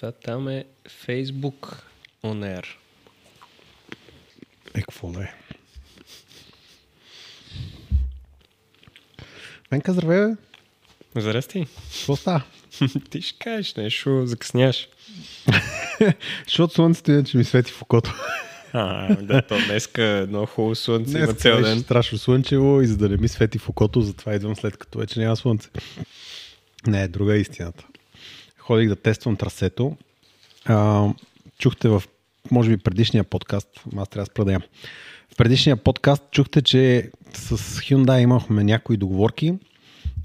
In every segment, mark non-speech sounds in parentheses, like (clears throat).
Това там е Facebook On Air. Е, какво да е? Венка, здравей, бе. Здрасти. Какво става? (laughs) Ти ще кажеш нещо, закъсняш. (laughs) Защото слънцето иначе ми свети в окото. (laughs) А, да, то днеска е едно хубаво слънце има Днес цял беше ден. страшно слънчево и за да не ми свети в окото, затова идвам след като вече няма слънце. Не, друга е истината. Ходих да тествам трасето. А, чухте в, може би, предишния подкаст, аз трябва да спра да ям. В предишния подкаст чухте, че с Hyundai имахме някои договорки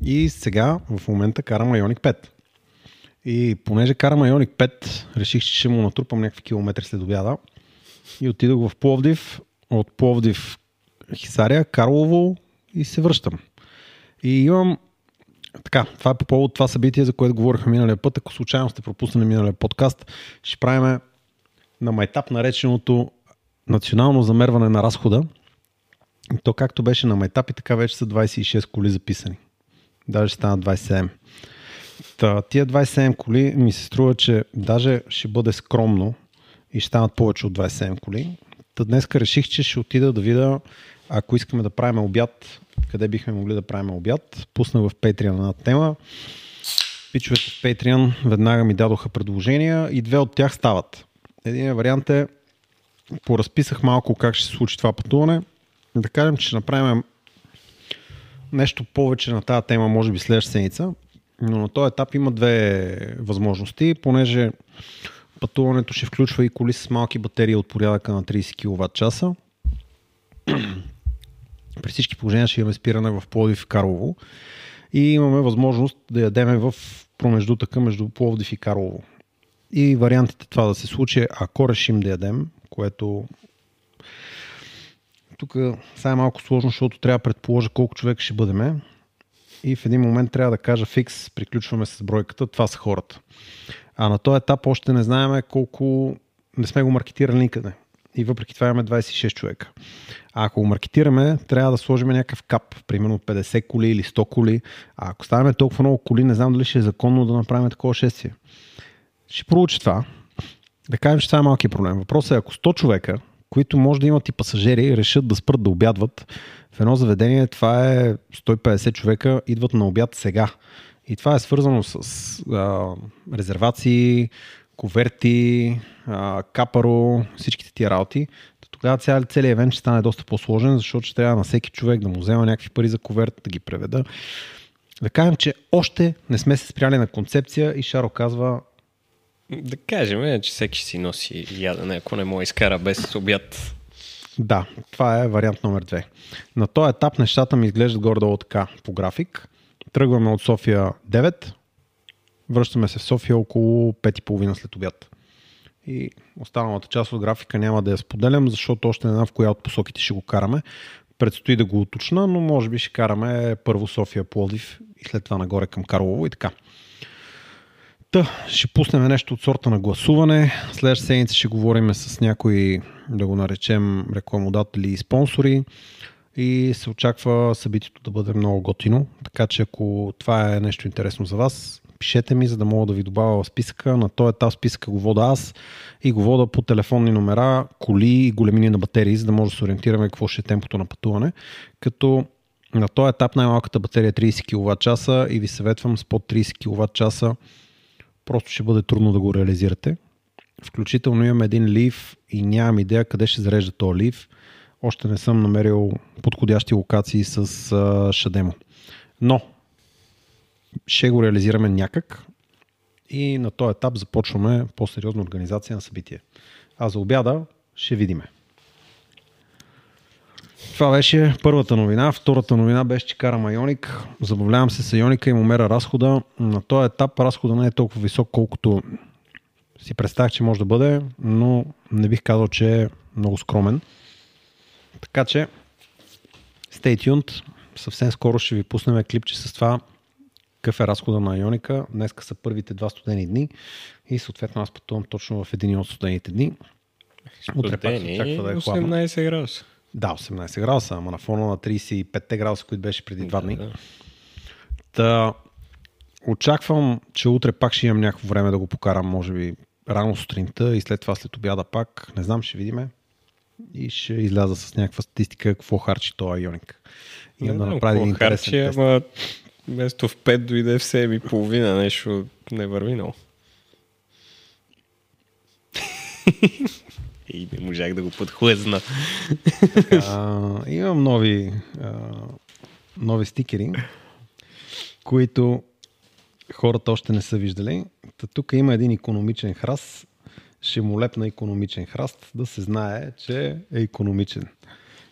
и сега в момента карам Ioniq 5. И понеже карам Ioniq 5, реших, че ще му натрупам някакви километри след обяда и отидох в Пловдив, от Пловдив Хисария, Карлово и се връщам. И имам така, това е по повод това събитие, за което говорихме миналия път. Ако случайно сте пропуснали миналия подкаст, ще правим на майтап нареченото национално замерване на разхода. И то както беше на майтап и така вече са 26 коли записани. Даже ще станат 27. Та, тия 27 коли ми се струва, че даже ще бъде скромно и ще станат повече от 27 коли. Та днеска реших, че ще отида да видя, ако искаме да правим обяд, къде бихме могли да правим обяд. Пуснах в Patreon една тема. Пичовете в Patreon веднага ми дадоха предложения и две от тях стават. Един вариант е, поразписах малко как ще се случи това пътуване. Да кажем, че ще направим нещо повече на тази тема, може би следващата седмица. Но на този етап има две възможности, понеже пътуването ще включва и коли с малки батерии от порядъка на 30 кВт часа. При всички положения ще имаме спиране в Пловдив и Карлово и имаме възможност да ядеме в промеждутъка между Пловдив и Карлово. И вариантите това да се случи, ако решим да ядем, което тук сега е малко сложно, защото трябва да предположа колко човек ще бъдеме. И в един момент трябва да кажа фикс, приключваме с бройката, това са хората. А на този етап още не знаем колко... Не сме го маркетирали никъде. И въпреки това имаме 26 човека. А ако го маркетираме, трябва да сложим някакъв кап, примерно 50 коли или 100 коли. А ако ставаме толкова много коли, не знам дали ще е законно да направим такова шествие. Ще проучи това. Да кажем, че това е малкият проблем. Въпросът е, ако 100 човека, които може да имат и пасажери, решат да спрат да обядват, в едно заведение това е 150 човека, идват на обяд сега. И това е свързано с а, резервации, коверти, а, капаро, всичките тия работи. То тогава цял, целият евент ще стане доста по-сложен, защото ще трябва на всеки човек да му взема някакви пари за коверт, да ги преведа. Да кажем, че още не сме се спряли на концепция и Шаро казва, Да кажем, е, че всеки си носи ядене, ако не му изкара без обяд. Да, това е вариант номер две. На този етап нещата ми изглеждат горе-долу така по график. Тръгваме от София 9, връщаме се в София около 5.30 след обяд. И останалата част от графика няма да я споделям, защото още не знам в коя от посоките ще го караме. Предстои да го уточна, но може би ще караме първо София, Пловдив и след това нагоре към Карлово и така. Та, ще пуснем нещо от сорта на гласуване. Следващата седмица ще говорим с някои, да го наречем, рекламодатели и спонсори. И се очаква събитието да бъде много готино. Така че ако това е нещо интересно за вас, пишете ми, за да мога да ви добавя в списъка. На този етап списъка го вода аз и го вода по телефонни номера, коли и големини на батерии, за да може да се ориентираме какво ще е темпото на пътуване. Като на този етап най-малката батерия е 30 кВт часа и ви съветвам с под 30 кВт часа просто ще бъде трудно да го реализирате. Включително имам един лив и нямам идея къде ще зарежда този лив. Още не съм намерил подходящи локации с Шадемо. Но ще го реализираме някак и на този етап започваме по-сериозна организация на събитие. А за обяда ще видиме. Това беше първата новина. Втората новина беше, че карам Айоник. Забавлявам се с Айоника и му мера разхода. На този етап разхода не е толкова висок, колкото си представях, че може да бъде, но не бих казал, че е много скромен. Така че, stay tuned. Съвсем скоро ще ви пуснем клипче с това какъв е разхода на Айоника. Днеска са първите два студени дни и съответно аз пътувам точно в един от студените дни. Утре пак се очаква да е хладно. 18 градуса. Да, 18 градуса, ама на фона на 35 градуса, които беше преди два дни. Да. Та, очаквам, че утре пак ще имам някакво време да го покарам, може би рано сутринта и след това след обяда пак. Не знам, ще видиме. И ще изляза с някаква статистика какво харчи този Ионик. И Не да направи един интересен харчи, тест. ама вместо в 5 дойде в 7 и половина, нещо не върви много. и не можах да го подхлъзна. Имам нови, а, нови стикери, които хората още не са виждали. Та тук има един економичен храст. Ще му лепна економичен храст, да се знае, че е економичен.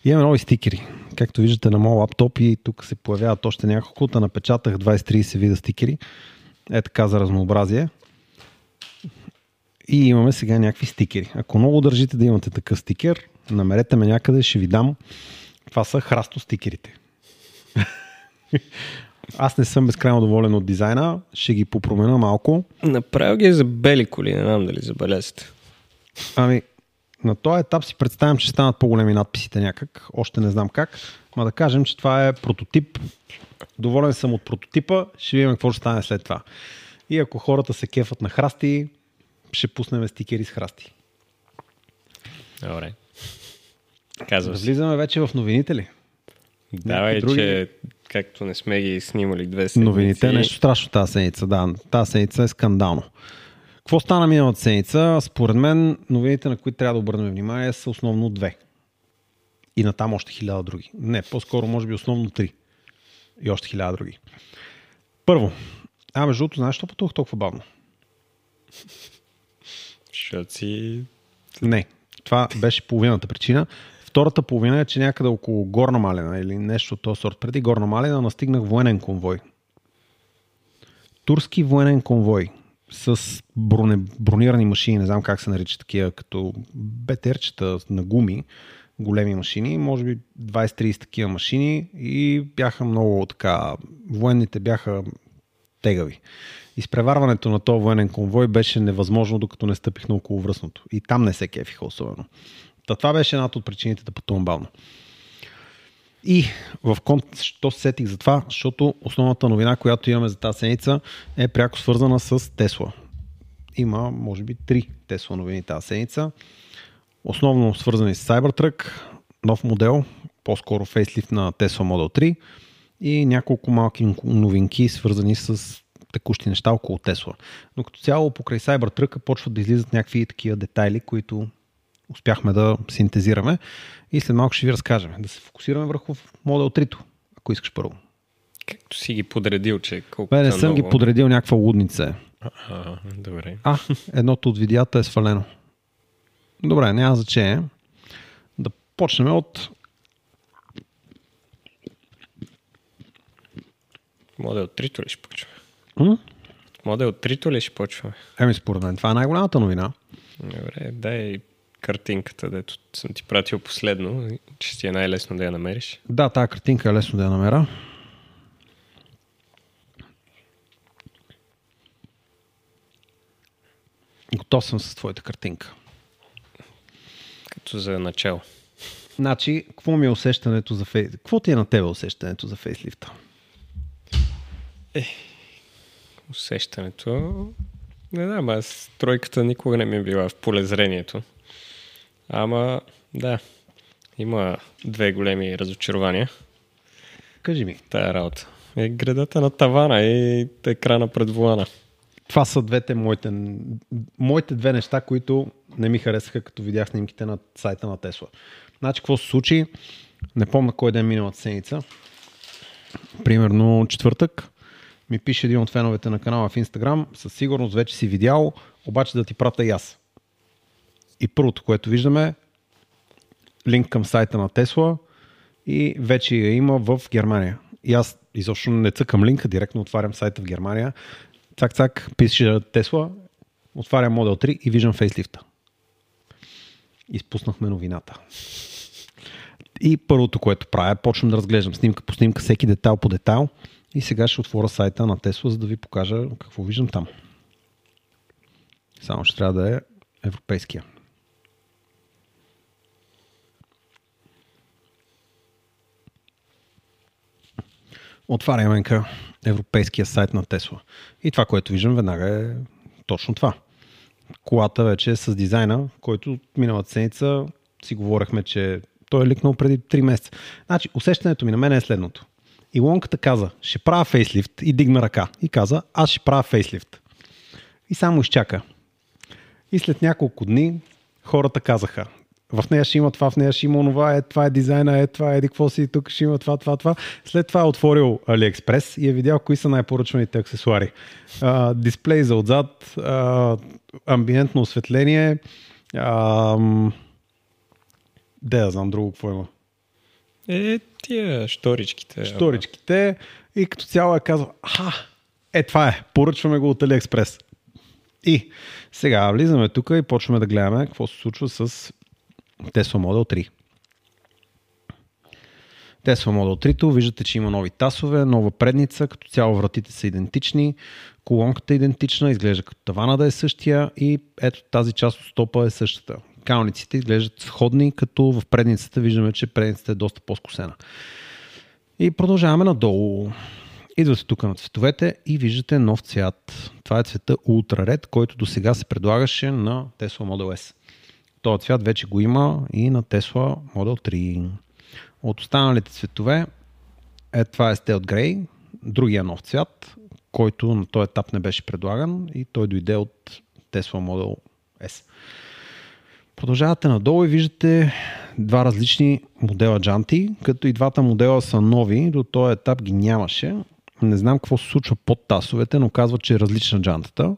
Имаме нови стикери. Както виждате на моят лаптоп и тук се появяват още няколко. Та напечатах 20-30 вида стикери. Е така за разнообразие. И имаме сега някакви стикери. Ако много държите да имате такъв стикер, намерете ме някъде, ще ви дам. Това са храсто стикерите. Аз не съм безкрайно доволен от дизайна, ще ги попроменя малко. Направил ги за бели коли, не знам дали забелязате. Ами, на този етап си представям, че станат по-големи надписите някак. Още не знам как. Ма да кажем, че това е прототип. Доволен съм от прототипа. Ще видим какво ще стане след това. И ако хората се кефат на храсти, ще пуснем стикери с храсти. Добре. Казва се. Влизаме вече в новините ли? Давай, други- че както не сме ги снимали две седмици. Новините е нещо страшно тази седмица. Да, тази седмица е скандално. Какво стана миналата седмица? Според мен новините, на които трябва да обърнем внимание, са основно две. И на там още хиляда други. Не, по-скоро може би основно три. И още хиляда други. Първо. А, между другото, знаеш, що пътувах толкова бавно? Си... Не. Това беше половината причина. Втората половина е, че някъде около Горна Малина или нещо от този сорт. Преди Горна Малина настигнах военен конвой. Турски военен конвой с броне, бронирани машини, не знам как се нарича такива, като бетерчета на гуми, големи машини, може би 20-30 такива машини и бяха много така, военните бяха тегави. Изпреварването на този военен конвой беше невъзможно, докато не стъпих на околовръстното. И там не се кефиха особено. Та това беше едната от причините да пътувам бавно. И в конт, що се сетих за това, защото основната новина, която имаме за тази седмица е пряко свързана с Тесла. Има, може би, три Тесла новини тази седмица. Основно свързани с Cybertruck, нов модел, по-скоро фейслифт на Tesla Model 3 и няколко малки новинки, свързани с текущи неща около Тесла. Но като цяло покрай Cybertruck почват да излизат някакви такива детайли, които успяхме да синтезираме и след малко ще ви разкажем. Да се фокусираме върху Model 3, ако искаш първо. Както си ги подредил, че колко Бе, не съм ги много. подредил някаква лудница. е. А, добре. А, едното от видеята е свалено. Добре, няма значение. Да почнем от Модел 3 ли ще почваме? М? Модел 3 ли ще почваме? Еми, според мен, това е най-голямата новина. Добре, дай картинката, дето съм ти пратил последно, че ти е най-лесно да я намериш. Да, тази картинка е лесно да я намеря. Готов съм с твоята картинка. Като за начало. Значи, какво ми е усещането за фейс... Какво ти е на тебе усещането за фейслифта? Усещането... Не знам, аз тройката никога не ми е била в полезрението. Ама, да, има две големи разочарования. Кажи ми. Тая работа. Е градата на тавана и екрана пред вулана. Това са двете моите, моите две неща, които не ми харесаха, като видях снимките на сайта на Тесла. Значи, какво се случи? Не помня кой ден миналата седмица. Примерно четвъртък. Ми пише един от феновете на канала в Инстаграм. Със сигурност вече си видял, обаче да ти пратя и аз. И първото, което виждаме, линк към сайта на Тесла и вече я има в Германия. И аз изобщо не цъкам линка, директно отварям сайта в Германия. Цак-цак, пише Тесла, отварям Model 3 и виждам фейслифта. Изпуснахме новината. И първото, което правя, почвам да разглеждам снимка по снимка, всеки детайл по детайл. И сега ще отворя сайта на Тесла, за да ви покажа какво виждам там. Само ще трябва да е европейския. Отваряме към европейския сайт на Тесла. И това, което виждам веднага е точно това. Колата вече е с дизайна, който миналата седмица си говорихме, че той е ликнал преди 3 месеца. Значи, усещането ми на мен е следното. Илонката каза, ще правя фейслифт и дигна ръка. И каза, аз ще правя фейслифт. И само изчака. И след няколко дни хората казаха, в нея ще има това, в нея ще има онова, е, това е дизайна, е, това е, какво си, тук ще има това, това, това. След това е отворил AliExpress и е видял кои са най-поръчваните аксесуари. А, дисплей за отзад, а, амбиентно осветление, а, да знам друго какво има. Е, тия шторичките. Шторичките и като цяло е казал, аха, е това е, поръчваме го от AliExpress. И сега влизаме тук и почваме да гледаме какво се случва с Tesla Model 3. Tesla Model 3 виждате, че има нови тасове, нова предница, като цяло вратите са идентични, колонката е идентична, изглежда като тавана да е същия и ето тази част от стопа е същата. Калниците изглеждат сходни, като в предницата виждаме, че предницата е доста по-скосена. И продължаваме надолу. Идвате тук на цветовете и виждате нов цвят. Това е цвета Ultra Red, който до сега се предлагаше на Tesla Model S. Този цвят вече го има и на Tesla Model 3. От останалите цветове, е, това е Stealth Grey, другия нов цвят, който на този етап не беше предлаган и той дойде от Tesla Model S. Продължавате надолу и виждате два различни модела джанти, като и двата модела са нови, до този етап ги нямаше. Не знам какво се случва под тасовете, но казва, че е различна джантата.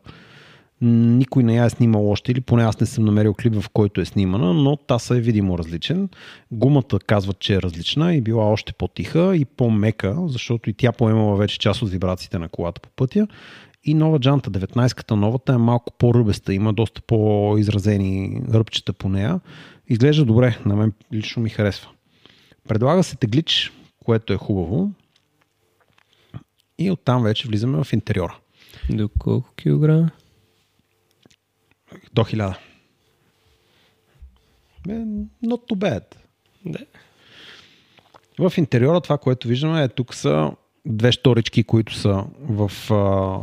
Никой не я е снимал още или поне аз не съм намерил клип, в който е снимана, но таса е видимо различен. Гумата казват, че е различна и била още по-тиха и по-мека, защото и тя поемала вече част от вибрациите на колата по пътя. И нова джанта, 19-ката новата е малко по-ръбеста, има доста по-изразени ръбчета по нея. Изглежда добре, на мен лично ми харесва. Предлага се теглич, което е хубаво. И оттам вече влизаме в интериора. До колко килограма? До 1000. Not too bad. Да. В интериора това, което виждаме е тук са две шторички, които са в а,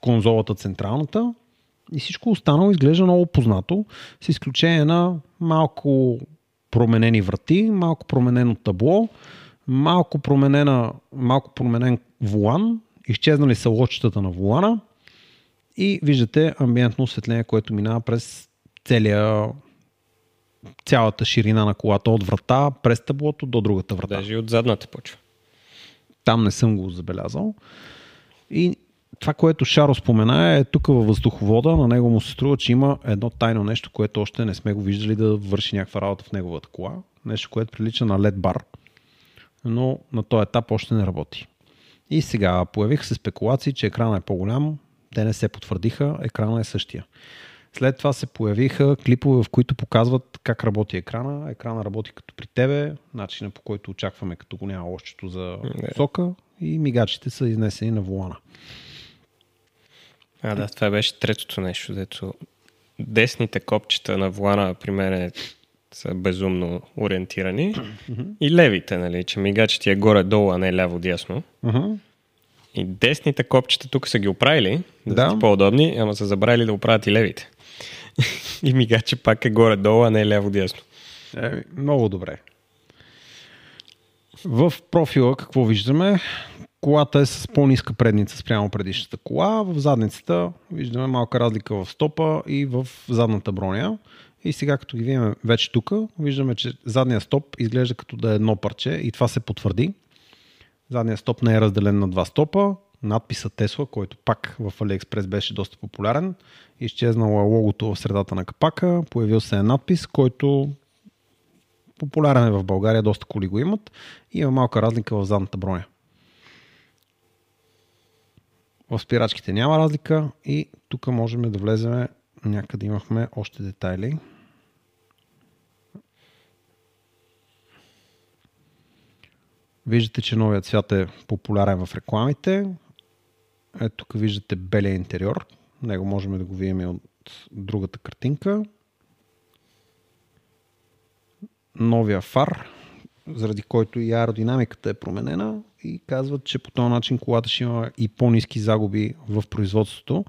конзолата централната и всичко останало изглежда много познато, с изключение на малко променени врати, малко променено табло, малко, променена, малко променен волан, изчезнали са лочетата на волана и виждате амбиентно осветление, което минава през целия цялата ширина на колата от врата през таблото до другата врата. Даже и от задната почва. Там не съм го забелязал. И това, което Шаро спомена е тук във въздуховода, на него му се струва, че има едно тайно нещо, което още не сме го виждали да върши някаква работа в неговата кола. Нещо, което прилича на LED бар, но на този етап още не работи. И сега появиха се спекулации, че екрана е по-голям, те не се потвърдиха, екрана е същия. След това се появиха клипове, в които показват как работи екрана. Екрана работи като при тебе, начина по който очакваме, като го няма лошчето за сока и мигачите са изнесени на волана. А, да, това беше третото нещо, дето десните копчета на волана при мен са безумно ориентирани и левите, нали, че мигачите е горе-долу, а не ляво-дясно. Uh-huh. И десните копчета тук са ги оправили, да, Да. са по-удобни, ама са забравили да оправят и левите. (laughs) и мигаче пак е горе-долу, а не ляво-дясно. Е, много добре. В профила какво виждаме? Колата е с по-ниска предница спрямо предишната кола. В задницата виждаме малка разлика в стопа и в задната броня. И сега като ги видим вече тук, виждаме, че задния стоп изглежда като да е едно парче и това се потвърди. Задният стоп не е разделен на два стопа. Надписа Тесла, който пак в AliExpress беше доста популярен. Изчезнало е логото в средата на капака. Появил се е надпис, който популярен е в България, доста коли го имат. И има малка разлика в задната броня. В спирачките няма разлика и тук можем да влезем някъде имахме още детайли. Виждате, че новият цвят е популярен в рекламите. Ето тук виждате белия интериор. Него можем да го видим и от другата картинка. Новия фар, заради който и аеродинамиката е променена и казват, че по този начин колата ще има и по-низки загуби в производството.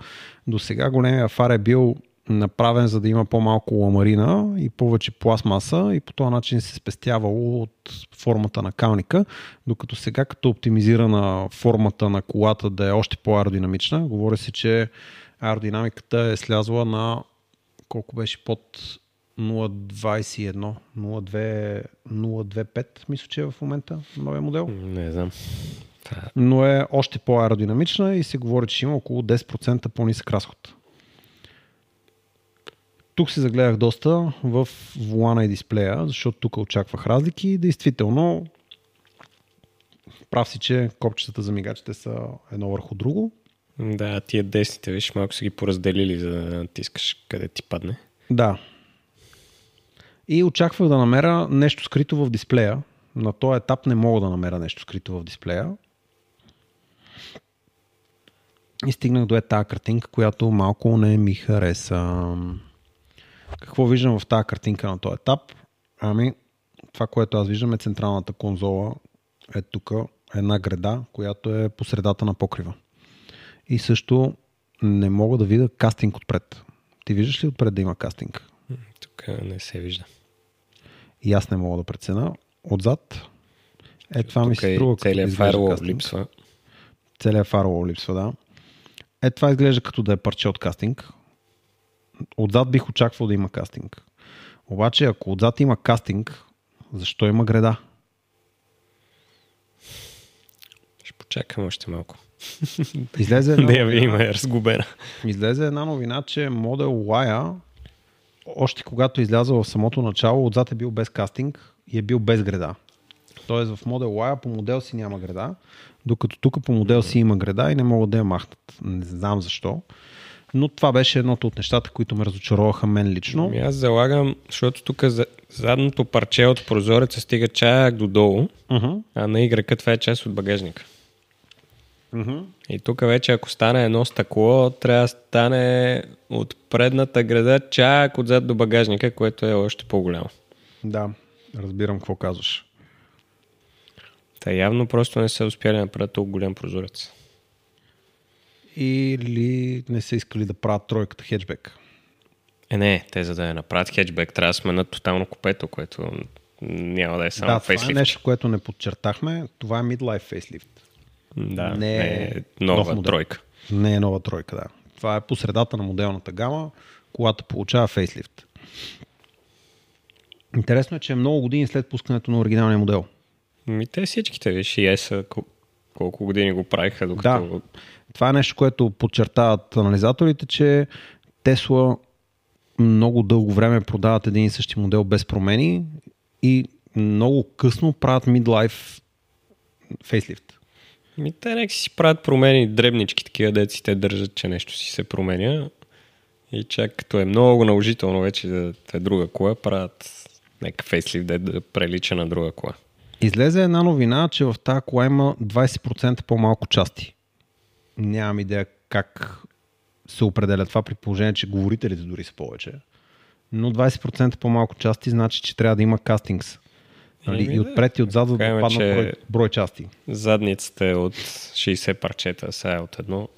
До сега големия фар е бил направен за да има по-малко ламарина и повече пластмаса и по този начин се спестявало от формата на калника, докато сега като оптимизирана формата на колата да е още по-аеродинамична, говори се, че аеродинамиката е слязла на колко беше под 0.21, 0.25, мисля, че е в момента новия модел. Не знам. Но е още по-аеродинамична и се говори, че има около 10% по-нисък разход. Тук се загледах доста в волана и дисплея, защото тук очаквах разлики. Действително, прав си, че копчетата за мигачите са едно върху друго. Да, тия десните, виж, малко са ги поразделили, за да натискаш къде ти падне. Да. И очаквах да намеря нещо скрито в дисплея. На този етап не мога да намеря нещо скрито в дисплея. И стигнах до е тази картинка, която малко не ми хареса. Какво виждам в тази картинка на този етап? Ами, това, което аз виждам е централната конзола. Е тук една града, която е по средата на покрива. И също не мога да видя кастинг отпред. Ти виждаш ли отпред да има кастинг? Тук не се вижда. И аз не мога да прецена. Отзад. Е, това ми се струва. Целият фаервол липсва. Целият фаервол липсва, да. Е, това изглежда като да е парче от кастинг. Отзад бих очаквал да има кастинг. Обаче, ако отзад има кастинг, защо има греда? Ще почакам още малко. (laughs) Излезе (laughs) една, да я има е разгубена. излезе една новина, че Model Y още когато изляза в самото начало, отзад е бил без кастинг и е бил без греда. Тоест в Model Y по модел си няма греда, докато тук по модел си има греда и не могат да я махнат. Не знам защо. Но това беше едното от нещата, които ме разочароваха мен лично. Ами аз залагам, защото тук за, задното парче от прозореца стига чак додолу, Uh-huh. а на Y това е част от багажника. Uh-huh. И тук вече ако стане едно стъкло, трябва да стане от предната града чак отзад до багажника, което е още по-голямо. Да, разбирам какво казваш. Та явно просто не са успяли да направят толкова голям прозорец. Или не са искали да правят тройката хеджбек. Е, не, те за да я направят хеджбек, трябва да сменят тотално купето, което няма да е само да, това е фейслифт. нещо, което не подчертахме. Това е midlife facelift. Да, не не е е нов нова модел. тройка. Не е нова тройка, да. Това е по средата на моделната гама, колата получава фейслифт. Интересно е, че е много години след пускането на оригиналния модел. Ми те всичките, виж, и кол- колко години го правиха, докато... Да. Това е нещо, което подчертават анализаторите, че Тесла много дълго време продават един и същи модел без промени и много късно правят midlife фейслифт. Ми те нека си правят промени, дребнички такива деци, те държат, че нещо си се променя. И чак като е много наложително вече да е друга кола, правят някакъв фейслифт да, да прилича на друга кола. Излезе една новина, че в тази кола има 20% по-малко части. Нямам идея как се определя това при положение, че говорителите дори са повече. Но 20% по-малко части значи, че трябва да има кастингс. Нали? И да. отпред и отзад, за да че- брой, брой части. Задницата е от 60 парчета, сега е от едно.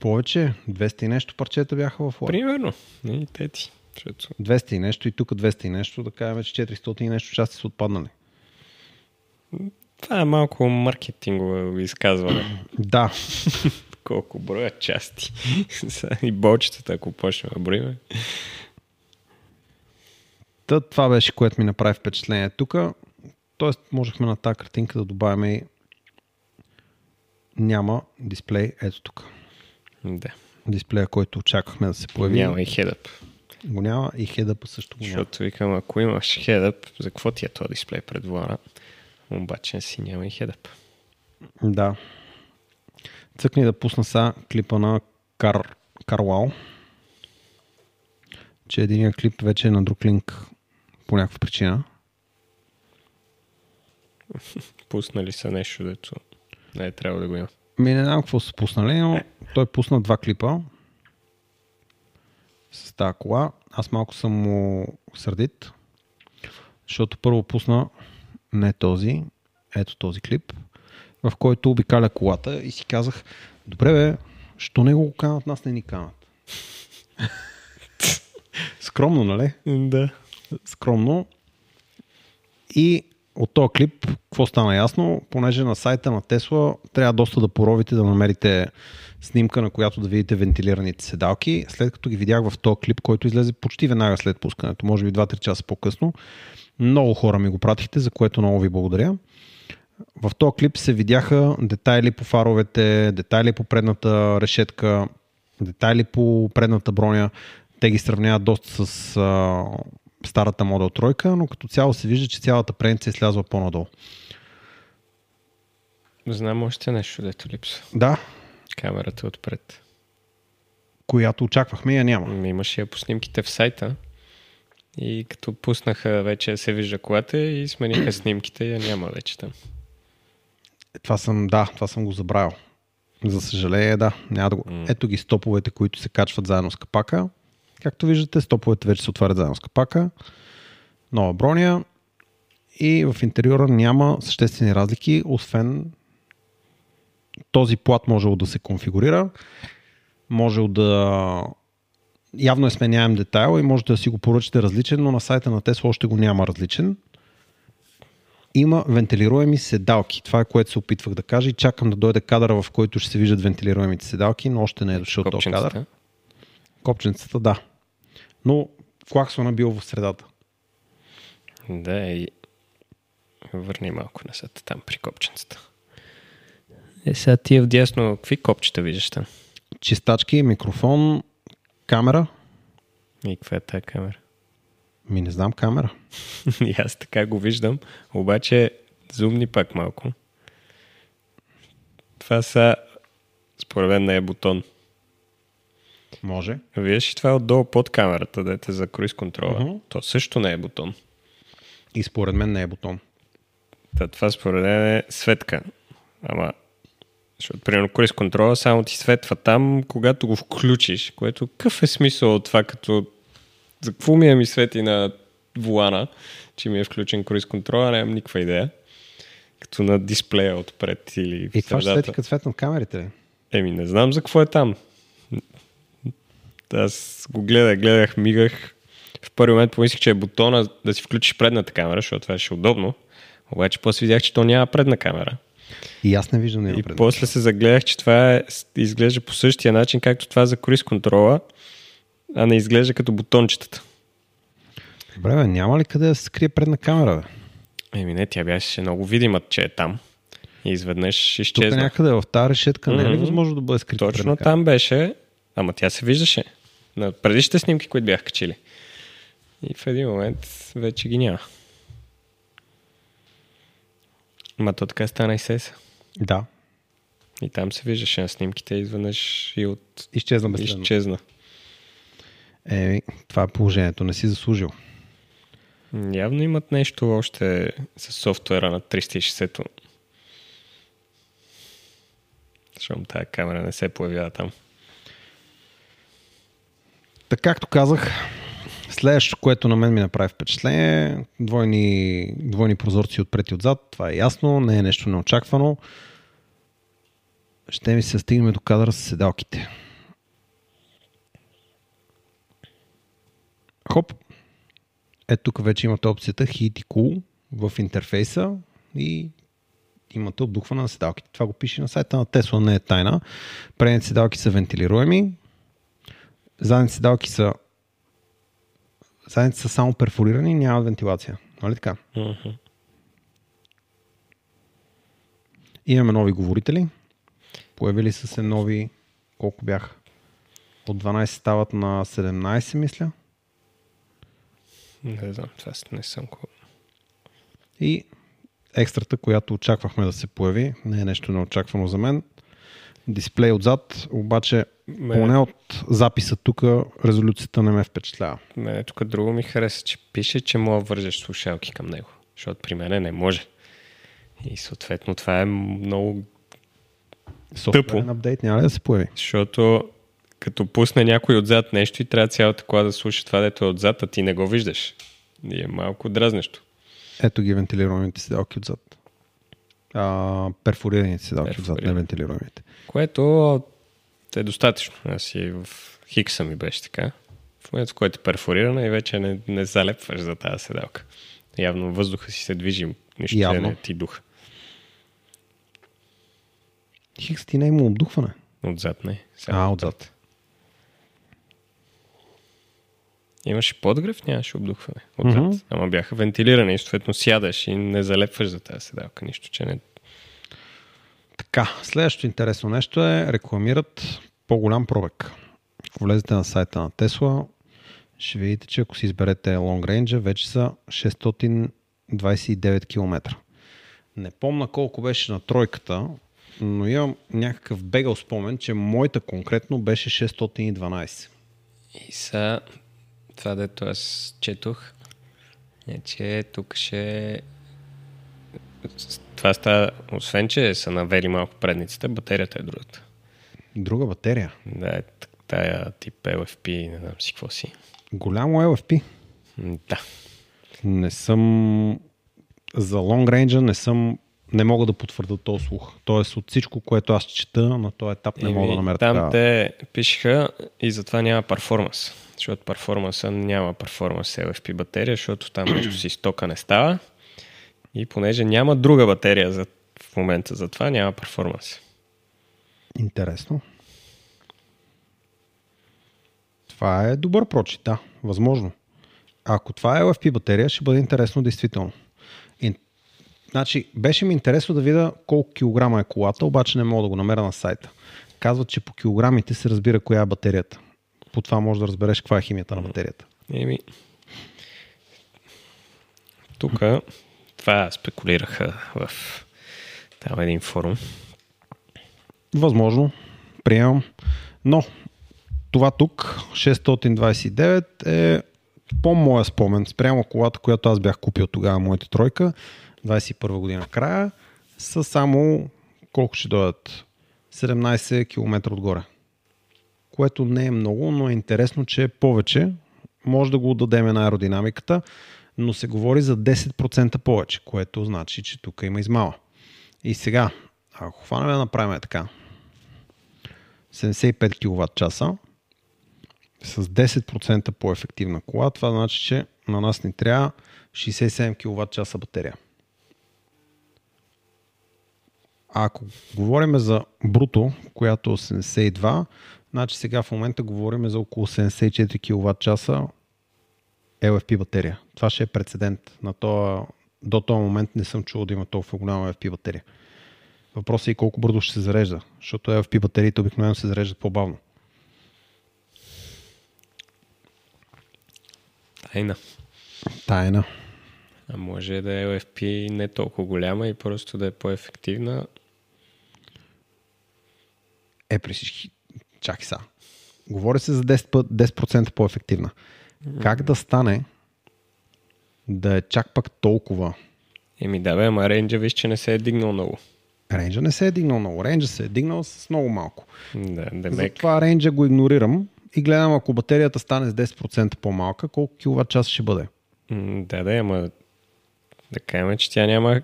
Повече, 200 и нещо парчета бяха в лайк. Примерно. И те ти. Защото 200 и нещо и тук 200 и нещо, да кажем, че 400 и нещо части са отпаднали. Това е малко маркетингово изказване. Да, Колко броя части. И болчетата, ако почнем да броиме. Та, това беше, което ми направи впечатление тук. Тоест, можехме на тази картинка да добавим и няма дисплей ето тук. Да. Дисплея, който очаквахме да се появи. Няма и хедъп. Го няма и хедъпа също го няма. Защото викам, ако имаш хедъп, за какво ти е този дисплей пред вулана? Обаче си няма и хедъп. Да. Цъкни да пусна са клипа на Кар, Карвал. Че единият клип вече е на друг линк по някаква причина. (laughs) Пуснали са нещо, дето не е трябвало да го има. Ми не знам какво са пуснали, но той пусна два клипа с тази кола. Аз малко съм му сърдит, защото първо пусна не този, ето този клип, в който обикаля колата и си казах, добре бе, що не го канат, нас не ни канат. (laughs) Скромно, нали? Да. Скромно. И от този клип, какво стана ясно? Понеже на сайта на Тесла трябва доста да поровите да намерите снимка, на която да видите вентилираните седалки. След като ги видях в този клип, който излезе почти веднага след пускането, може би 2-3 часа по-късно, много хора ми го пратихте, за което много ви благодаря. В този клип се видяха детайли по фаровете, детайли по предната решетка, детайли по предната броня. Те ги сравняват доста с а, старата Model тройка, но като цяло се вижда, че цялата предница е слязла по-надолу. Знам още нещо, дето липсва. Да, Камерата отпред. която очаквахме, я няма. Ами, Имаше я по снимките в сайта. И като пуснаха вече се вижда колата и смениха снимките и я няма вече там. Това съм, да, това съм го забравил. За съжаление, да. Няма да го... М. Ето ги стоповете, които се качват заедно с капака. Както виждате, стоповете вече се отварят заедно с капака. Нова броня. И в интериора няма съществени разлики, освен този плат можело да се конфигурира. Можел да явно е сменяем детайл и можете да си го поръчате различен, но на сайта на Tesla още го няма различен. Има вентилируеми седалки. Това е което се опитвах да кажа и чакам да дойде кадъра, в който ще се виждат вентилируемите седалки, но още не е дошъл този кадър. Копченцата. Да. Но клаксона бил в средата. Да, и върни малко назад там при копченцата. Е, сега тия вдясно, какви копчета виждаш там? Чистачки, микрофон, камера. И каква е тази камера? Ми не знам камера. (laughs) И аз така го виждам, обаче зумни пак малко. Това са, според мен не е бутон. Може. Виж, и това отдолу под камерата, дете за круиз контрола. Мгм. То също не е бутон. И според мен не е бутон. Та, това според мен е светка. Ама, защото примерно круиз контрола само ти светва там, когато го включиш, което какъв е смисъл от това, като за какво ми е ми свети на вулана, че ми е включен круиз контрола, нямам никаква идея. Като на дисплея отпред или И това ще свети като светнат камерите. Еми, не знам за какво е там. Аз го гледах, гледах, мигах. В първи момент помислих, че е бутона да си включиш предната камера, защото това ще е удобно. Обаче после видях, че то няма предна камера. И аз не виждам И после се загледах, че това е, изглежда по същия начин, както това за круиз контрола, а не изглежда като бутончетата. Добре, бе, няма ли къде да се скрие предна камера? Бе? Еми не, тя беше много видима, че е там. И изведнъж Тук изчезна. някъде в тази решетка не е ли възможно да бъде скрита Точно там беше, ама тя се виждаше. На предишните снимки, които бях качили. И в един момент вече ги няма. Ма то така стана и сеса. Да. И там се виждаше на снимките, изведнъж и от... Изчезна безследно. изчезна. Еми, това е положението. Не си заслужил. Явно имат нещо още с софтуера на 360-то. Защото тази камера не се появява там. Така както казах, следващото, което на мен ми направи впечатление, двойни, двойни прозорци отпред и отзад, това е ясно, не е нещо неочаквано. Ще ми се стигнем до кадъра с седалките. Хоп. Ето тук вече имате опцията Heat и Cool в интерфейса и имате обдухване на седалките. Това го пише на сайта на Tesla, не е тайна. Предните седалки са вентилируеми, задните седалки са задните са само перфорирани и нямат вентилация. Нали така? Мгм. Имаме нови говорители. Появили са се нови, колко бях? От 12 стават на 17, мисля. Не знам, това не съм го... И екстрата, която очаквахме да се появи, не е нещо неочаквано за мен. Дисплей отзад, обаче Ме- поне от записа тук резолюцията не ме впечатлява. Мене тук друго ми хареса, че пише, че мога да вържеш слушалки към него. Защото при мен не може. И съответно това е много... Софтуерен апдейт няма ли да се появи? Защото като пусне някой отзад нещо и трябва цялата кола да слуша това, дето е отзад, а ти не го виждаш. И е малко дразнещо. Ето ги вентилируемите седалки отзад. А, перфорираните седалки отзад, не вентилируемите. Което е достатъчно. Аз и в Хикса ми беше така. В момента, в който е перфорирана и вече не, не залепваш за тази седалка. Явно въздуха си се движи, нищо Явно. не ти духа. Хикс ти не е имал обдухване. Отзад не. А, отзад. Имаше подгрев, нямаше обдухване. Отзад. Мгм. Ама бяха вентилирани и съответно сядаш и не залепваш за тази седалка. Нищо, че не... Така, следващото интересно нещо е рекламират по-голям пробег. Ако влезете на сайта на Тесла, ще видите, че ако си изберете Long Range, вече са 629 км. Не помна колко беше на тройката, но имам някакъв бегал спомен, че моята конкретно беше 612. И са... Това, дето аз четох, е, че тук ще... Това става, освен, че са навери малко предниците, батерията е другата. Друга батерия. Да, е тая тип LFP, не знам си какво си. Голямо LFP. Да. Не съм за Long Range не съм не мога да потвърда този слух. Тоест от всичко, което аз чета на този етап не мога да намеря Там такава. те пишеха и затова няма перформанс. Защото перформанса няма перформанс LFP батерия, защото там (clears throat) нещо си стока не става. И понеже няма друга батерия за, в момента за това, няма перформанс. Интересно. Това е добър прочит, да, възможно. Ако това е LFP батерия, ще бъде интересно действително. И, значи, беше ми интересно да видя колко килограма е колата, обаче не мога да го намеря на сайта. Казват, че по килограмите се разбира коя е батерията. По това можеш да разбереш каква е химията на батерията. Еми, тук това спекулираха в там един форум. Възможно, приемам. Но това тук, 629 е по моя спомен, спрямо колата, която аз бях купил тогава, моята тройка, 21 година края, са само колко ще дойдат? 17 км отгоре. Което не е много, но е интересно, че е повече. Може да го отдадем на аеродинамиката, но се говори за 10% повече, което значи, че тук има измала. И сега, ако хванем да направим така, 75 кВт часа с 10% по-ефективна кола, това значи, че на нас ни трябва 67 кВт часа батерия. А ако говорим за бруто, която е 82, значи сега в момента говорим за около 74 кВт часа LFP батерия. Това ще е прецедент. На това, до този момент не съм чувал да има толкова голяма LFP батерия. Въпросът е и колко бързо ще се зарежда, защото LFP батериите обикновено се зареждат по-бавно. Тайна. Тайна. А може да е LFP не толкова голяма и просто да е по-ефективна. Е, при всички. Чакай са. Говори се за 10%, път- 10% по-ефективна. Как да стане да е чак пак толкова? Еми да бе, ама рейнджа виж, че не се е дигнал много. Рейнджа не се е дигнал много. Рейнджа се е дигнал с много малко. Да, Демек. Затова рейнджа го игнорирам и гледам, ако батерията стане с 10% по-малка, колко киловатт час ще бъде. Да, да, ама да кажем, че тя няма...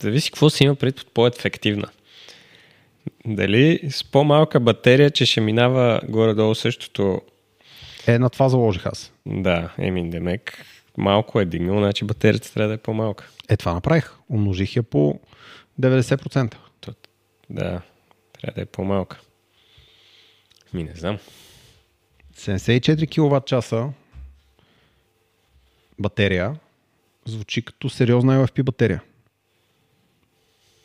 Зависи какво си има пред по-ефективна. Дали с по-малка батерия, че ще минава горе-долу същото... Е, на това заложих аз. Да, еми Демек, малко е дигнал, значи батерията трябва да е по-малка. Е, това направих. Умножих я по 90%. То, да, трябва да е по-малка. Ми не знам. 74 кВт часа батерия звучи като сериозна LFP батерия.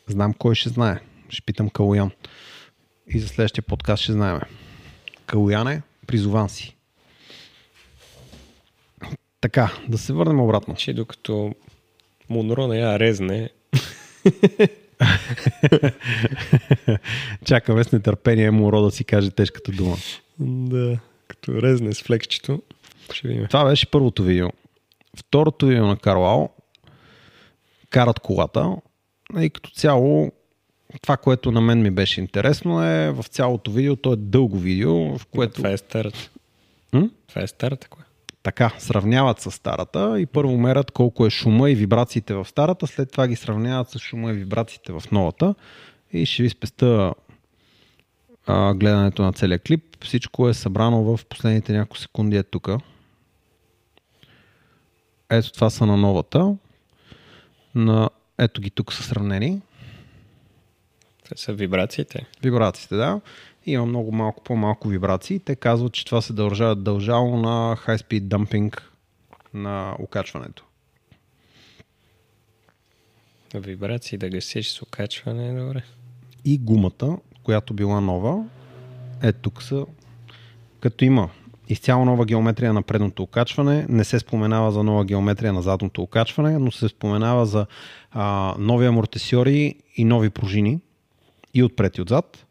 Знам кой ще знае. Ще питам Калуян. И за следващия подкаст ще знаем. Калуяне, призован си. Така, да се върнем обратно. Че докато Монро не я резне, (laughs) Чакаме с нетърпение Моро да си каже тежката дума. да, като резне с флекчето, ще видим. Това беше първото видео. Второто видео на Карлао карат колата и като цяло това, което на мен ми беше интересно е в цялото видео, то е дълго видео, в което... Това е старата. М? Това е старата кола. Така, сравняват с старата и първо мерят колко е шума и вибрациите в старата, след това ги сравняват с шума и вибрациите в новата и ще ви спеста а, гледането на целия клип. Всичко е събрано в последните няколко секунди е тук. Ето това са на новата. На... Ето ги тук са сравнени. Това са вибрациите. Вибрациите, да. Има много малко по-малко вибрации. Те казват, че това се дължа, дължало на high speed dumping на окачването. Вибрации да гасиш с окачване, добре. И гумата, която била нова, е тук са, като има изцяло нова геометрия на предното окачване, не се споменава за нова геометрия на задното окачване, но се споменава за а, нови амортисьори и нови пружини и отпред и отзад.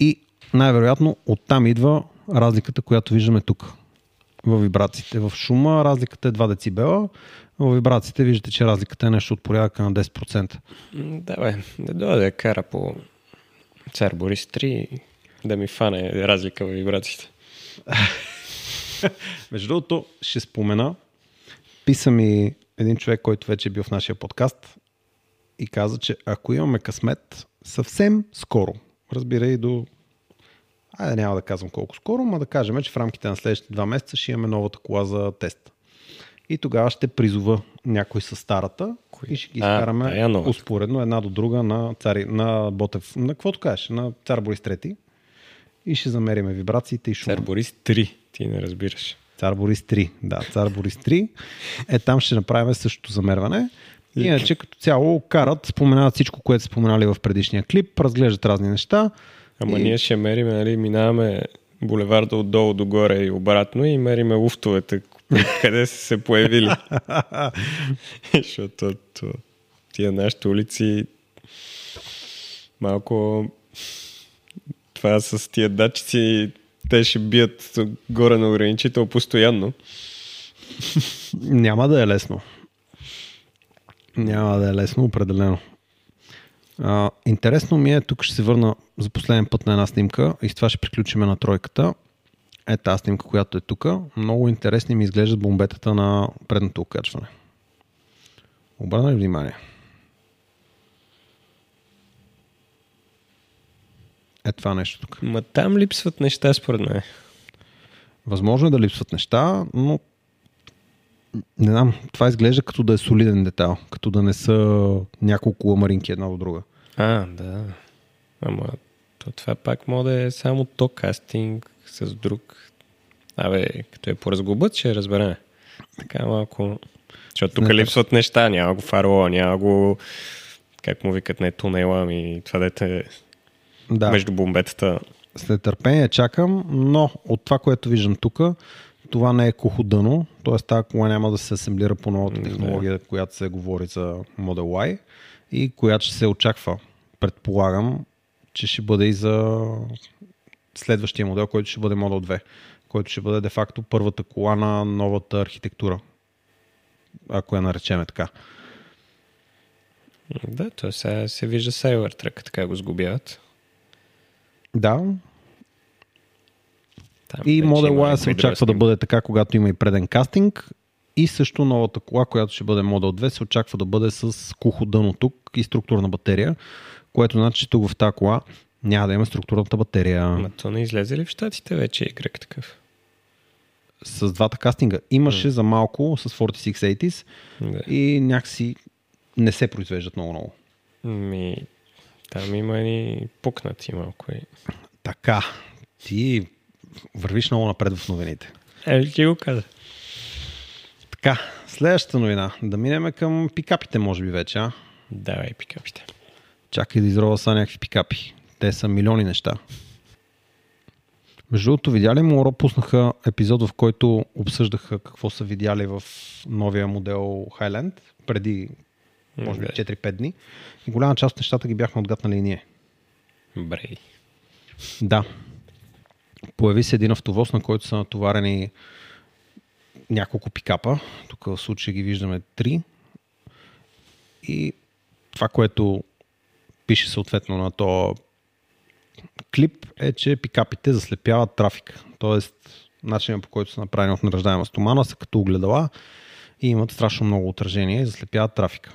И най-вероятно оттам идва разликата, която виждаме тук в вибрациите. В шума разликата е 2 децибела, в вибрациите виждате, че разликата е нещо от порядъка на 10%. Да, бе, не дойде да кара по Цар Борис 3 да ми фане разлика в вибрациите. (laughs) Между другото, ще спомена, писа ми един човек, който вече е бил в нашия подкаст и каза, че ако имаме късмет, съвсем скоро, разбира и до Айде няма да казвам колко скоро, но да кажем, че в рамките на следващите два месеца ще имаме новата кола за тест. И тогава ще призова някой с старата Кои? и ще ги изкараме е успоредно една до друга на, цари, на Ботев, на каквото кажеш, на цар Борис трети и ще замериме вибрациите и шума. Цар Борис 3, ти не разбираш. Цар Борис 3, да, Цар Борис 3. Е, там ще направим същото замерване. Иначе като цяло карат, споменават всичко, което са споменали в предишния клип, разглеждат разни неща. Ама и... ние ще мериме, нали, минаваме булеварда отдолу догоре и обратно и мериме луфтовете, (laughs) къде са се появили. (laughs) Защото тия нашите улици малко това с тия датчици те ще бият горе на ограничител постоянно. Няма да е лесно. Няма да е лесно, определено. А, интересно ми е, тук ще се върна за последен път на една снимка и с това ще приключиме на тройката. Е тази снимка, която е тук. Много интересни ми изглеждат бомбетата на предното окачване. Обърна ли внимание? Е това нещо тук. Ма там липсват неща, според мен. Възможно е да липсват неща, но не знам, това изглежда като да е солиден детал, като да не са няколко ламаринки една до друга. А, да. Ама то това пак може да е само то кастинг с друг. Абе, като е поразглобът, ще разберем. Така малко... Защото тук липсват неща, няма го фарола, няма го... Как му викат, не тунела, ми това дете да. между бомбетата. След търпение чакам, но от това, което виждам тук, това не е куходъно, т.е. тази кола няма да се асемблира по новата технология, която се говори за Model Y и която ще се очаква. Предполагам, че ще бъде и за следващия модел, който ще бъде Model 2, който ще бъде де-факто първата кола на новата архитектура, ако я наречеме така. Да, то сега се вижда Cybertruck, така го сгубяват. Да. Там и Model Y се очаква да бъде така, когато има и преден кастинг. И също новата кола, която ще бъде Model 2, се очаква да бъде с куходъно тук и структурна батерия, което значи, че тук в тази кола няма да има структурната батерия. Ма то не излезе ли в щатите вече Y такъв? С двата кастинга. Имаше mm. за малко с 4680s да. и някакси не се произвеждат много-много. Ми, там има и пукнати малко. И... Така. Ти вървиш много напред в новините. Е, ти го каза. Така, следващата новина. Да минем към пикапите, може би вече, а? Давай, пикапите. Чакай да изрова са някакви пикапи. Те са милиони неща. Между другото, видяли му пуснаха епизод, в който обсъждаха какво са видяли в новия модел Highland преди може би 4-5 дни. И голяма част от нещата ги бяхме отгаднали и ние. Брей. Да. Появи се един автовоз, на който са натоварени няколко пикапа. Тук в случая ги виждаме три. И това, което пише съответно на то клип е, че пикапите заслепяват трафик. Тоест, начинът по който са направени от наръждаема стомана са като огледала и имат страшно много отражение и заслепяват трафика.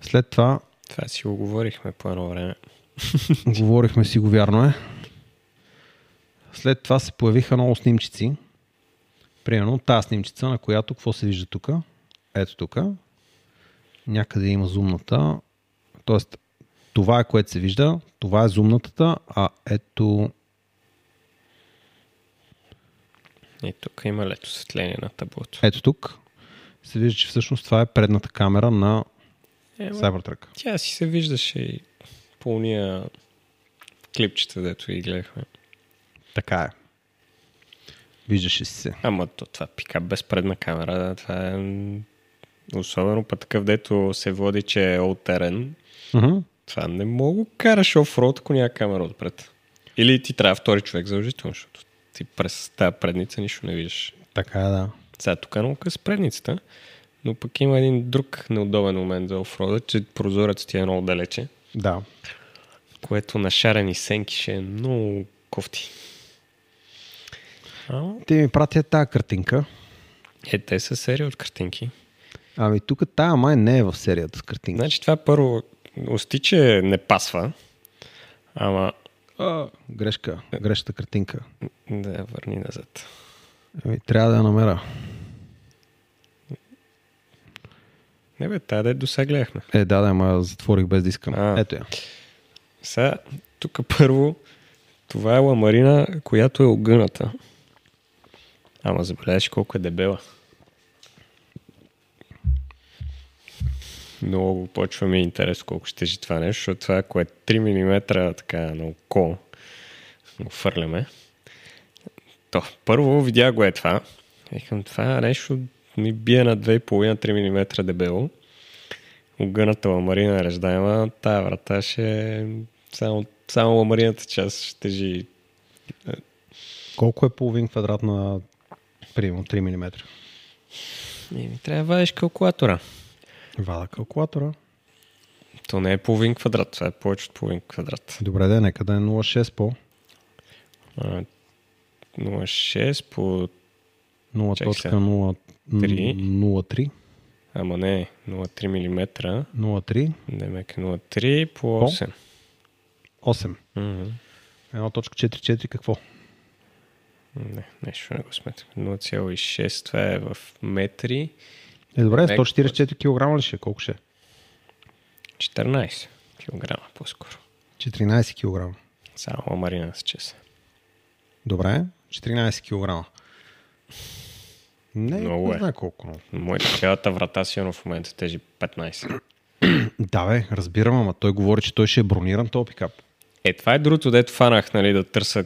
След това Това си го говорихме по едно време. (laughs) Говорихме си го, вярно е. След това се появиха много снимчици. Примерно тази снимчица, на която какво се вижда тук? Ето тук. Някъде има зумната. Тоест, това е което се вижда. Това е зумнатата, а ето И тук има лето светление на таблото. Ето тук се вижда, че всъщност това е предната камера на Ема, Cybertruck. Тя си се виждаше и по уния клипчета, дето ги гледахме. Така е. Виждаше си се. Ама то, това пикап без предна камера, това е особено по такъв, дето се води, че е all терен. Мгм. Това не мога караш офроуд, ако няма камера отпред. Или ти трябва втори човек задължително, защото ти през тази предница нищо не виждаш. Така е, да. Сега тук е много къс предницата, но пък има един друг неудобен момент за офрода, че прозорец ти е много далече, Да. което на шарени сенки ще е много кофти. А, Ти ми пратя тази картинка. е, те са серия от картинки. Ами тук тая май не е в серията с картинки. Значи това първо, усти, че не пасва, ама А, грешка. Грешната картинка. да върни назад. Ами, трябва да я намеря. Не бе, тая да до сега гледахме. Е, да, да, ама затворих без да искам. А. Ето я. Сега, тук първо, това е ламарина, която е огъната. Ама забележиш колко е дебела. Много почва ми интерес колко ще тежи това нещо, защото това, ако е 3 мм така на око, го фърляме. То, първо видя го е това. Викам, това нещо ми бие на 2,5-3 мм дебело. Огъната ламарина е реждаема, тая врата ще е само, само ламарината част ще тежи. Колко е половин квадрат на примерно 3 мм? И ми трябва да вадиш калкулатора. Вада калкулатора. То не е половин квадрат, това е повече от половин квадрат. Добре, да, нека да е 0,6 по. А, 0,6 по... Чакай сега. 0.03. Ама не, 0,3 мм. 0,3. Демек 0,3 по По? 8. 8. Мгм. 1.44 какво? Не, нещо не го сметам. 0,6, това е в метри. Е, добре, Мек- 144 кг ли ще? е? Колко ще? е? 14 килограма по-скоро. 14 кг. Само ламарина с чеса. Добре, 14 кг. Не, Много не е. знае колко. много. Моята цялата врата сигурно в момента тежи 15. (clears throat) Да, бе, разбирам, ама той говори, че той ще е брониран този пикап. Е, това е другото, дето фанах, нали, да търся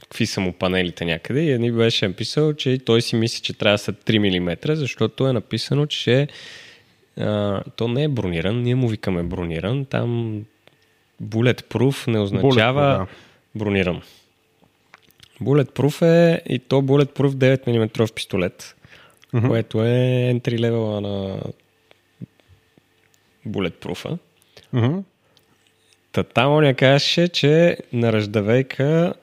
какви са му панелите някъде и ни беше написал, че той си мисли, че трябва да са 3 мм, защото е написано, че а, то не е брониран, ние му викаме брониран, там bulletproof не означава Bulletproof, да. брониран. Bulletproof е и то Bulletproof 9 мм пистолет, Мгм. което е entry level на Bulletproof-а. Мгм. Та там он я казваше, че на ръждавейка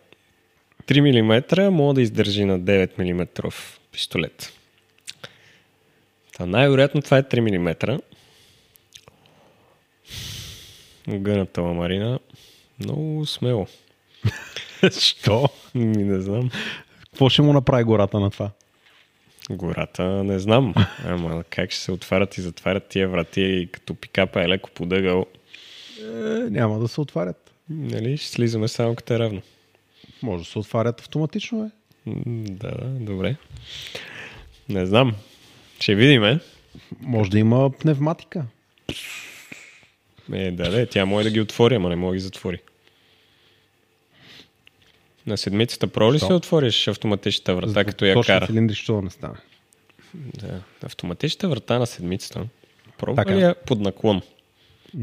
3 мм мога да издържи на 9 мм пистолет. Та най-вероятно това е 3 мм. Гъната ламарина. Много смело. Що? Ми не знам. Какво ще му направи гората на това? Гората не знам. Ама как ще се отварят и затварят тия врати, като пикапа е леко подъгъл. Е, няма да се отварят. Нали, ще слизаме само като е равно. Може да се отварят автоматично, е. Да, добре. Не знам. Ще видим, е. Може да има пневматика. Е, да, да, тя може да ги отвори, ама не може да ги затвори. На седмицата про ли се отвориш автоматичната врата, като я Точно кара? цилиндри, що да не стане. Да. Автоматичната врата на седмицата. Пробва Така. ли я под наклон? М-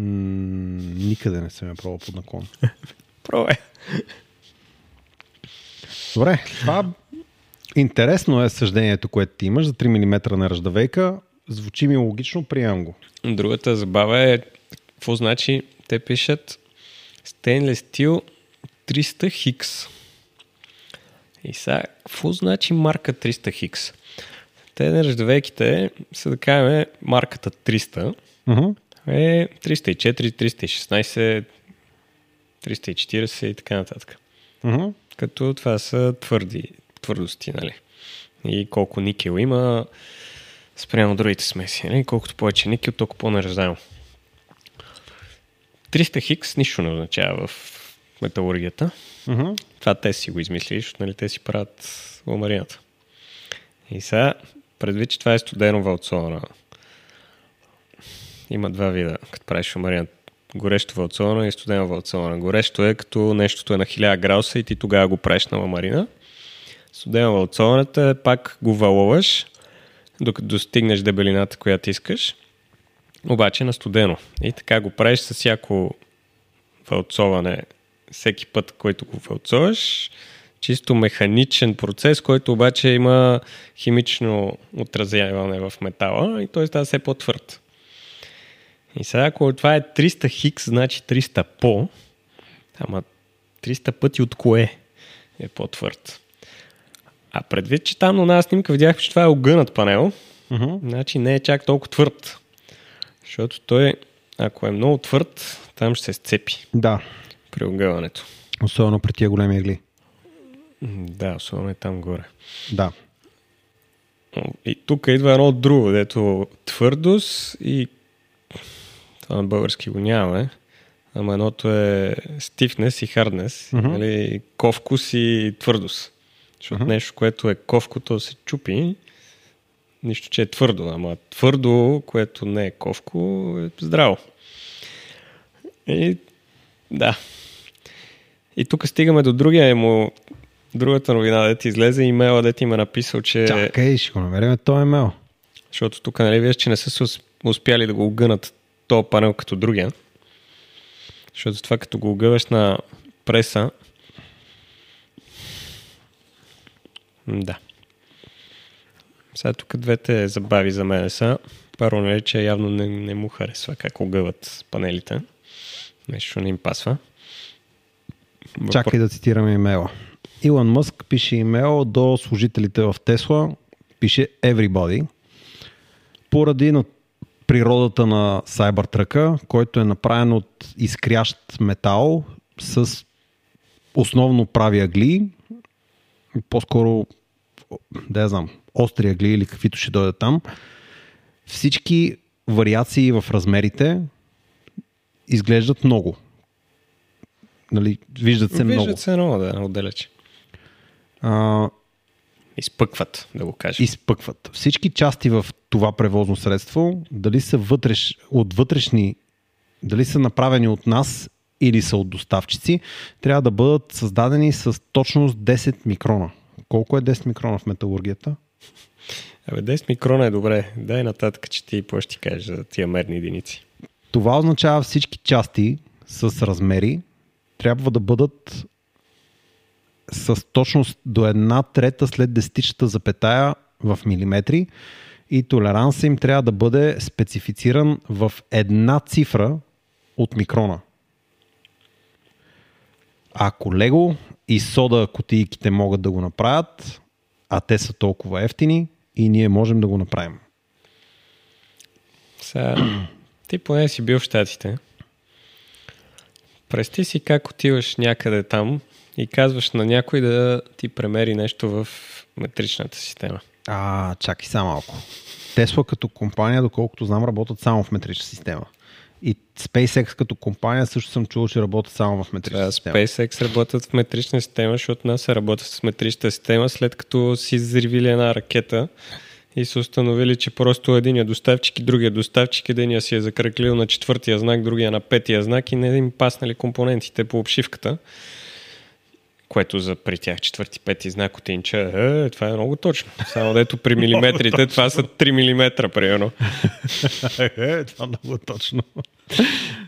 никъде не съм я пробвал под наклон. (laughs) Пробвай. Добре, това интересно е съждението, което ти имаш за 3 мм на ръждавейка. Звучи ми логично, приемам го. Другата забава е, какво значи, те пишат Stainless Steel 300 Хикс. И сега, какво значи марка 300 Хикс? Те нержавейките са да кажем марката 300 Uh-huh. е 304, 316, 340 и така нататък. Uh-huh. Като това са твърди твърдости, нали? И колко никел има спрямо другите смеси. Нали? Колкото повече никел, толкова по-нараждаемо. 300 хикс нищо не означава в металургията. Uh-huh. Това те си го измислили, защото нали, те си правят ламарината. И сега, предвид, че това е студено валцована, има два вида, като правиш ламарина. Горещо валцована и студено валцована. Горещо е като нещото е на 1000 градуса и ти тогава го правиш на ламарина. Студено валцованата е пак го валуваш, докато достигнеш дебелината, която искаш, обаче на студено. И така го правиш с всяко валцоване всеки път, който го вълцуваш. Чисто механичен процес, който обаче има химично отразяване в метала и той става все по-твърд. И сега, ако това е 300 хикс, значи 300 по, ама 300 пъти от кое е по-твърд? А предвид, че там на една снимка видяхме, че това е огънат панел, Uh-huh. значи не е чак толкова твърд. Защото той, ако е много твърд, там ще се сцепи Да, при огъването. особено при тия големи егли. М, Да, особено е там горе. Да. И тук идва едно друго, дето твърдост и това на български го нямаме. Ама едното е stiffness и hardness, Мгм. нали, ковкус и твърдост. Защото нещо, което е ковко, то се чупи, нищо, че е твърдо. Ама твърдо, което не е ковко, е здраво. И да. И тук стигаме до другия му, другата новина, да ти излезе имейла, да ти ме написал, че... Чакай, ще го намерим този емейл. Защото тук, нали, виж, че не са се ус- успяли да го огънат този панел като другия. Защото това като го огъваш на преса... Да. Сега тук двете забави за мен са. Първо, нали, че явно не, не му харесва как огъват панелите. Нещо не им пасва. Чакай да цитираме имейла. Илон Мъск пише имейл до служителите в Тесла. Пише Everybody. Поради природата на Cybertruck, който е направен от изкрящ метал с основно прави агли, по-скоро, да я знам, остри агли или каквито ще дойдат там. Всички вариации в размерите изглеждат много. Нали, виждат се много. Виждат се много, да, отдалече. Изпъкват, да го кажем. изпъкват. Всички части в това превозно средство, дали са вътреш, от вътрешни, дали са направени от нас или са от доставчици, трябва да бъдат създадени с точност 10 микрона. Колко е 10 микрона в металургията? Абе, 10 микрона е добре. Дай нататък, че ти какво ще ти кажеш за тия мерни единици. Това означава всички части с размери трябва да бъдат с точност до една трета след десетичната запетая в милиметри и толеранса им трябва да бъде специфициран в една цифра от микрона. Ако Лего и сода кутийките могат да го направят, а те са толкова ефтини, и ние можем да го направим. Сега, ти поне си бил в Штатите. Прести си как отиваш някъде там и казваш на някой да ти премери нещо в метричната система. А, чакай само малко. Тесла като компания, доколкото знам, работят само в метрична система. И SpaceX като компания също съм чувал, че работят само в метрична Трябва система. SpaceX работят в метрична система, защото нас се работят с метрична система, след като си взривили една ракета и са установили, че просто единия доставчик и другия доставчик, единия си е закръклил на четвъртия знак, другия на петия знак и не им паснали компонентите по обшивката. Което за при тях четвърти, пети знак от инча, е, това е много точно. Само дето при милиметрите, това са 3 милиметра, примерно. (laughs) е, това много точно.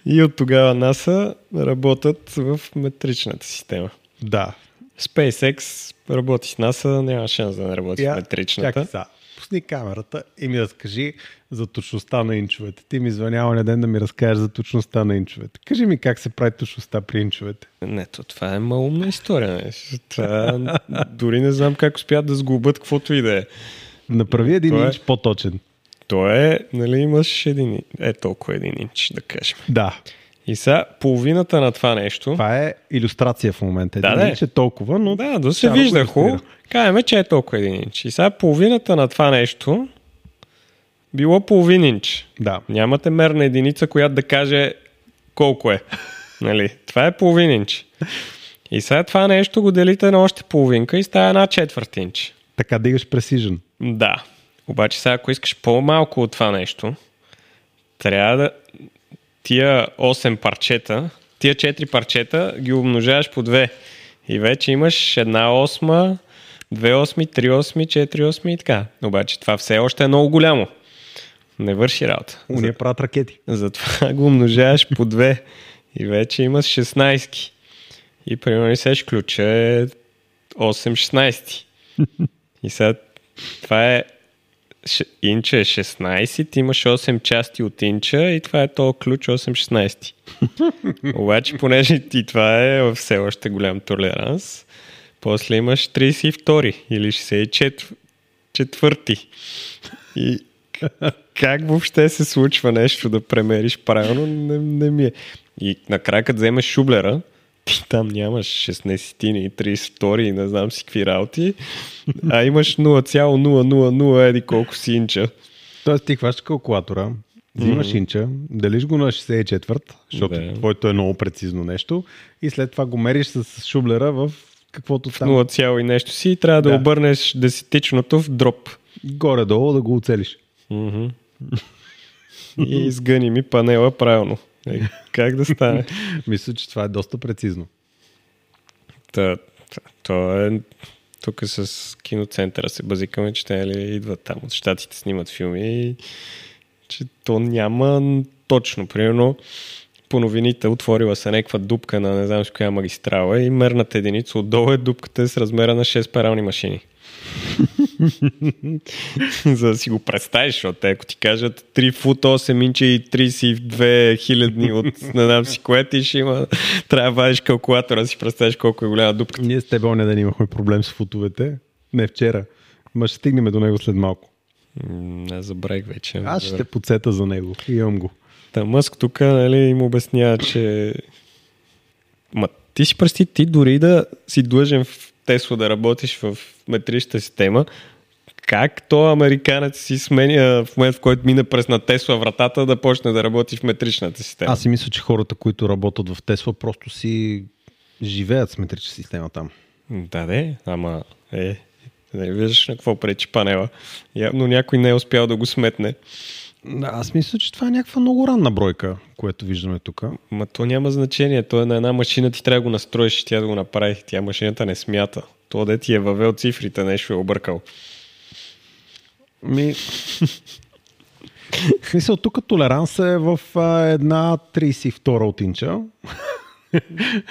И от тогава НАСА работят в метричната система. Да. SpaceX работи с НАСА, няма шанс да не работи Я- в метричната. Чакай. Пусни камерата и ми разкажи за точността на инчовете. Ти ми звънява на ден да ми разкажеш за точността на инчовете. Кажи ми как се прави точността при инчовете. Не, то това е малумна история. Не. Това, (laughs) дори не знам как успят да сгубят каквото и да е. Направи един Това е- инч по-точен. То е, нали, имаш един, е толкова един инч, да кажем. Да. И сега половината на това нещо, Това е иллюстрация в момента. Да, Един да. инч е толкова, но... да, да се вижда хубаво, кажем, че е толкова един инч. И сега половината на това нещо било половин инч. Да. Нямате мерна единица, която да каже колко е. Нали? Това е половин инч. И сега това нещо го делите на още половинка и става една четвърт инч. Така дигаш precision. Да. Обаче сега, ако искаш по-малко от това нещо, трябва да тия 8 парчета, тия 4 парчета ги умножаваш по 2. И вече имаш една осма, 2 осми, 3 осми, 4 осми и така. Обаче това все още е много голямо. Не върши работа. Уния правят ракети. Затова го умножаваш по 2 и вече имаш 16. И примерно сеш ключа е 8-16. И сега това е инча е 16, ти имаш 8 части от инча и това е то ключ 8-16. (laughs) Обаче, понеже ти това е все още голям толеранс, после имаш 32 или 64 четвърти. И как въобще се случва нещо да премериш правилно, не, не ми е. И накрая, като вземеш шублера, ти там нямаш 16 и 32 и не знам си какви работи, а имаш 0,000 еди колко си инча. Тоест ти хващаш калкулатора, взимаш инча, делиш го на 64, защото Да. твоето е много прецизно нещо, и след това го мериш с шублера в каквото там 0, и нещо си и трябва да, Да. обърнеш десетичното в дроп. горе-долу да го оцелиш. Мгм. (laughs) И изгъни ми панела правилно. Е, как да стане? (laughs) Мисля, че това е доста прецизно. Та, то е тук с киноцентъра се базикаме, че те нали, идват там от щатите, снимат филми и че то няма точно. Примерно по новините отворила се някаква дупка на не знам с коя магистрала и мерната единица отдолу е дупката с размера на 6 перални машини. (laughs) (laughs) За да си го представиш, защото те, ако ти кажат 3 фут 8 инча и 32 хилядни от не знам си кое ти ще има, трябва да вадиш калкулатора да си представиш колко е голяма дупка. Ние с тебе оня ден имахме проблем с футовете. Не вчера. Ма ще стигнем до него след малко. Не забравих вече. Аз ще подсета за него. Имам го. Та Мъск тук нали, им обяснява, че Ма, ти си прости, ти дори да си длъжен в Тесла да работиш в метричната система, как то американец си сменя в момент, в който мине през на Тесла вратата да почне да работи в метричната система? Аз си мисля, че хората, които работят в Тесла, просто си живеят с метрична система там. Да, де, ама е, не виждаш на какво пречи панела. Явно някой не е успял да го сметне. Аз мисля, че това е някаква много ранна бройка, което виждаме тук. Ма то няма значение. То е на една машина, ти трябва да го настроиш и тя да го направи. Тя машината не смята. То де ти е въвел цифрите, нещо е объркал. Ми... Смисъл, тук толеранс е в а, една 32 от инча.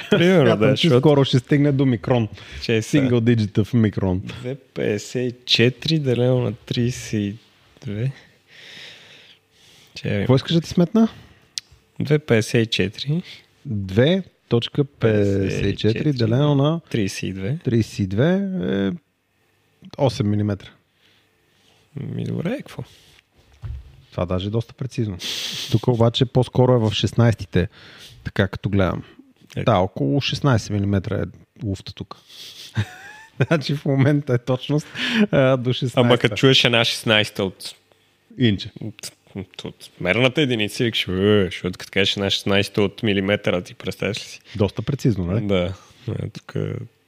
Примерно, Смятам, да, че защото... скоро ще стигне до микрон. Че е. Сингъл диджита в микрон. 2,54 делено на 32. Какво искаш да ти сметна? 2,54, 2.54 делено на 32. 32 е 8 мм. Ми добре, какво? Това даже е доста прецизно. Тук обаче по-скоро е в 16-те, така като гледам. Е. Да, около 16 мм е луфта тук. (laughs) значи в момента е точност а, до 16 Ама като чуеш една 16 от, инча. от, от, мерната единица, викаш, «Е, защото като кажеш една 16 от милиметъра, ти представяш ли си? Доста прецизно, нали? Да. Е, тук,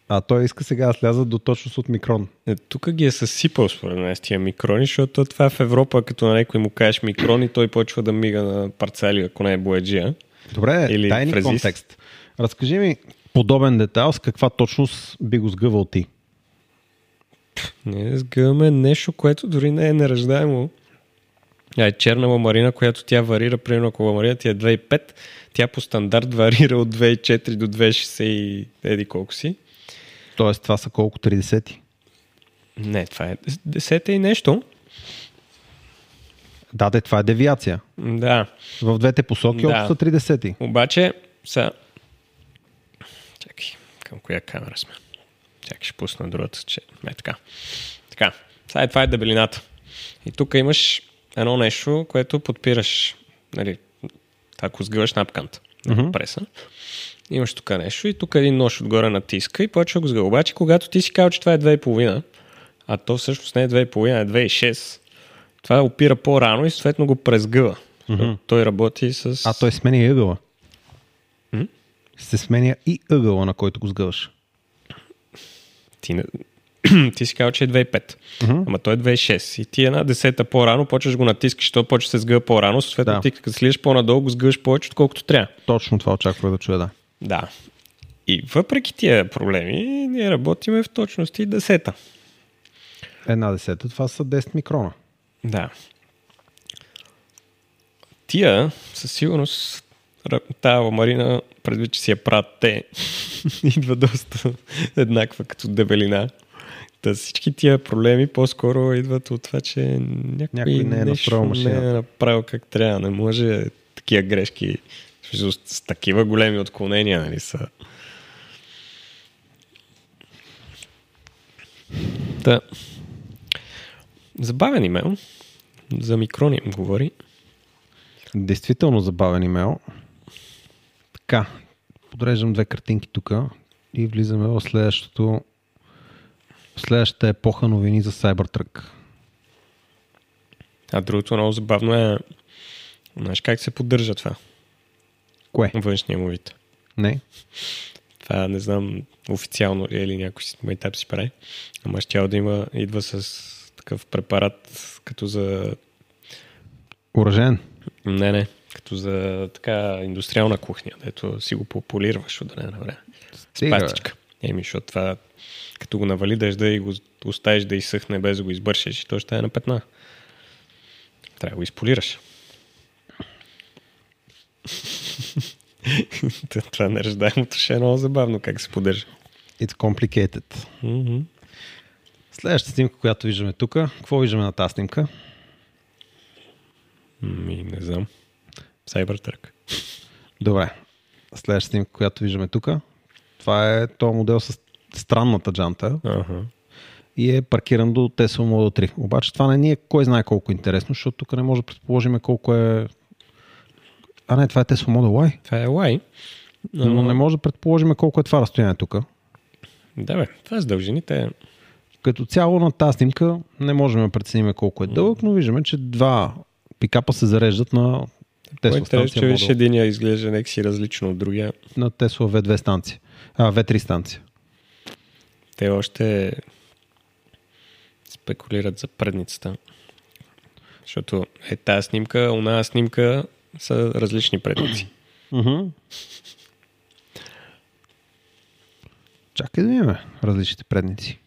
А той иска сега да сляза до точност от микрон. е, тук ги е съсипал според мен с тия микрони, защото това в Европа, като на някой му кажеш микрони, той почва да мига на парцали, ако не е бояджия. Добре, Или дай ни фрезист. контекст. Разкажи ми подобен детайл с каква точност би го сгъвал ти. Не, сгъваме нещо, което дори не е нераждаемо. А е черна ламарина, която тя варира, примерно ако ламарина ти е 2,5, тя по стандарт варира от 2,4 до 2,60 и еди колко си. Тоест това са колко 30? Не, това е десета и нещо. Да, де, това е девиация. Да. В двете посоки Да. общо са 30. Обаче, са... Чакай, към коя камера сме? Чакай, ще пусна другата, че... Не, така. Така, сега е, това е дебелината. И тук имаш едно нещо, което подпираш, нали, ако сгъваш напканта на Мгм. преса. Имаш тук нещо и тук един нож отгоре натиска и почва го сгъва. Обаче, когато ти си казал, че това е 2,5, а то всъщност не е 2,5, е 2,6, това опира по-рано и съответно го презгъва. Мгм. Той работи с... А той сменя и ъгъла. М? Се сменя и ъгъла, на който го сгъваш. Ти, не... (clears throat) ти си казал, че е 2,5. Мгм. Ама той е 2,6. И ти една десета по-рано почваш го натискаш, то почва се сгъва по-рано. Съответно, Да. ти като слизаш по-надолу, го сгъваш повече, отколкото трябва. Точно това очаквах да чуя, да. Да. И въпреки тия проблеми, ние работиме в точности десета. Една десета, това са 10 микрона. Да. Тия, със сигурност, тая ламарина, предвид, че си я правят те, (laughs) идва доста (laughs) еднаква като дебелина. Та всички тия проблеми по-скоро идват от това, че някой, Някой не е направил не машината. е направил как трябва. Не може такива грешки с, такива големи отклонения, нали са. Та, забавен имейл. За микрони им говори. Действително забавен имейл. Така, подреждам две картинки тук и влизаме в следващото следващата епоха новини за Cybertruck. А другото много забавно е, знаеш как се поддържа това? Кое? Външния му вид. Не? Това не знам официално ли е или някой майтап си прави. Ама ще да има, идва с такъв препарат, като за... Оръжен? Не, не, като за така индустриална кухня, дето си го популираш от време на време. С пастичка. Еми, защото това, като го навали дъжда и го оставиш да изсъхне без да го избършеш, и то ще е на петна. Трябва да го изполираш. (laughs) това неръждаемото ще е много забавно как се поддържа. It's complicated. Мгм. Следващата снимка, която виждаме тук. Какво виждаме на тази снимка? Ми, не знам. Cybertruck. Добре. Следващата снимка, която виждаме тук. Това е този модел с странната джанта Ага. и е паркиран до Tesla Model 3. Обаче това не ни е кой знае колко интересно, защото тук не може да предположим колко е... А не, това е Tesla Model Y. Това е Y. Но не може да предположим колко е това разстояние тук. Да, бе, това с дължините. Като цяло на тази снимка не можем да преценим колко е дълъг, но виждаме, че два пикапа се зареждат на Tesla интересно, станция че виж единия изглежда нека си различно от другия. на Tesla V2 станция. А, V3 станция. Те още спекулират за предницата. Защото е тази снимка, оная снимка са различни предници. Mm-hmm. Чакай да видим различните предници.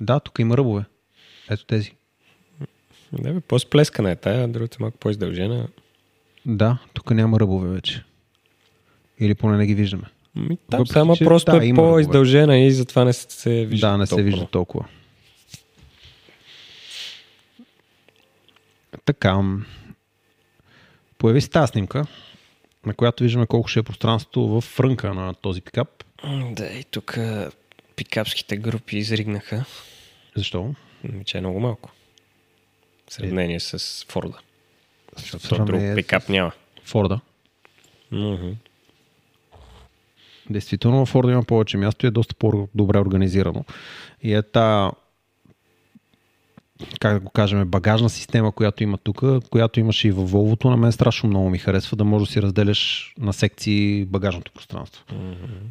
Да, тук има ръбове. Ето тези. Да, бе, по-сплескана е тая, другата малко по-издължена. Да, тук няма ръбове вече. Или поне не ги виждаме. Ми, там Въпреки, само че, просто да, е по-издължена и затова не се вижда. да, не се толкова. вижда толкова. Така. Появи се тази снимка, на която виждаме колко ще е пространството в фрънка на този пикап. Да, и тук пикапските групи изригнаха. Защо? Ами, че е много малко. В сравнение с Форда. Защото друг пикап няма. Форда. Мгм. Действително в Форда има повече място и е доста по-добре организирано. И е та как да го кажем, багажна система, която има тук, която имаше и във Volvo, на мен страшно много ми харесва да можеш да си разделяш на секции багажното пространство.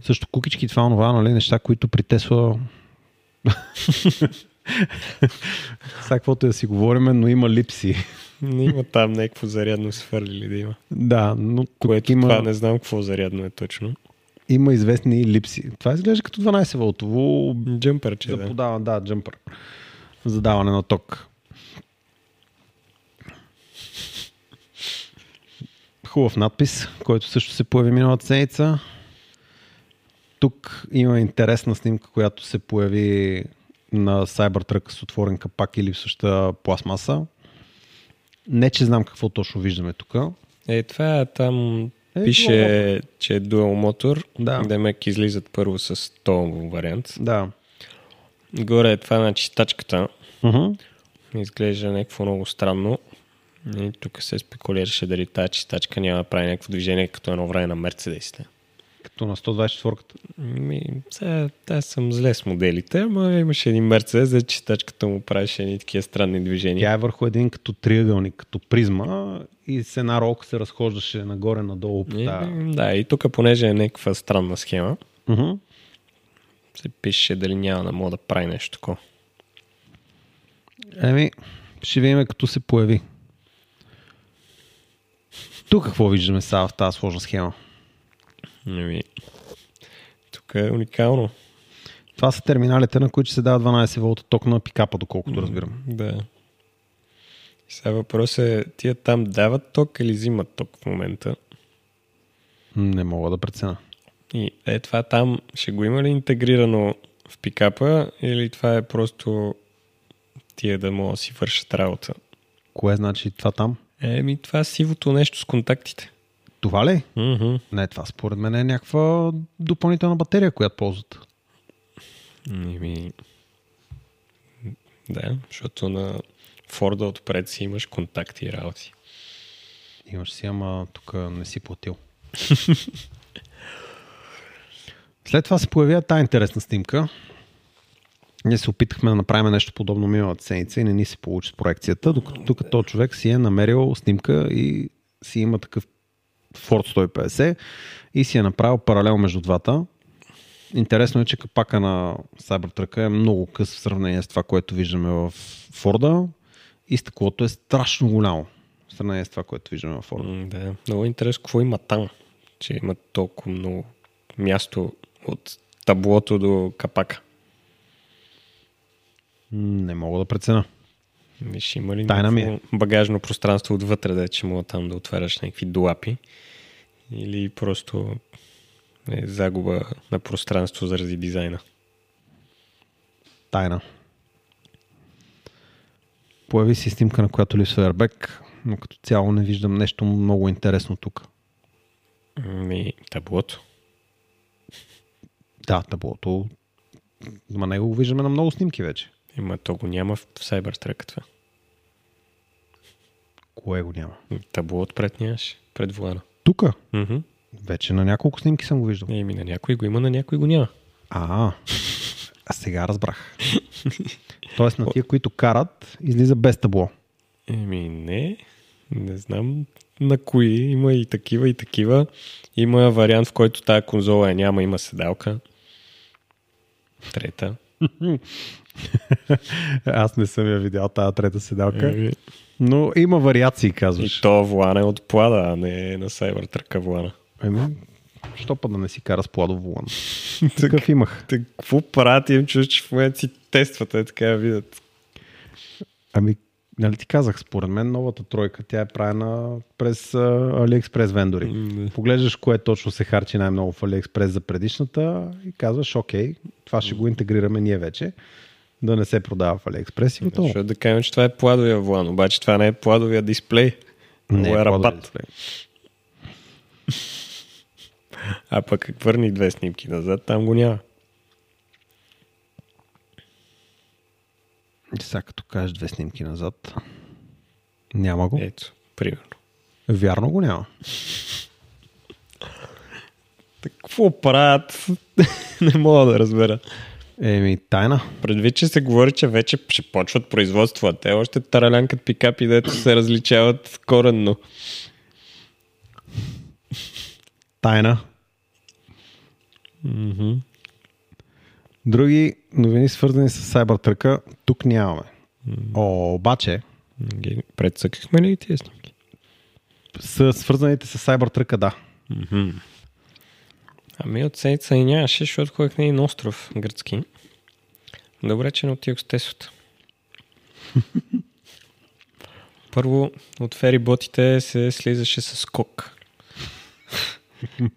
Също кукички, това, това, нали, неща, които при Тесла (laughs) Сега каквото да си говорим, но има липси. Не има там някакво зарядно свърлили да има. Да, но тук Което има, това не знам какво зарядно е точно. Има известни липси. Това изглежда като 12 волтово Джъмпърче, за да. подаване, да, джъмпър. За даване на ток. Хубав надпис, който също се появи миналата седмица. Тук има интересна снимка, която се появи на Cybertruck с отворен капак или липсваща пластмаса. Не, че знам какво точно виждаме тук. Е, това е там Е, пише, dual че е dual мотор. Да. Демек излизат първо с този вариант. Да. Горе е това на чистачката. Uh-huh. Изглежда някакво много странно. И тук се спекулираше дали тази чистачка няма да прави някакво движение като едно време на Мерцедесите. Като на 124-ката. Ми, сега, аз съм зле с моделите, ама имаше един Мерцедес, за чистачката му правеше едни такива странни движения. Тя е върху един като триъгълник, като призма и с една ролка се разхождаше нагоре-надолу по да, и тук, понеже е някаква странна схема, Uh-huh. се пише дали няма да мога да прави нещо такова. Еми, ще видим като се появи. Тук какво виждаме сега в тази сложна схема? Ами, тук е уникално. Това са терминалите, на които се дава 12 волта ток на пикапа, доколкото разбирам. Да. И сега въпрос е, тия там дават ток или взимат ток в момента? Не мога да преценя. И е това там ще го има ли интегрирано в пикапа или това е просто тия да могат да си вършат работа? Кое значи това там? Еми, това е сивото нещо с контактите. Това ли? Мгм. Не, това според мен е някаква допълнителна батерия, която ползват. Еми, да, защото на Форда отпред си имаш контакти и работи. Имаш си, ама тук не си платил. (laughs) След това се появява тази интересна снимка. Ние се опитахме да направим нещо подобно миналата седмица и не ни се получи с проекцията, докато тук този човек си е намерил снимка и си има такъв Ford 150 и си е направил паралел между двата. Интересно е, че капака на Cybertruck е много къс в сравнение с това, което виждаме в Форда и стъклото е страшно голямо в сравнение с това, което виждаме в Форда. Да, много интересно какво има там, че има толкова много място от таблото до капака. Не мога да преценя. Виж, има ли Тайна ми е. багажно пространство отвътре, да че мога там да отваряш някакви долапи? Или просто е загуба на пространство заради дизайна? Тайна. Появи си снимка, на която липсва airbag, но като цяло не виждам нещо много интересно тук. Ми, таблото. Да, таблото. Ма него го виждаме на много снимки вече. Има, то го няма в Cybertruck това. Кое го няма? Табло отпред нямаше, пред вулана. Тук. Мгм. Вече на няколко снимки съм го виждал. Еми, на някой го има, на някой го няма. А, а сега разбрах. Тоест на тия, които карат, излиза без табло. Еми, не. Не знам на кои. Има и такива, и такива. Има вариант, в който тази конзола я няма, има седалка. Трета. (laughs) (laughs) Аз не съм я видял тази трета седалка. Еми, Но има вариации, и казваш. то вулана е от плада, а не е на Cybertruck вулана. Еми, що па да не си кара с пладов вулан? (laughs) Такъв имах. Та, какво правят? Им чуш, че в момента си тествате, така да видят. Ами, нали ти казах, според мен новата тройка, тя е правена през AliExpress вендори. М, Поглеждаш кое точно се харчи най-много в AliExpress за предишната и казваш, окей, това ще го интегрираме ние вече, да не се продава в AliExpress и готово. Защото да кажем, че това е пладовия вулан, обаче това не е пладовия дисплей. Много е плодове рапат. А пък върни две снимки назад, там го няма. Сега като кажеш две снимки назад, няма го. Ето, примерно. Вярно го няма. Какво правят? (laughs) не мога да разбера. Еми, тайна. Предвид, че се говори, че вече ще почват производство, а те още таралянкат пикапи, дето се различават коренно. Тайна. Mm-hmm. Други новини свързани с Cybertruck тук нямаме. О, обаче, Предсъкахме ли тия снимки? с свързаните с Cybertruck, да. Mm-hmm. Ами от седмица и нямаше, защото ходих на един остров гръцки. Добре, че не отидох с Теслата. (laughs) Първо, от фериботите се слизаше с скок.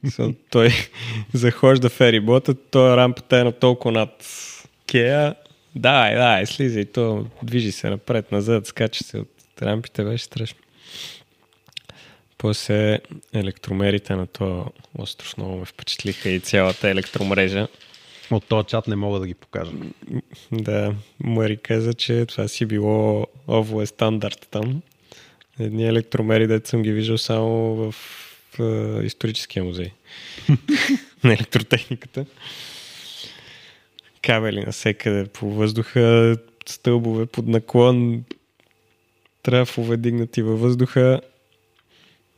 So, (laughs) той (laughs) захожда ферибота, то рампата е на толкова над Кея. Давай, давай, слизай, то движи се напред, назад, скача се от Рампите беше страшно. После електромерите на това остров много ме впечатлиха и цялата електромрежа. От този чат не мога да ги покажа. Да, Мари каза, че това си било ово е стандарт там. Едни електромери, да съм ги виждал само в, в историческия музей (laughs) на електротехниката. Кабели насекъде по въздуха, стълбове под наклон, трафове дигнати във въздуха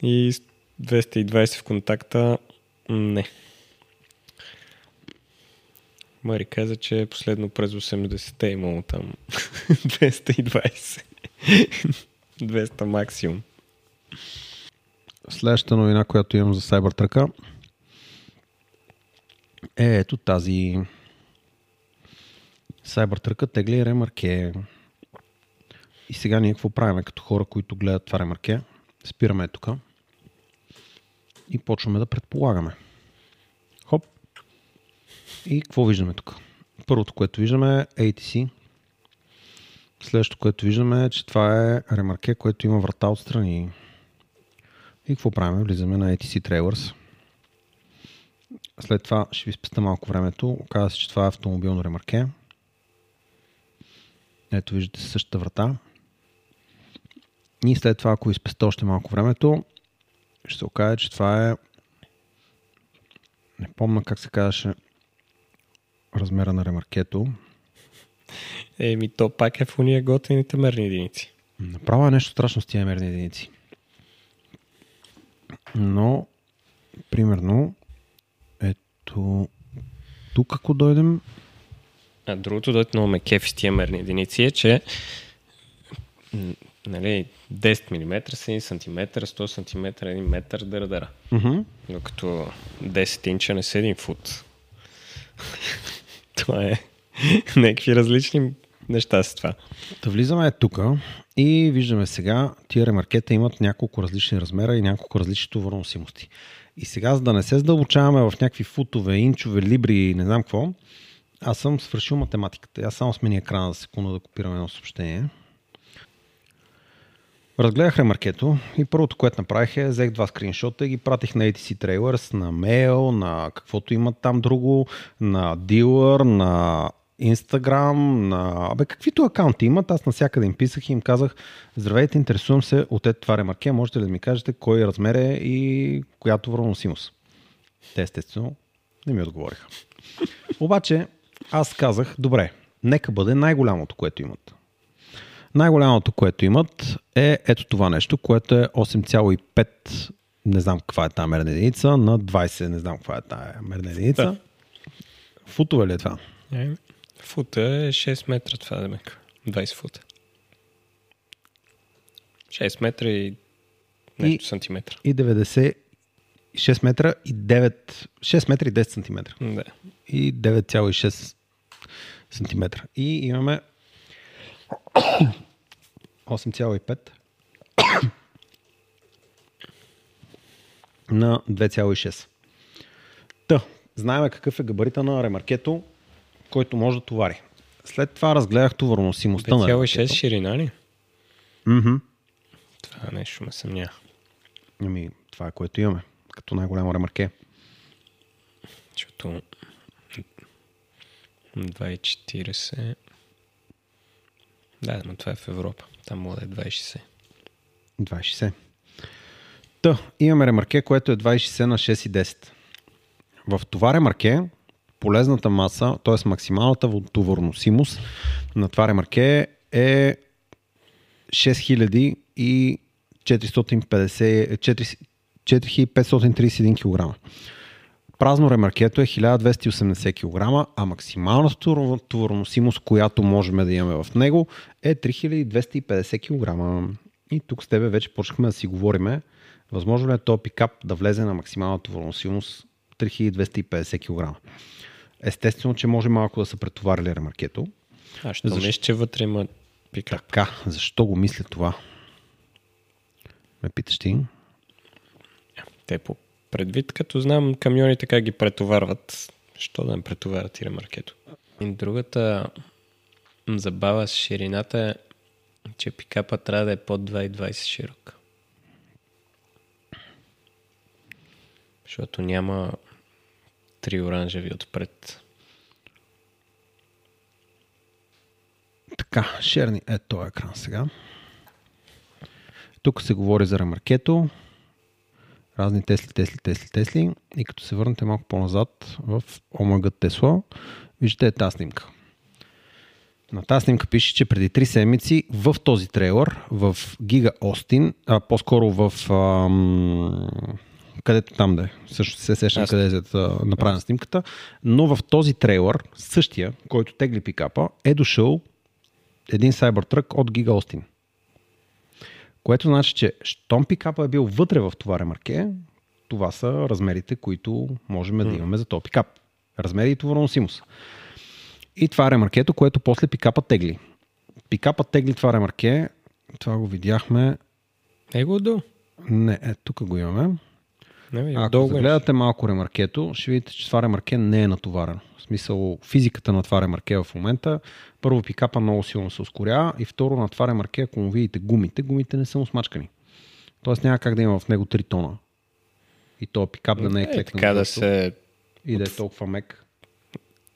и 220 в контакта. Не. Мари каза, че последно през 80-те е имало там (laughs) 220. 200 максимум. Следващата новина, която имам за Cybertruck е ето тази Cybertruck тегли ремарке. И сега ние какво правим като хора, които гледат това ремарке? Спираме тук и почваме да предполагаме. Хоп. И какво виждаме тук? Първото, което виждаме е ATC. Следващото, което виждаме е, че това е ремарке, което има врата отстрани. И какво правим? Влизаме на ATC Trailers. След това ще ви спеста малко времето. Оказва се, че това е автомобилно ремарке. Ето виждате същата врата. И след това, ако изпеста още малко времето, ще се окаже, че това е не помня как се казваше размера на ремаркето. Еми, то пак е в уния готените мерни единици. Направо е нещо страшно с тия мерни единици. Но, примерно, ето, тук ако дойдем... А другото, дойде много ме кефи с тия мерни единици е, че нали, 10 мм са 1 см, 100 см, 1 метър, дъра, дъра. Uh-huh. Докато 10 инча не са 1 фут. (laughs) това е (laughs) някакви различни неща с това. Да влизаме тук и виждаме сега, тия ремаркета имат няколко различни размера и няколко различни товарносимости. И сега, за да не се задълбочаваме в някакви футове, инчове, либри и не знам какво, аз съм свършил математиката. Аз само смени екрана за секунда да копирам едно съобщение. Разгледах ремаркето и първото, което направих е, взех два скриншота и ги пратих на ATC Trailers, на Mail, на каквото имат там друго, на Dealer, на Instagram, на... Абе, каквито акаунти имат, аз навсякъде им писах и им казах, здравейте, интересувам се от ето това ремарке, можете ли да ми кажете кой размер е и която върносимост? Те естествено не ми отговориха. (laughs) Обаче аз казах, добре, нека бъде най-голямото, което имат. Най-голямото, което имат е ето това нещо, което е 8,5 не знам каква е тази мерна единица, на 20 не знам каква е тази мерна единица. Да. Футове ли е това? Е, фута е 6 метра, това да мека. 20 фута. 6 метра и нещо и, сантиметра. И 90 6 метра и 9 6 метра и 10 сантиметра. Да. И 9,6 сантиметра. И имаме 8,5 (coughs) на 2,6. Та, знаем какъв е габарита на ремаркето, който може да товари. След това разгледах товарносимостта на ремаркето. 2,6 ширина ли? Mm-hmm. Това нещо ме съмня. Ами, това е което имаме, като най-голямо ремарке. Защото 2,40 да, но това е в Европа. Там може да е 2,60. 2,60. Та, имаме ремарке, което е 2,60 на 6,10. В това ремарке полезната маса, т.е. максималната товарносимост на това ремарке е 4531 кг. Празно ремаркето е 1280 кг, а максималната товарносимост, която можем да имаме в него е 3250 кг. И тук с тебе вече почнахме да си говориме, възможно ли е този пикап да влезе на максимална товарносимост 3250 кг. Естествено, че може малко да се претоварили ремаркето. А що Защо... мислиш, че вътре има пикап? Така, защо го мисля това? Ме питаш ти? Те по предвид, като знам камионите как ги претоварват, що да не претоварят и ремаркето. И другата забава с ширината е че пикапа трябва да е под 2,20 широк. Защото няма три оранжеви отпред. Така, шерни е този екран сега. Тук се говори за ремаркето, разни Тесли, Тесли, Тесли, Тесли и като се върнете малко по-назад в ОМГ Тесла, виждате тази снимка. На тази снимка пише, че преди 3 седмици в този трейлър, в Гига Остин, а по-скоро в ам, където там да е, също се сещам Аз- къде е направена снимката, но в този трейлър, същия, който тегли пикапа, е дошъл един Cybertruck от Giga Austin. Което значи, че щом пикапа е бил вътре в това ремарке, това са размерите, които можем да имаме за този пикап. Размери и товароносимост. И това е ремаркето, което после пикапа тегли. Пикапа тегли това ремарке, това го видяхме. Е го долу. Не, е, тук го имаме. Не, Ако долу загледате малко ремаркето, ще видите, че това ремарке не е натоварено. В смисъл, физиката на това ремарке в момента, първо пикапа много силно се ускорява и второ на това ремарке, ако му видите гумите, гумите не са му смачкани. Тоест няма как да има в него 3 тона. И то пикап да не е е, клекнал. така да се... И да е толкова мек.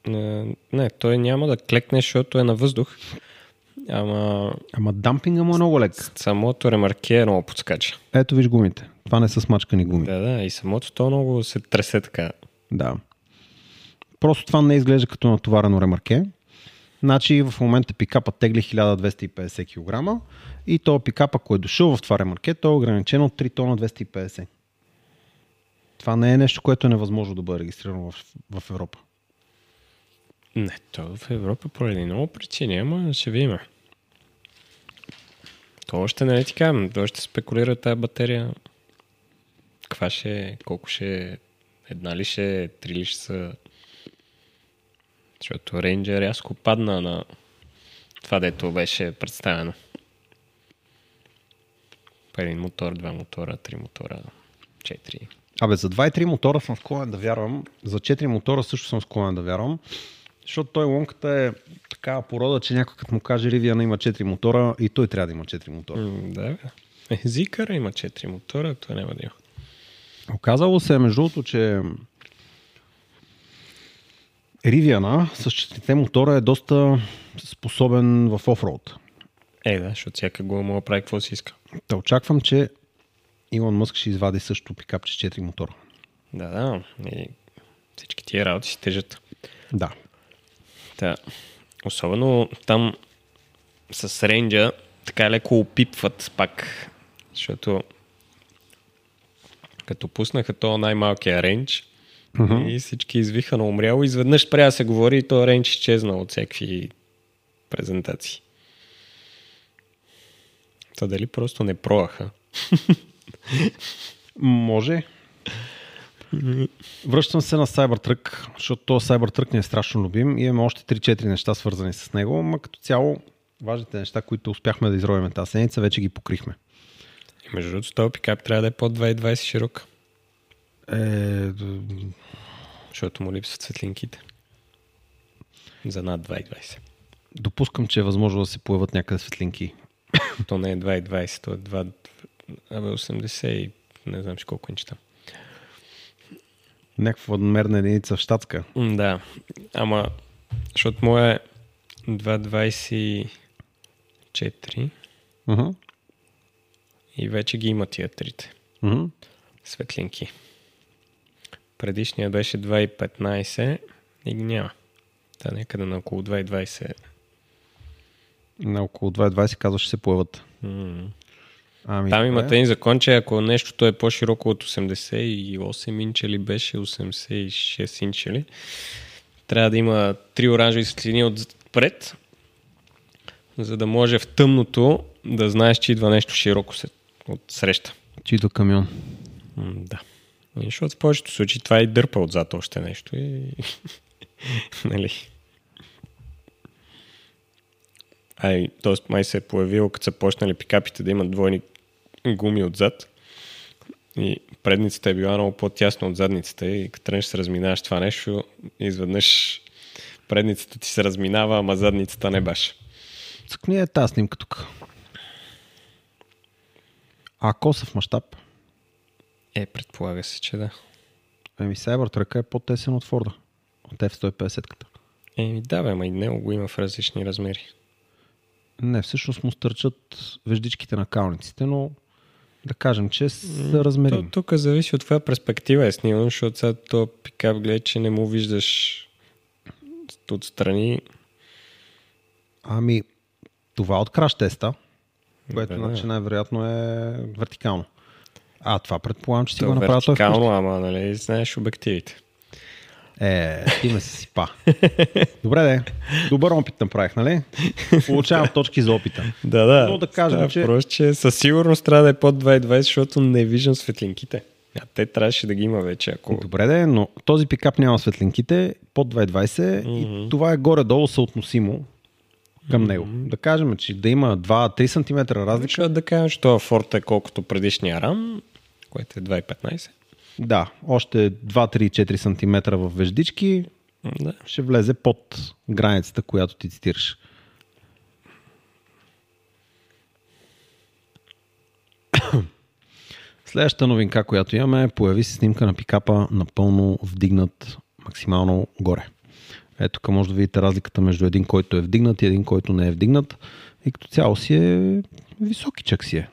Не, не, той няма да клекне, защото е на въздух. Ама Ама дампинга му е много лек. самото ремарке е много подскача. Ето виж гумите. Това не са смачкани гуми. Да, да, и самото то много се тресе така. Да. Просто това не изглежда като натоварено ремарке. Значи в момента пикапа тегли 1250 кг и то пикап, ако е дошъл в това ремарке, то е ограничено от 3 тона 250. Това не е нещо, което е невъзможно да бъде регистрирано в, в Европа. Не, то в Европа поради много причини, ама ще видим. То още не е казвам, то ще спекулира тази батерия. Каква ще е, колко ще е, една ли ще е, три ли ще са. Защото Ranger рязко падна на това, дето беше представено. Един мотор, два мотора, три мотора, четири. Абе, за 2 и 3 мотора съм склонен да вярвам. За 4 мотора също съм склонен да вярвам. Защото той лонката е такава порода, че някой като му каже Ривиана има 4 мотора и той трябва да има 4 мотора. М, Да. Е, Зикъра има 4 мотора, то няма да има. Оказало се, между другото, че Ривиана с четирите мотора е доста способен в офроуд. Е, да, защото всяка го мога да прави какво си иска. Та очаквам, че Илон Мъск ще извади също пикапче с 4 мотора. Да, да. И всички тия работи си тежат. Да. Та, особено там с рейнджа така леко опипват пак, защото като пуснаха то най-малкия рейндж uh-huh. и всички извиха на умряло, изведнъж спря да се говори и то рейндж изчезна от всякакви презентации. Та дали просто не проаха? Може. Връщам се на Cybertruck, защото Cybertruck ни е страшно любим и имаме още 3-4 неща свързани с него, но като цяло важните неща, които успяхме да изровим тази седмица, вече ги покрихме. И между другото, този пикап трябва да е под 2,20 широк, Е, защото му липсват светлинките. За над 2,20. допускам, че е възможно да се появят някъде светлинки. То не е 2,20, то е 2, абе 80 и не знам си колко инчета. Някаква мерна единица в щатска. Да, ама, защото моя е 2,24 Uh-huh. и вече ги има тия трите Uh-huh. светлинки. Предишния беше 2,15 и ги няма. Та някъде на около 2,20. На около 2,20 казва, ще се появят. М. Ами, Там имате един закон, че ако нещото е по-широко от 88 инча или беше 86 инча ли, трябва да има три оранжеви светлини отпред, за да може в тъмното да знаеш, че идва нещо широко се- от среща. Чито камион. М, да. И Защото в повечето случаи това и дърпа отзад още нещо. И... (laughs) нали? Ай, т.е. май се е появило, като са почнали пикапите да имат двойни гуми отзад. И предницата е била много по-тясна от задницата и като тръгнеш се разминаваш това нещо, изведнъж предницата ти се разминава, ама задницата не баш. Цъкни е тази снимка тук. А косъв мащаб? Е, предполага се, че да. Еми, Cybertruck е по-тесен от Форда. От F-150-ката. Еми да, бе, ма и него го има в различни размери. Не, всъщност му стърчат веждичките на калниците, но да кажем, че са размерими. То, тук зависи от това перспектива е сниман, защото сега то пикап гледа, че не му виждаш отстрани. Ами, това от краш теста, което Да, значи най-вероятно е вертикално. А, това предполагам, че си То го направил той вертикално, вкъщи. ама нали, знаеш обективите. Е, ти ме се сипа. Добре, де. Добър опит направих, нали? Получавам точки за опита. Да, да. Но да кажем, е че- Просто, че със сигурност трябва да е под 2,20, защото не виждам светлинките. А те трябваше да ги има вече, ако... Добре, де, но този пикап няма светлинките под 220 и това е горе-долу съотносимо към него. Да кажем, че да има 2-3 см разлика. Защото да кажем, че това Форд е колкото предишния рам, което е 2,15. Да, още 2-3-4 см в веждички Да. ще влезе под границата, която ти цитираш. (coughs) Следващата новинка, която имаме, появи се снимка на пикапа напълно вдигнат максимално горе. Ето тук може да видите разликата между един, който е вдигнат и един, който не е вдигнат. И като цяло си е високи чак си е.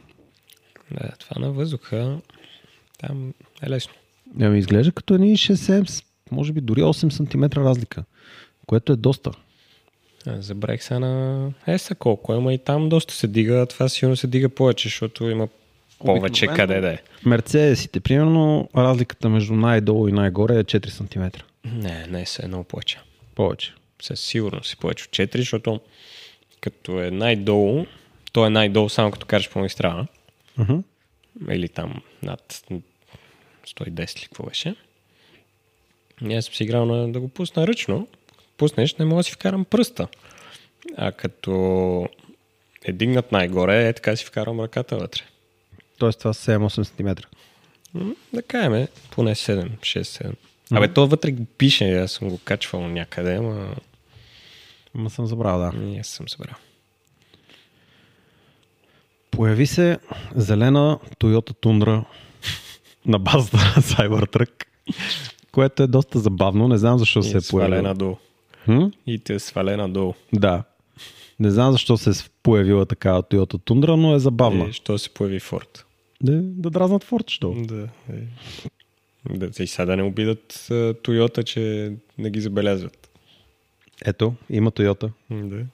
да, това на въздуха там е лесно. Ами изглежда като едни 6-7, може би дори 8 см разлика, което е доста. А, Забравих сега на ЕСА колко ама и там доста се дига, това сигурно се дига повече, защото има повече Обикновено- къде да е. Мерцедесите, примерно, разликата между най-долу и най-горе е 4 см. Не, не се е много повече. Повече. Със сигурност си повече от 4, защото като е най-долу, то е най-долу само като караш по магистрала. Uh-huh. Или там над 110 ли какво беше. И аз съм си играл на, да го пусна ръчно. Пуснеш, не мога да си вкарам пръста. А като е дигнат най-горе, е така си вкарам ръката вътре. Тоест това са 7-8 см. М, Да кажем, поне 7, 6-7. Абе, то вътре пише, аз съм го качвал някъде, ама Ма съм забрал, да. не съм събрал. Появи се зелена Toyota Tundra на базата на Cybertruck, което е доста забавно. Не знам защо И се е е появила. свалена долу. Хм? И те е свалена долу. Да. Не знам защо се е появила такава Toyota Tundra, но е забавна. И що се появи Форд? Да, да дразнат Форд, що? Да. Е. Да, и сега да не обидат Тойота, че не ги забелязват. Ето, има Toyota. Да.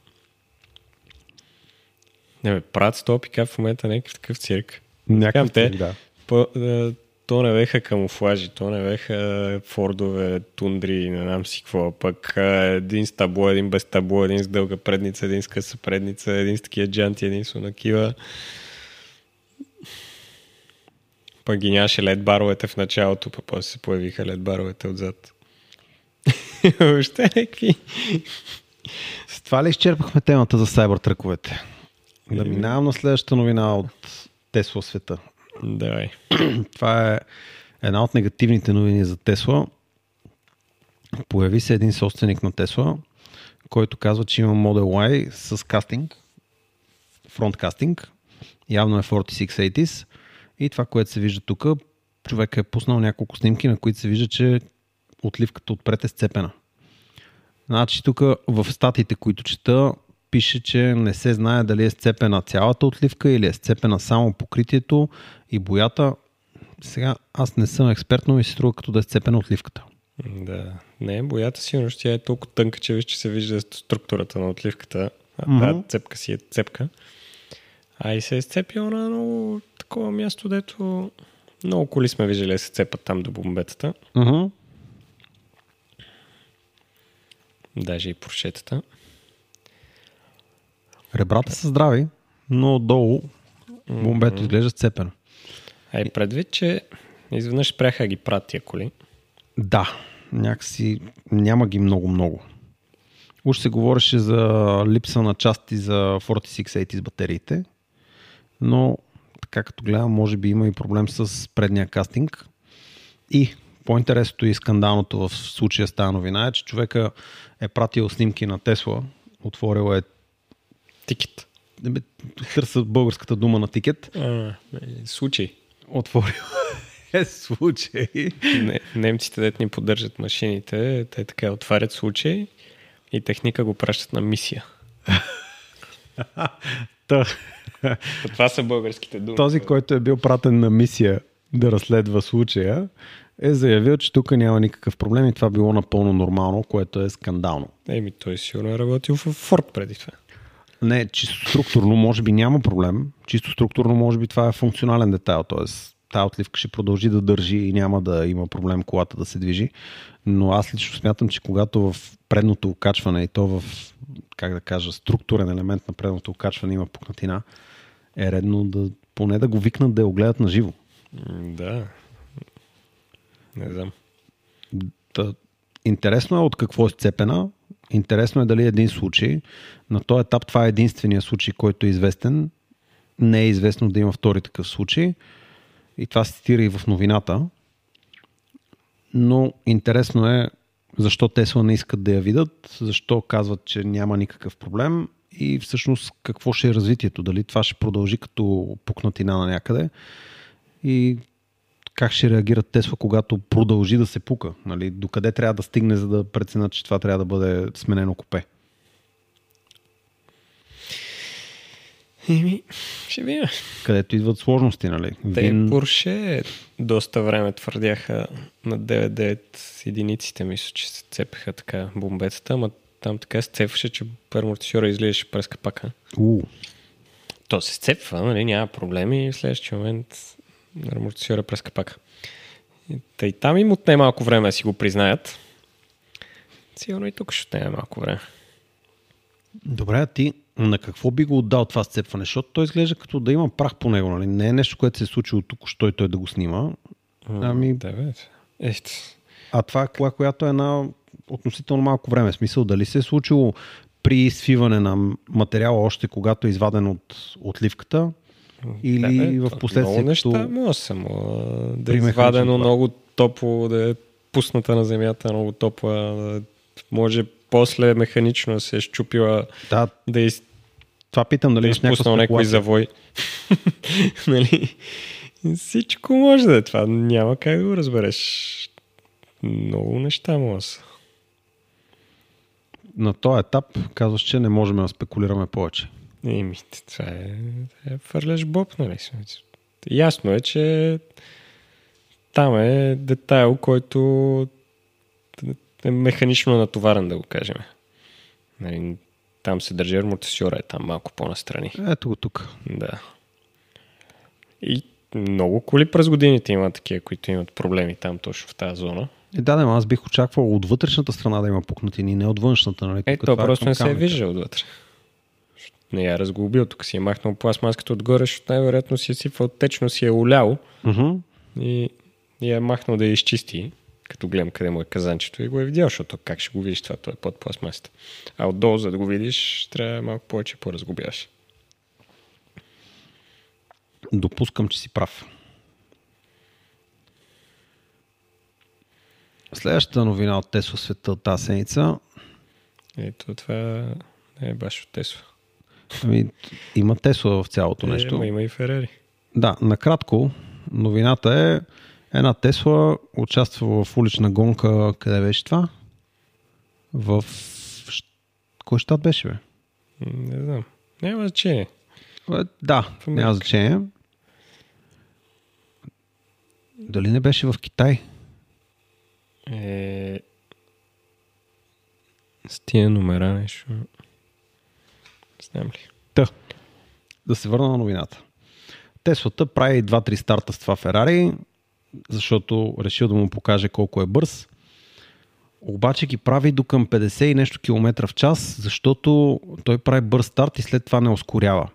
Не бе, правят с този пикап в момента някакъв такъв цирк. Някакъв те, да. По, е, то не беха камуфлажи, то не беха фордове, тундри, не знам си какво, пък е, един с табло, един без табло, един с дълга предница, един с къса предница, един с такива джанти, един с онакива. Пък ги нямаше лед баровете в началото, пък после се появиха лед баровете отзад. (laughs) Въобще някакви. С това ли изчерпахме темата за сайбъртръковете? Да минавам на следващата новина от Тесла света. Давай. (clears throat) Това е една от негативните новини за Тесла. Появи се един собственик на Тесла, който казва, че има Model Y с кастинг, фронт кастинг, явно е 4680s и това, което се вижда тук, човек е пуснал няколко снимки, на които се вижда, че отливката отпред е сцепена. Значи тук в статиите, които чета, пише, че не се знае дали е сцепена цялата отливка или е сцепена само покритието и боята. Сега аз не съм експерт, но ми се струва като да е сцепена отливката. Да. Не, боята сигурно ще тя е толкова тънка, че виж, че се вижда структурата на отливката. А Мгм. тази цепка си е цепка. А и се е сцепила на много такова място, дето много коли сме виждали да се цепат там до бомбетата. Uh-huh. Даже и поршетата. Ребрата са здрави, но отдолу бомбето изглежда сцепено. А и предвид, че изведнъж спряха ги правят тия коли. Да, някакси няма ги много-много. Уж се говореше за липса на части за 4680 с батериите, но така като гледам, може би има и проблем с предния кастинг. И по-интересното и скандалното в случая с тази новина е, че човека е пратил снимки на Тесла, отворил е Тикет. търся българската дума на тикет. А, случай. Отворил (laughs) е случай. Не, немците, дет ни поддържат машините, те така отварят случай и техника го пращат на мисия. (laughs) Та, Това са българските думи. този, който е бил пратен на мисия да разследва случая, е заявил, че тук няма никакъв проблем и това било напълно нормално, което е скандално. Еми, той сигурно е работил в Форд преди това. Не, чисто структурно може би няма проблем. Чисто структурно може би това е функционален детайл, т.е. тази отливка ще продължи да държи и няма да има проблем колата да се движи. Но аз лично смятам, че когато в предното окачване и то в, как да кажа, структурен елемент на предното окачване има пукнатина, е редно да поне да го викнат да я огледат на живо. Да. Не знам. Та, интересно е от какво е сцепена. Интересно е дали един случай. На този етап това е единствения случай, който е известен. Не е известно да има втори такъв случай. И това се цитира и в новината. Но интересно е защо Тесла не искат да я видят, защо казват, че няма никакъв проблем и всъщност какво ще е развитието. Дали това ще продължи като пукнатина на някъде и как ще реагират Тесла, когато продължи да се пука? Нали? Докъде трябва да стигне, за да преценят, че това трябва да бъде сменено купе? Еми, ще видим. Където идват сложности, нали? Те Вин- Порше доста време твърдяха на 9-9 с единиците, мисля, че се цепеха така бомбецата, ама там така се цепваше, че амортисьора излизаше през капака. У, То се сцепва, нали, няма проблеми и в следващия момент амортисьора през капака. И Тъй там им отне малко време да си го признаят. Сигурно и тук ще отнеме малко време. Добре, а ти на какво би го отдал това сцепване? Защото той изглежда като да има прах по него. Нали? Не е нещо, което се е случило тук, що и той да го снима. Ами, Девет. Ехт. а това е кола, която е на относително малко време. В смисъл, дали се е случило при свиване на материала още когато е изваден от отливката или в последствие Много неща като... може само да е извадено много топло, да е пусната на земята много топла, да може после механично да се е щупила, Да, да е из- това питам да дали е някаква изпуснал някой завой. (laughs) нали? Всичко може да е това. Няма как да го разбереш. Много неща може. да. На този етап казваш, че не можем да спекулираме повече. Еми, това е, е фърляш боб, нали? Ясно е, че там е детайл, който е механично натоварен, да го кажем. Нали, там се държи амортисьора, е там малко по-настрани. Ето го тук. Да. И много коли през годините има такива, които имат проблеми там точно в тази зона. Е, да, ама аз бих очаквал от вътрешната страна да има пукнатини, не от външната. Нали? Е, то това просто не се е виждал отвътре. Не я разглобил, тук си е махнал пластмаската отгоре, защото най-вероятно си е сипвал течно, си е улял Мгм. и, и е махнал да я изчисти, като гледам къде му е казанчето и го е видял, защото как ще го видиш това, то е под пластмасата. А отдолу, за да го видиш, трябва малко повече по-разглобяваш. Допускам, че си прав. Следващата новина от Тесла света тази седмица. Ето това не е баш от Тесла. Ами, има Тесла в цялото нещо. Е, ма има и Ферари. Да, накратко, новината е една Тесла участва в улична гонка. Къде беше това? В... Кой щат беше, бе? Не знам. Няма значение. Е, Да, няма значение. Дали не беше в Китай? Е... С тия номера нещо. Знам ли. Та, да се върна на новината. Теслата прави 2-3 старта с това Ферари, защото решил да му покаже колко е бърз. Обаче ги прави до към 50 и нещо километра в час, защото той прави бърз старт и след това не ускорява.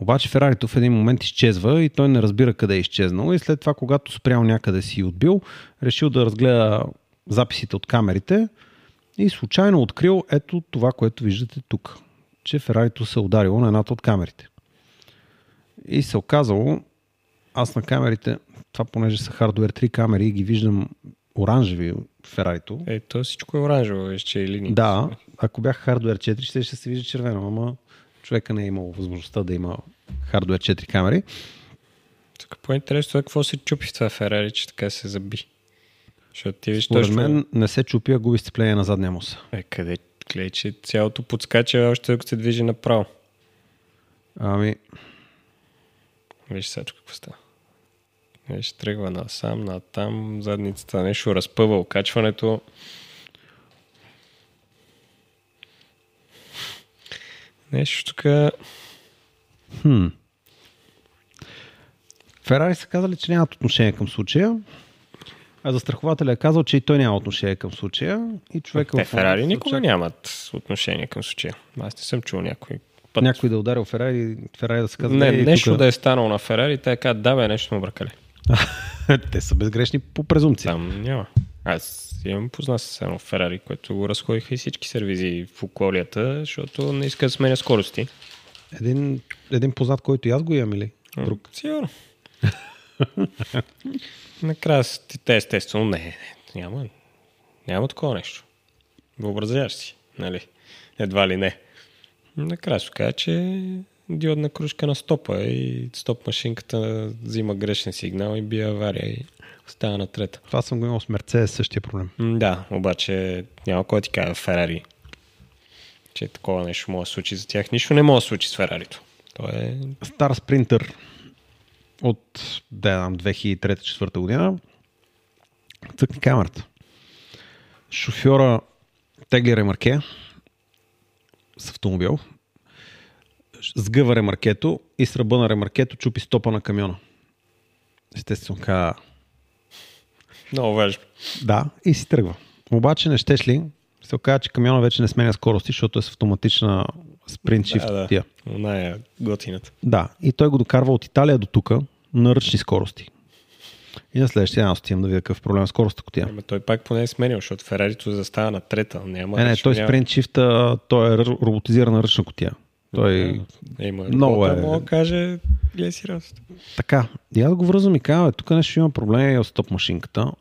Обаче Ферарито в един момент изчезва и той не разбира къде е изчезнал и след това, когато спрял някъде си и отбил, решил да разгледа записите от камерите и случайно открил ето това, което виждате тук, че Ферарито се е ударило на едната от камерите. И се оказало, аз на камерите, това понеже са Hardware 3 камери и ги виждам оранжеви Ферарито. Е, то всичко е оранжево, виж, че е линия. Да, ако бях Hardware 4, ще, ще се вижда червено, ама човека не е имал възможността да има хардвер 4 камери. Тук по-интересно е какво се чупи в това Ферари, че така се заби. Защото ти виж Според точно... мен не се чупи, а губи сцепление на задния моса. Е, къде гледай, че цялото подскача още докато се движи направо. Ами, Виж сега какво става. Виж, тръгва насам, натам, задницата нещо разпъва окачването. Нещо тук... хм. Ферари са казали, че нямат отношение към случая. А застрахователя е казал, че и той няма отношение към случая. И човека Те в момента Ферари никога очаква нямат отношение към случая. Аз не съм чул някой път. Някой да е ударил Ферари, Ферари да се казва. Не, «Ей, нещо тука». да е станало на Ферари, те казват, да бе, нещо му бъркали. (laughs) Те са безгрешни по презумпция. Там няма. Аз имам познат с едно Ферари, което го разходиха и всички сервизи в околията, защото не иска да сменя скорости. Един, един познат, който и аз го имам или? Друг. Сигурно. (laughs) (laughs) Накрая те естествено не, не, няма, няма такова нещо. Въобразяваш си, нали? Едва ли не. Накрая ще кажа, че диодна кружка на стопа и стоп машинката взима грешен сигнал и бие авария и става на трета. Това съм го имал с Мерцедес, същия проблем. Да, обаче няма кой ти каже Ферари, че такова нещо може да случи за тях. Нищо не може да случи с Ферарито. То е... Стар спринтър от да, знам, 2003-2004 година. Цъкни камерата. Шофьора тегли ремарке с автомобил. Сгъва ремаркето и с ръба на ремаркето чупи стопа на камиона. Естествено, каза Много важно. да и си тръгва. Обаче не щеш ли, се оказа, че камиона вече не сменя скорости, защото е с автоматична спринт shift да, да. Она е готината. Да, и той го докарва от Италия до тук на ръчни скорости. И на следващия аз отивам да видя какъв проблем е с скоростта котия. Ама той пак поне е сменил, защото Ферарито застава на трета. Няма Не, не, той няма... спринт шифта, той е роботизирана ръчна котия. Той Е, има Много е- е... Мога да каже, гледай си раз. така. И аз го връзвам и казвам, «Бе, тук нещо има проблеми от стоп машинката.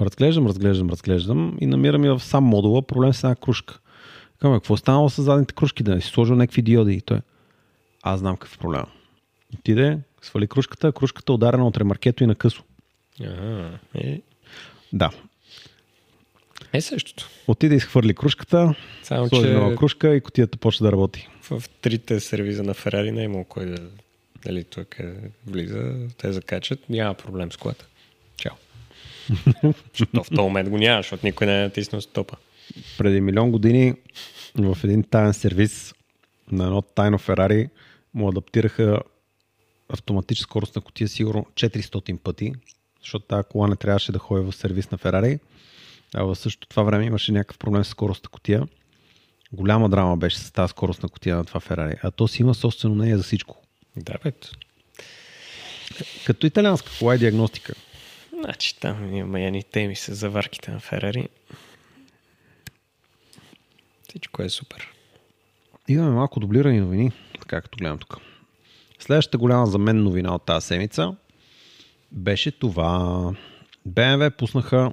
Разглеждам, разглеждам, разглеждам и намирам и в сам модула проблем с една кружка. Казвам, какво станало с задните кружки? Да не си сложил някакви диоди? И той, аз знам какъв е проблема. Отиде, свали кружката, кружката е ударена от ремаркето и на късо. Ага. Е, Да. е същото. Отиде, изхвърли кружката, Само, сложи че нова кружка и котията почва да работи. в трите сервиза на Ферари не е имало кой да... Дали тук е, влиза, те закачат, няма проблем с колата. Чао. (laughs) В този момент го няма, защото никой не е натиснал стопа. Преди милион години в един таен сервис на едно тайно Ферари му адаптираха автоматична скорост на котия сигурно 400 пъти, защото тази кола не трябваше да ходи в сервис на Ферари. А в същото това време имаше някакъв проблем с скоростта котия. Голяма драма беше с тази скорост на котия на това Ферари. А то си има собствено мнение за всичко. Да, бе. Като италианска кола и диагностика. Значи там има едни теми с заварките на Ферари. Всичко е супер. Имаме малко дублирани новини, така като гледам тук. Следващата голяма за мен новина от тази седмица беше това. BMW пуснаха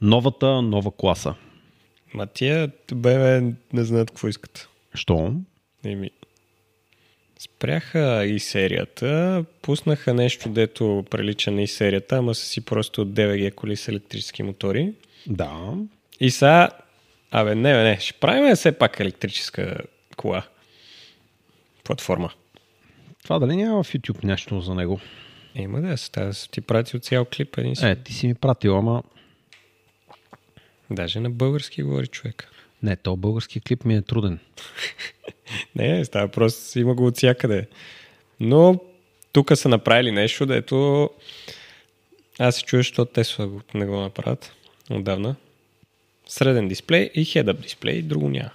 новата нова класа. Ма тия бебе не знаят какво искат. Що? Еми, спряха и серията, пуснаха нещо, дето прилича на и серията, ама са си просто 9G коли с електрически мотори. Да. И сега, абе, не, не, ще правим все пак електрическа кола. Платформа. Това дали няма в YouTube нещо за него? Има да, става, ти прати от цял клип един си. Е, ти си ми пратил, ама... Даже на български говори човек. Не, то български клип ми е труден. (laughs) Не, става просто, има го от всякъде. Но тук са направили нещо, дето аз се чуя, защото Тесла не го направят отдавна. Среден дисплей и хедъп дисплей, друго няма.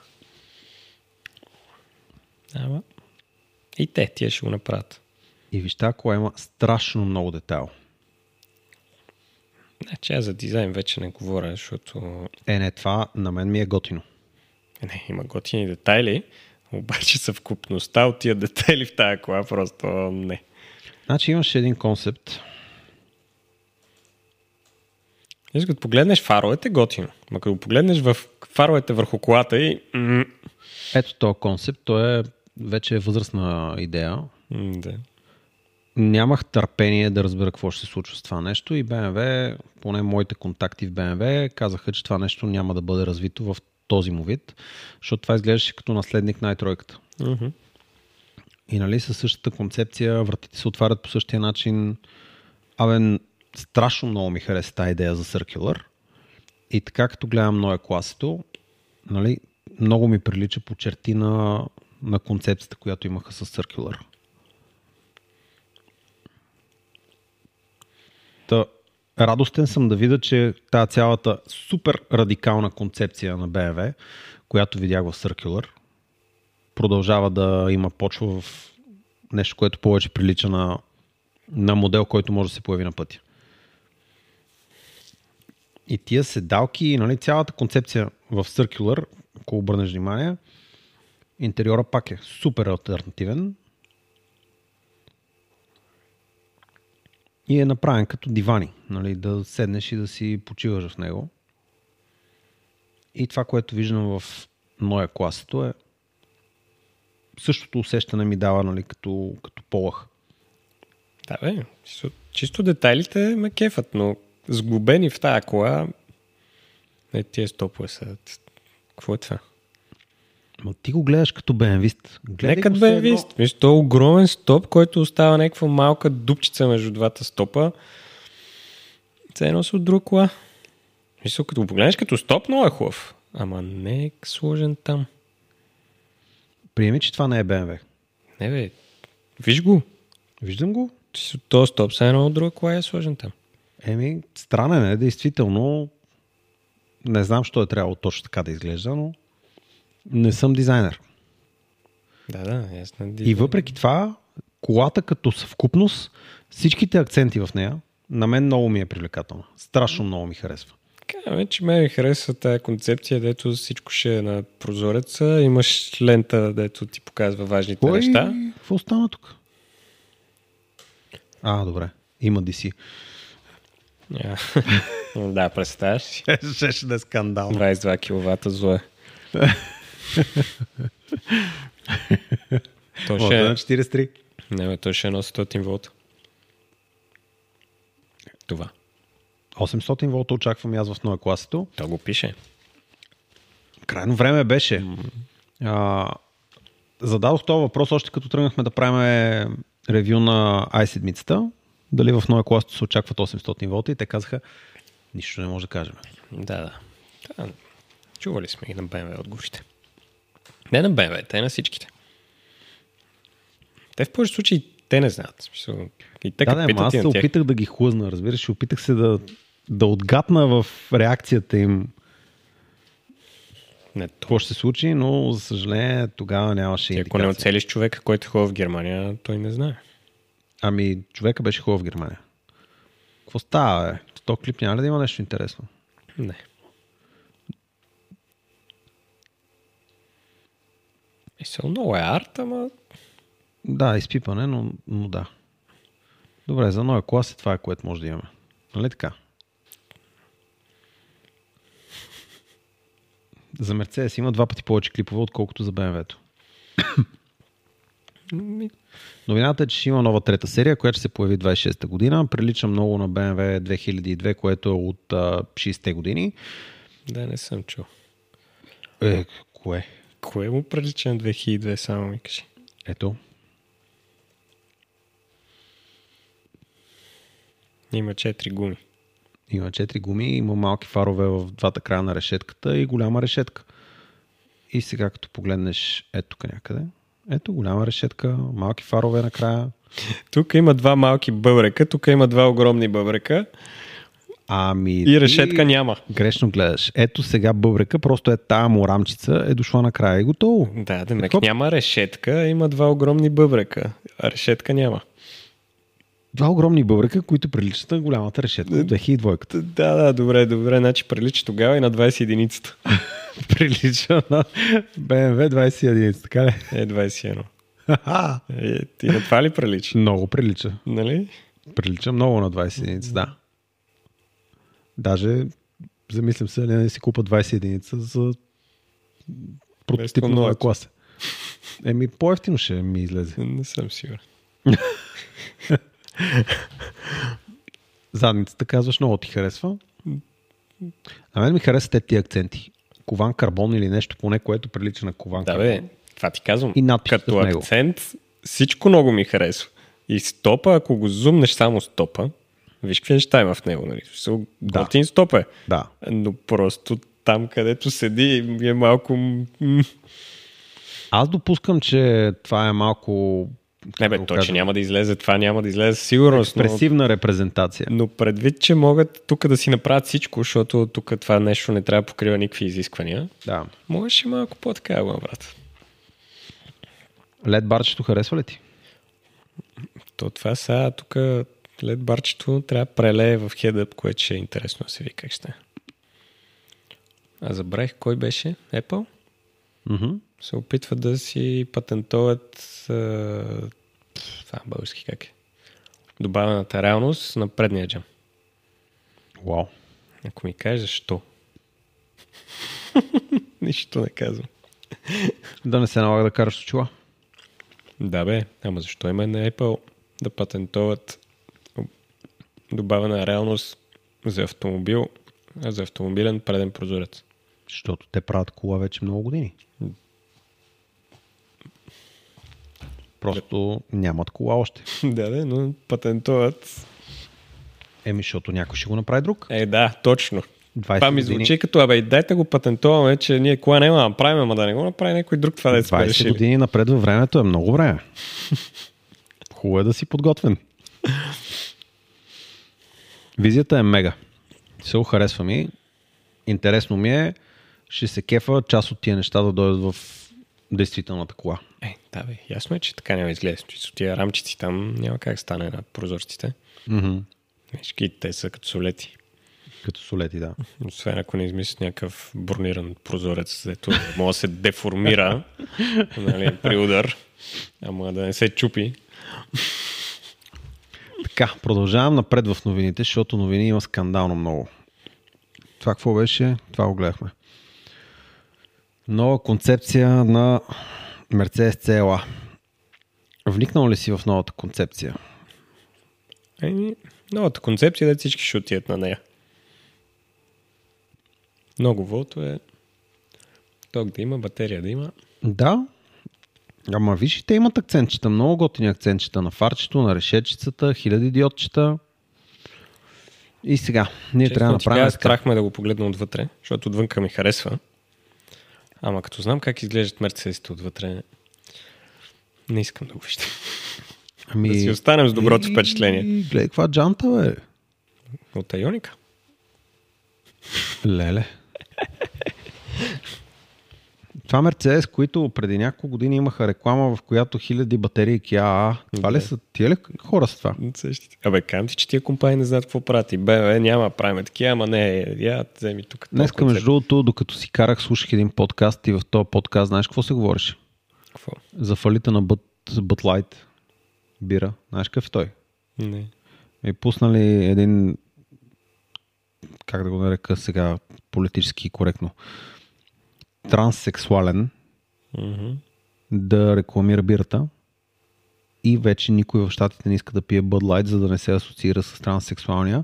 Ама. И те, тия ще го направят. И виж, тази кола има страшно много детайл. Значи аз за дизайн вече не говоря, защото Е, не, това на мен ми е готино. не, има готини детайли, обаче съвкупността от тия детайли в тази кола просто не. Значи имаше един концепт. И като погледнеш фаровете, готино. Ма като погледнеш в фаровете върху колата и... ето този концепт, той е вече е възрастна идея. Да. Нямах търпение да разбера какво ще се случва с това нещо и BMW, поне моите контакти в BMW, казаха, че това нещо няма да бъде развито в този му вид, защото това изглеждаше като наследник на i3. Мгм. И нали със същата концепция, вратите се отварят по същия начин. Абе, страшно много ми хареса тази идея за Circular. И така като гледам Ноя класето, нали, много ми прилича по черти на, на концепцията, която имаха с Circular. Та, радостен съм да видя, че тази цялата супер радикална концепция на BMW, която видях в Circular, продължава да има почва в нещо, което повече прилича на, на модел, който може да се появи на пътя. И тия седалки, нали, цялата концепция в Circular, ако обърнеш внимание, интериора пак е супер альтернативен и е направен като дивани, нали, да седнеш и да си почиваш в него. И това, което виждам в моя класето е същото усещане ми дава, нали, като, като полах. Да, бе. Чисто, чисто детайлите ме кефат, но сглобени в тая кола, не, тия стопове са. Какво е това? Ма ти го гледаш като бенвист. Гледай Нека го да все бе едно- виж. То е огромен стоп, който остава някаква малка дупчица между двата стопа. Це едно от друга кола. Мисля, като го погледнеш като стоп, много е хубав. Ама не е сложен там. Приеми, че това не е BMW. Не бе, виж го. Виждам го. С- То стоп са едно от друга кола е сложен там. Еми, странен е, действително. Не знам, що е трябвало точно така да изглежда, но не съм дизайнер. Да, да, ясно. И въпреки това, колата като съвкупност, всичките акценти в нея, на мен много ми е привлекателна. Страшно много ми харесва. Така, вече ме харесва тази концепция, дето всичко ще е на прозореца, имаш лента, дето ти показва важните Кой? неща. Какво стана тук? А, добре. Има DC. Я. да, представяш си. (laughs) Ще да е скандал. 22 кВт злое. то ще, на е, 43. не, бе, то ще е на 800 волта. Това. 800 волта очаквам аз в новия класето. То го пише. Крайно време беше. А, зададох този въпрос още като тръгнахме да правим ревю на i7-цата. Дали в новия клас се очакват 800 волта и те казаха, нищо не може да кажем. Да, да. да. Чували сме и на BMW отговорите. Не на BMW, те на всичките. Те в повечето случаи те не знаят. И те да, да, питат аз и се тях. опитах да ги хлъзна, разбираш, опитах се да, да отгатна в реакцията им Не, какво ще се случи, но за съжаление тогава нямаше Ти, ако не оцелиш човека, който е хубав в Германия, той не знае. Ами, човека беше хубав в Германия. Какво става, бе? Този клип няма ли да има нещо интересно? Не. И се много е арт, ама Да, изпипане, но, но да. Добре, за новия клас е това, е, което може да имаме. Нали така? За Мерцедес има два пъти повече клипове, отколкото за BMW-то. Новината е, че ще има нова трета серия, която ще се появи 26-та година. Прилича много на BMW 2002, което е от а, 60-те години. да, не съм чул. Е, кое? Кое му прилича на 2002, само ми кажи. Ето. Има 4 гуми. Има 4 гуми, има малки фарове в двата края на решетката и голяма решетка. И сега като погледнеш ето тук някъде, ето голяма решетка, малки фарове накрая. Тук има два малки бъбрека, тук има два огромни бъбрека Ами и ти решетка няма. Грешно гледаш. Ето сега бъбрека, просто е тая му рамчица, е дошла накрая и готово. Да, да, мек Хоп. няма решетка, има два огромни бъбрека, а решетка няма. Два огромни бъбрека, които приличат на голямата решетка от 2002. Да, да, добре, добре, значи прилича тогава и на 20 единицата. (laughs) Прилича на BMW 21, така ли? Е, 21. Ха-ха. Е, ти на това ли прилича? много прилича. Нали? Прилича много на 20 единица, да. Даже замислям се не си купа 20 единица за Прототип на нова класа. Еми, по-ефтино ще ми излезе. Не съм сигурен. (laughs) Задницата казваш, много ти харесва. А мен ми харесват те ти акценти. Кован карбон или нещо поне, което прилича на кован Да, карбон. бе, това ти казвам. И Като акцент, всичко много ми харесва. И стопа, ако го зумнеш само стопа, виж какви неща има в него. Нали? Да. Да. Готин стоп е. Да. Но просто там, където седи, е малко... Аз допускам, че това е малко Не бе, го то, кажа? че няма да излезе, това няма да излезе със сигурност. Но, експресивна репрезентация. но предвид, че могат тук да си направят всичко, защото тук това нещо не трябва да покрива никакви изисквания, Да. можеше малко по-така го направят. Лед барчето харесва ли ти? То това сега тук след барчето трябва да прелее в хедъп, което ще е интересно да се види как ще е. А забравих кой беше? Apple? Мгм. Се опитват да си патентоват а, това български как е? Добавената реалност на предния джам. Вау. Ако ми кажеш защо? (laughs) Нищо не казвам. Да не се налага да караш очила. Да бе, ама защо има на Apple да патентоват добавена реалност за автомобил, а за автомобилен преден прозорец? Защото те правят кола вече много години. Просто нямат кола още. (laughs) да, да, но патентоват. Еми, защото някой ще го направи друг. Е, да, точно. 20 Това ми години. звучи като, абе, дайте го патентоваме, че ние кола няма да направим, ама да не го направи някой друг това да сме 20 решили. години напред във времето е много време. (laughs) Хубаво е да си подготвен. Визията е мега. Се харесва ми. Интересно ми е, ще се кефа част от тия неща да дойдат в действителната кола. Е, да бе, ясно е, че така няма да изгледа. С тия рамчици там няма как стане на прозорците. Mm-hmm. Те са като солети. Като солети, да. Освен ако не измислят някакъв брониран прозорец, дето може да се деформира (laughs) нали, при удар, ама да не се чупи. Така, продължавам напред в новините, защото новини има скандално много. Това какво беше? Това го гледахме. Нова концепция на Mercedes CLA. Вникнал ли си в новата концепция? Еми, новата концепция е да всички ще отидат на нея. Много волтове, ток да има, батерия да има. Да. Ама виж, те имат акцентчета, много готини акцентчета на фарчето, на решетчицата, хиляди диодчета. И сега, ние Честно трябва да направим така. страх ме да го погледна отвътре, защото отвънка ми харесва. Ама като знам как изглеждат мерцедесите отвътре, не искам да го виждам. Ами... Да си останем с доброто И- впечатление. Гледай каква джанта, бе. От Айоника. Леле. Това Мерцедес, които преди няколко години имаха реклама, в която хиляди батерии АА. Това ли са? Тия ли хора са това? Същите. Абе, казвам ти, че тия компании не знаят какво правят. И БМВ няма, правим такива, ама не, я вземи тук. Днеска, между другото, докато си карах, слушах един подкаст и в този подкаст, знаеш какво се говореше? Какво? За фалита на Bud, Bud Light бира. Знаеш какъв е той? Не. И пуснали един, как да го нарека сега политически коректно, транссексуален Мгм. да рекламира бирата и вече никой в щатите не иска да пие Bud Light, за да не се асоциира с транссексуалния.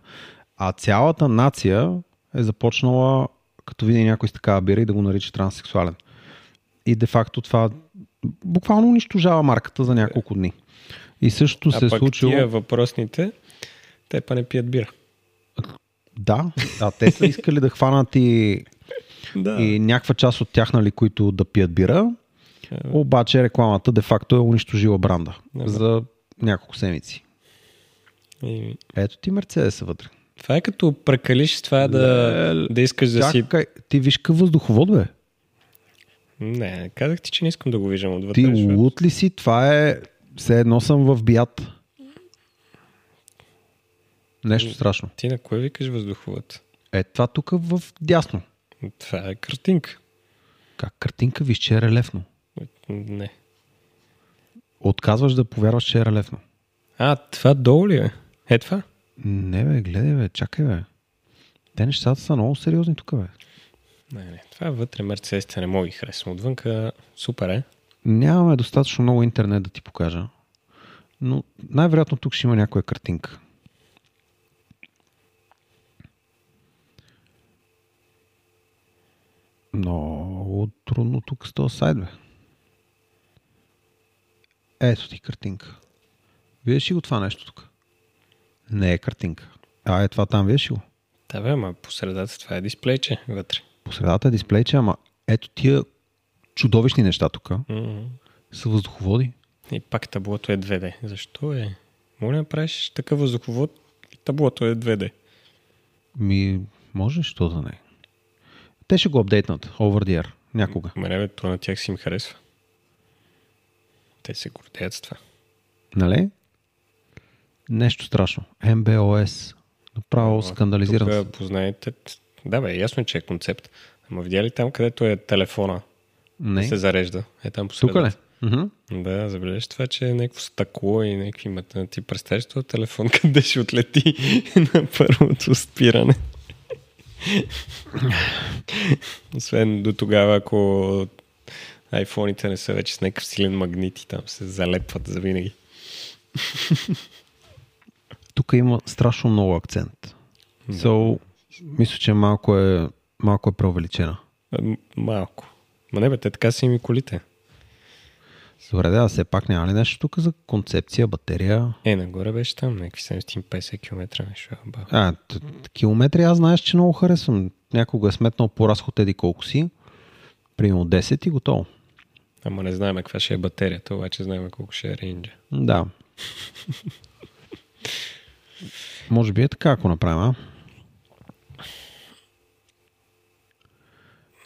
А цялата нация е започнала, като види някой с такава бира и да го нарича транссексуален. И де-факто това буквално унищожава марката за няколко дни. И същото А се е случило... тия въпросните, те па не пият бира. Да, да, те са искали да хванат и, Да. и някаква част от тях, нали, които да пият бира, обаче рекламата де-факто е унищожила бранда Да. за няколко седмици. И... Ето ти Мерцедес вътре. Това е като прекалиш с това да, Леле. да искаш да си... Чакай, ти виж какъв въздуховод, бе. Не, казах ти, че не искам да го виждам отвътре. Ти защото- лут ли си? Това е... Все едно съм в бият. Нещо страшно. Ти на кой викаш въздуховод? Е, това тук в дясно. Това е картинка. Как картинка виж, че е релефно. Не. Отказваш да повярваш, че е релефно. А, това долу ли е? Е това? Не бе, гледай бе, чакай бе. Те нещата са много сериозни тук бе. Не, не. Това е вътре мерцедесите не мога ги харесвам. Отвънка супер е. Нямаме достатъчно много интернет да ти покажа. Но най-вероятно тук ще има някоя картинка. Много трудно тук с този сайт, бе. Ето ти картинка. Виждаш ли го това нещо тук? Не е картинка. А, е това там, виждаш ли го? Да, бе, ама по средата това е дисплейче вътре. По средата е дисплейче, ама ето тия чудовищни неща тук Mm-hmm. са въздуховоди. И пак таблото е 2D. Защо е? Моля да правиш такъв въздуховод и таблото е 2D. Ми, може, що да не. Те ще го апдейтнат, over the air, някога. Мене то на тях си им харесва. Те се гордеят с това. Нали? Нещо страшно. MBOS. Направо скандализиран. съм. Тук познаете... Да бе, ясно, че е концепт. Ама видя ли там, където е телефона? Не. Се зарежда. Е там по Тук ли? Да, забележиш това, че е някакво стъкло и някакви мета. Ти представяш този телефон (laughs) къде ще отлети (laughs) на първото спиране. Освен до тогава, ако айфоните не са вече с някакъв силен магнит и там се залепват за винаги. Тук има страшно много акцент. So, мисля, че малко е, малко е преувеличена. Малко. Ма не бе, те така са им и колите. Добре, да, все пак няма ли нещо тук за концепция, батерия? Е, нагоре беше там, някакви 750 км нещо. А, километри аз знаеш, че много харесвам. Някога е сметнал по разход еди колко си. Примерно 10 и готово. Ама не знаем каква ще е батерията, обаче знаем колко ще е рейнджа. Да. Може би е така, ако направим, а?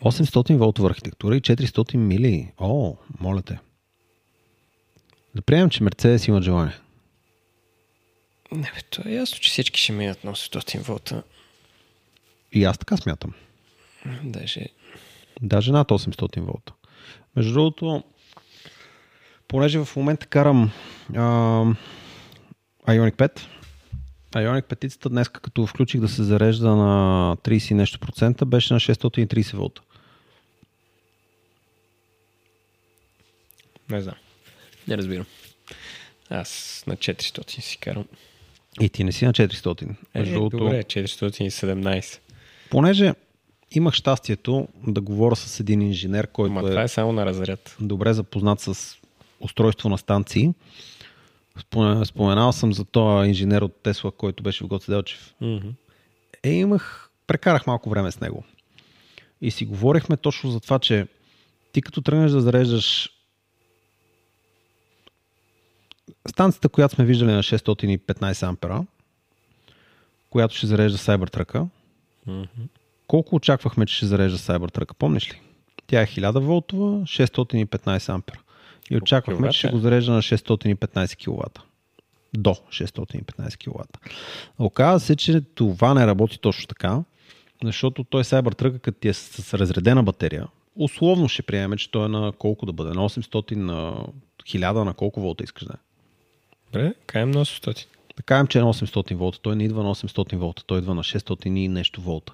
800 волтова архитектура и 400 мили. О, моля те. Да приемем, че Мерцедес имат желание. Не бе, то е ясно, че всички ще минат на 800 волта. И аз така смятам. Даже Даже над 800 волта. Между другото, понеже в момента карам а, Ionic 5, Ionic 5 днес, като включих да се зарежда на 30 и нещо процента, беше на 630 волта. не знам. Не разбирам. Аз на 400 си карам. И ти не си на 400. Е, Между другото, добре, 417. понеже имах щастието да говоря с един инженер, който Ма е това е само на разряд. добре запознат с устройство на станции. Спомен- Споменал съм за този инженер от Тесла, който беше в Гоце Делчев. Мгм. Е, имах, прекарах малко време с него. И си говорихме точно за това, че ти като тръгнеш да зареждаш станцията, която сме виждали на 615 ампера, която ще зарежда Cybertruck, Мгм. колко очаквахме, че ще зарежда Cybertruck, помниш ли? Тя е 1000 волтова, 615 ампера. И очаквахме, че ще го зарежда на 615 кВт. До 615 кВт. Оказва се, че това не работи точно така, защото той Cybertruck, като ти е с, разредена батерия, условно ще приемем, че той е на колко да бъде? На 800, на 1000, на колко волта искаш да е? Добре, каем на 800. Да кажем, че е на 800 волта. Той не идва на 800 волта, той идва на 600 и нещо волта.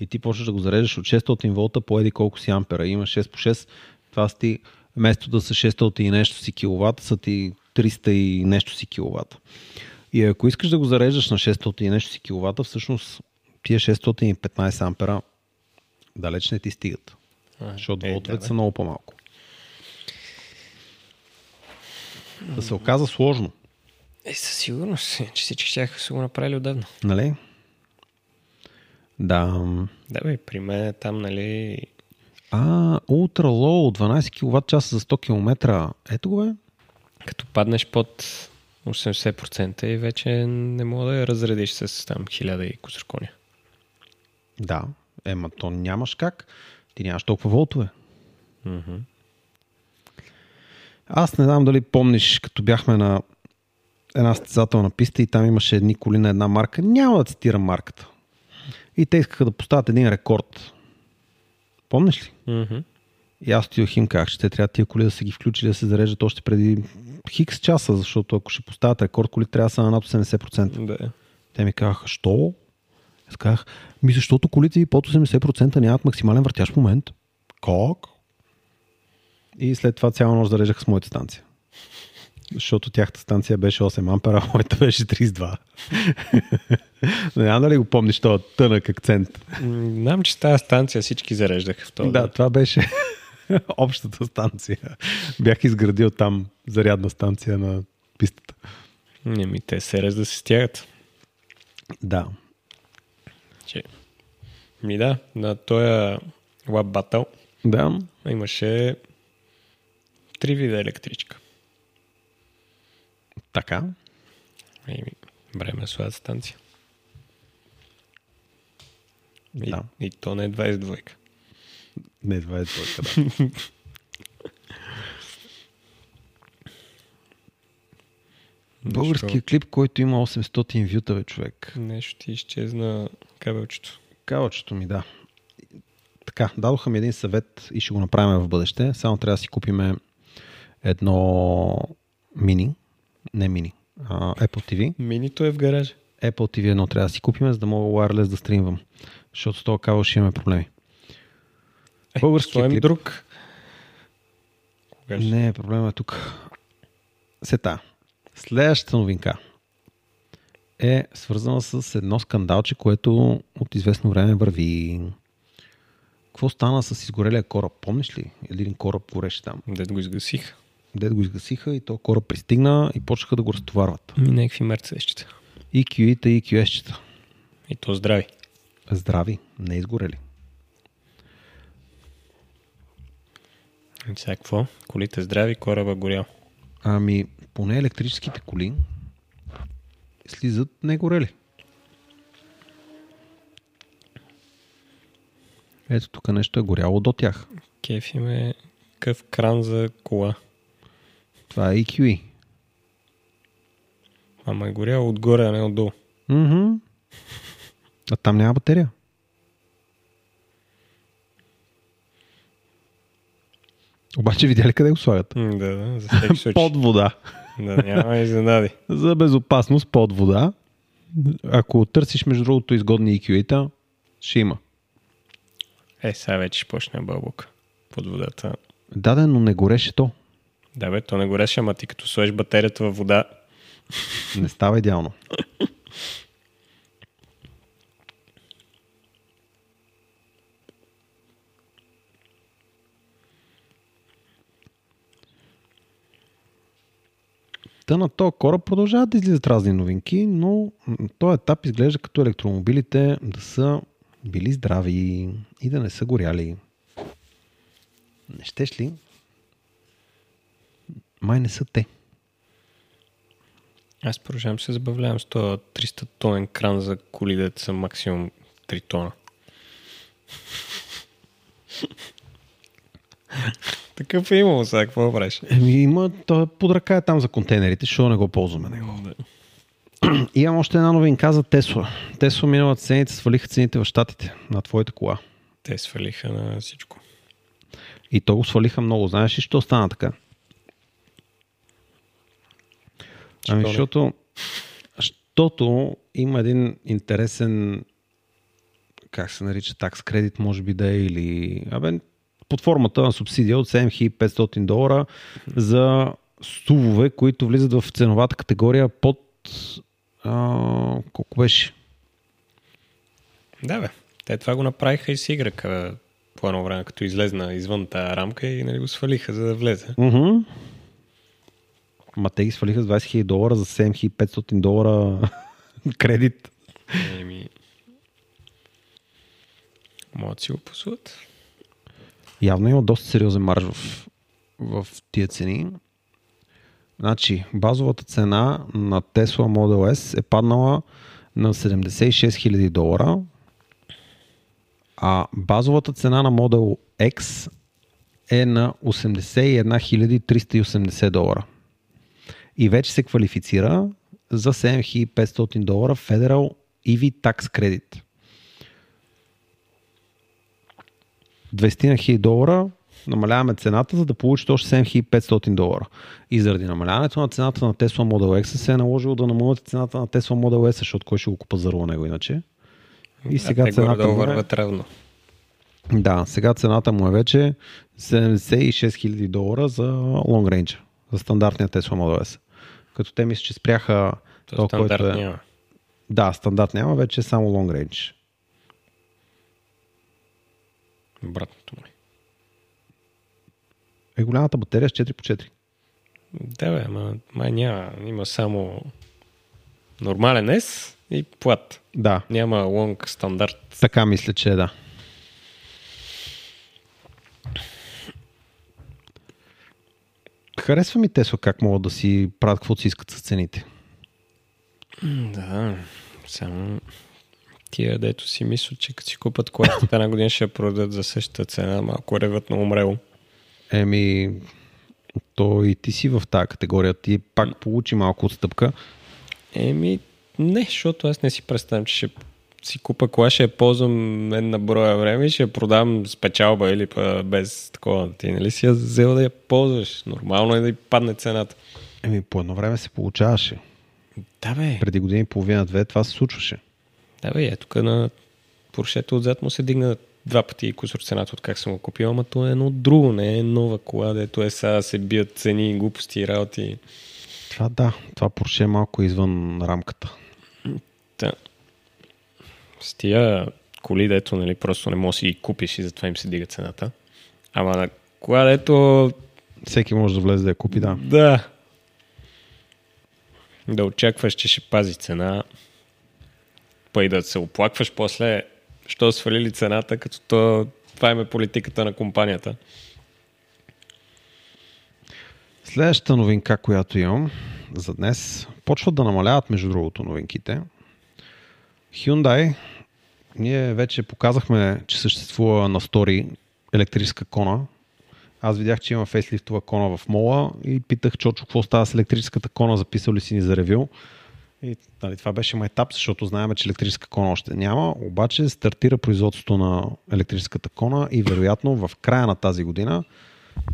И ти почваш да го зареждаш от 600 волта по еди колко си ампера. Има 6 по 6. Това са ти, вместо да са 600 и нещо си киловатт, са ти 300 и нещо си киловатт. И ако искаш да го зареждаш на 600 и нещо си киловатта, всъщност тия 615 ампера далеч не ти стигат. А, Защото е, волтовете да, са много по-малко. Да се оказа сложно. Е, със сигурност, (laughs) че всички ще са го направили отдавна. Нали? Да. Да, бе, при мен е там, нали, А, Ultra Low, 12 кВт часа за 100 км. Ето го бе. като паднеш под 80% и вече не мога да я разредиш с там 1000 и кусор коня. Да. Ема то нямаш как. Ти нямаш толкова волтове. Мгм. Аз не знам дали помниш, като бяхме на една състезателна писта и там имаше едни коли на една марка. Няма да цитирам марката. И те искаха да поставят един рекорд. Помниш ли? Мгм. И аз отидох и им казах, че те трябва тия коли да са ги включили да се зареждат още преди хикс часа, защото ако ще поставят рекорд, коли трябва да са на над 80%. Да. Те ми казаха, що? Аз казах, ми защото колите ви под 80% нямат максимален въртящ момент. Как? И след това цяла нощ зареждаха с моята станция. Защото тяхната станция беше 8 ампера, а моята беше 32. (laughs) Не знам дали го помниш този тънък акцент. Знам, че тази станция всички зареждаха в този. Да, това беше (laughs) общата станция. Бях изградил там зарядна станция на пистата. Не ми те се рез да се стягат. Да. Че... Ми да, на този Lab Battle Да. имаше три вида електричка. Така. Еми, време след станция. И, Да. и то не е 22. Не, е твоята, да. (laughs) Българския клип, който има 800 вюта, бе, човек. Нещо ти изчезна кабелчето. Кавачето ми, да. Така, дадоха ми един съвет и ще го направим в бъдеще. Само трябва да си купиме едно мини, не мини, а, Apple TV. Минито е в гаража. Apple TV едно трябва да си купиме, за да мога wireless да стримвам. Защото с този кабел ще имаме проблеми. Е, клип. друг. Кога ще? Не, проблема е тук. Сета. Следващата новинка е свързана с едно скандалче, което от известно време върви. Какво стана с изгорелия кораб? Помниш ли? Един кораб гореше там. Дед го изгасих. Дед го изгасиха и то кораб пристигна и почнаха да го разтоварват. Ми някакви мерцедесчета. И QE-та, и QS-чета. И то здрави. Здрави, не изгорели. И сега какво? Колите здрави, кораба горял. Ами, поне електрическите коли слизат не горели. Ето тук нещо е горяло до тях. Кеф им е къв кран за кола. Това е EQE. Ама е горяло отгоре, а не отдолу. Мгм. А там няма батерия. Обаче видя ли къде го слагат? М, Да, да, за всеки (laughs) случай. Под вода. Да няма изненади. За безопасност под вода. Ако търсиш между другото изгодни EQE-та, ще има. Е, сега вече ще почне бълбук под водата. Да, да, но не гореше то. Да бе, то не гореше, ама ти като сложиш батерията във вода, Не става идеално. Та на този кораб продължават да излизат разни новинки, но м, този етап изглежда като електромобилите да са били здрави и да не са горяли. Не щеш ли? Май не са те. аз продължавам се забавлявам с този 300 тонен кран за коли, дето са максимум 3 тона. (laughs) Такъв е имало сега, какво правиш? Еми има, той под ръка е там за контейнерите, що не го ползваме него. И (clears throat) имам още една новинка за Тесла. Тесла миналата цените свалиха цените в Штатите на твоята кола. Те свалиха на всичко. И то го свалиха много. Знаеш ли, що стана така? Що Ами, защото, защото има един интересен как се нарича, такс кредит, може би да е, или абе, под формата на субсидия от 7500 долара за сувове, които влизат в ценовата категория под а, колко беше? Да, бе. Те това го направиха и с Y по едно време, като излезна извън тази рамка и нали, го свалиха, за да влезе. Уху. Ма те ги свалиха с 20 000 долара за 7500 долара (laughs) кредит. Еми... Могат си го. Явно има доста сериозен марж в, в тия цени. Значи, базовата цена на Tesla Model S е паднала на 76 000 долара, а базовата цена на Model X е на 81 380 долара. И вече се квалифицира за 7500 долара Federal EV Tax Credit. 200 хиляди долара намаляваме цената, за да получите още 7500 долара. И заради намаляването на цената на Tesla Model X се е наложило да намалите цената на Tesla Model S, защото кой ще го купа за него иначе. И сега те цената му е... равно. Да, сега цената му е вече 76 000 долара за Long Range, за стандартния Tesla Model S. Като те мисля, че спряха То то, стандарт който е... няма. Да, стандарт няма, вече е само Long Range. Обратното му е. Голямата батерия с 4 по 4. Да, бе, ама май няма. Има само нормален S и плат. Да, Няма лонг стандарт. така мисля, че е да. Харесва ми Тесла как могат да си правят каквото си искат с цените. Да, само тия, дето си мислят, че като си купат колата една година ще я продадат за същата цена, малко реват на умрело. Еми, то и ти си в тази категория. Ти пак получи малко отстъпка. Еми, не, защото аз не си представям, че ще си купа кола, ще я ползвам една броя време и ще я продам с печалба или па без такова. Ти нали си я взел да я ползваш? Нормално е да й падне цената. Еми, по едно време се получаваше. Да бе, Преди години и половина-две това се случваше. да бе, е, тук на Поршето отзад му се дигна два пъти и кусор цената от как съм го купил, ама то е едно друго, не е нова кола, дето е сега да се бият цени, глупости и работи. Това да, това Порше е малко извън рамката. Та. С тия коли, дето нали, просто не можеш да си ги купиш и затова им се дига цената. Ама на кола, дето Всеки може да влезе да я купи, да. да, да очакваш, че ще пази цена, па и да се оплакваш после, що свалили цената, като то, това им е политиката на компанията. Следващата новинка, която имам за днес, почват да намаляват между другото новинките. Hyundai, ние вече показахме, че съществува на стори електрическа кона. Аз видях, че има фейслифтова кона в мола и питах Чочо какво става с електрическата кона, записал ли си ни за ревю. И нали, това беше майтап, защото знаем, че електрическа кона още няма, обаче стартира производството на електрическата кона и вероятно в края на тази година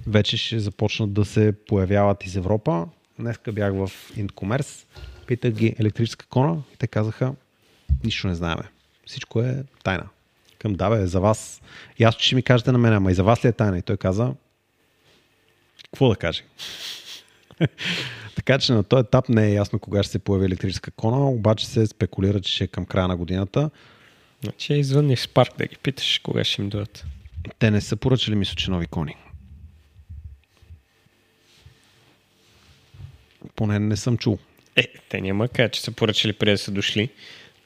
вече ще започнат да се появяват из Европа. Днеска бях в Индкомерс, питах ги електрическа кона и те казаха, нищо не знаеме. Всичко е тайна. Към да бе, за вас. Ясно, че ще ми кажете на мен, ама и за вас ли е тайна? И той каза, какво да каже? (laughs) така че на този етап не е ясно кога ще се появи електрическа кона, обаче се спекулира, че ще е към края на годината. Значи е извън в парк да ги питаш кога ще им дадат. Те не са поръчали, мисля, че нови кони. Поне не съм чул. Е, те няма кажа, че са поръчали преди да са дошли.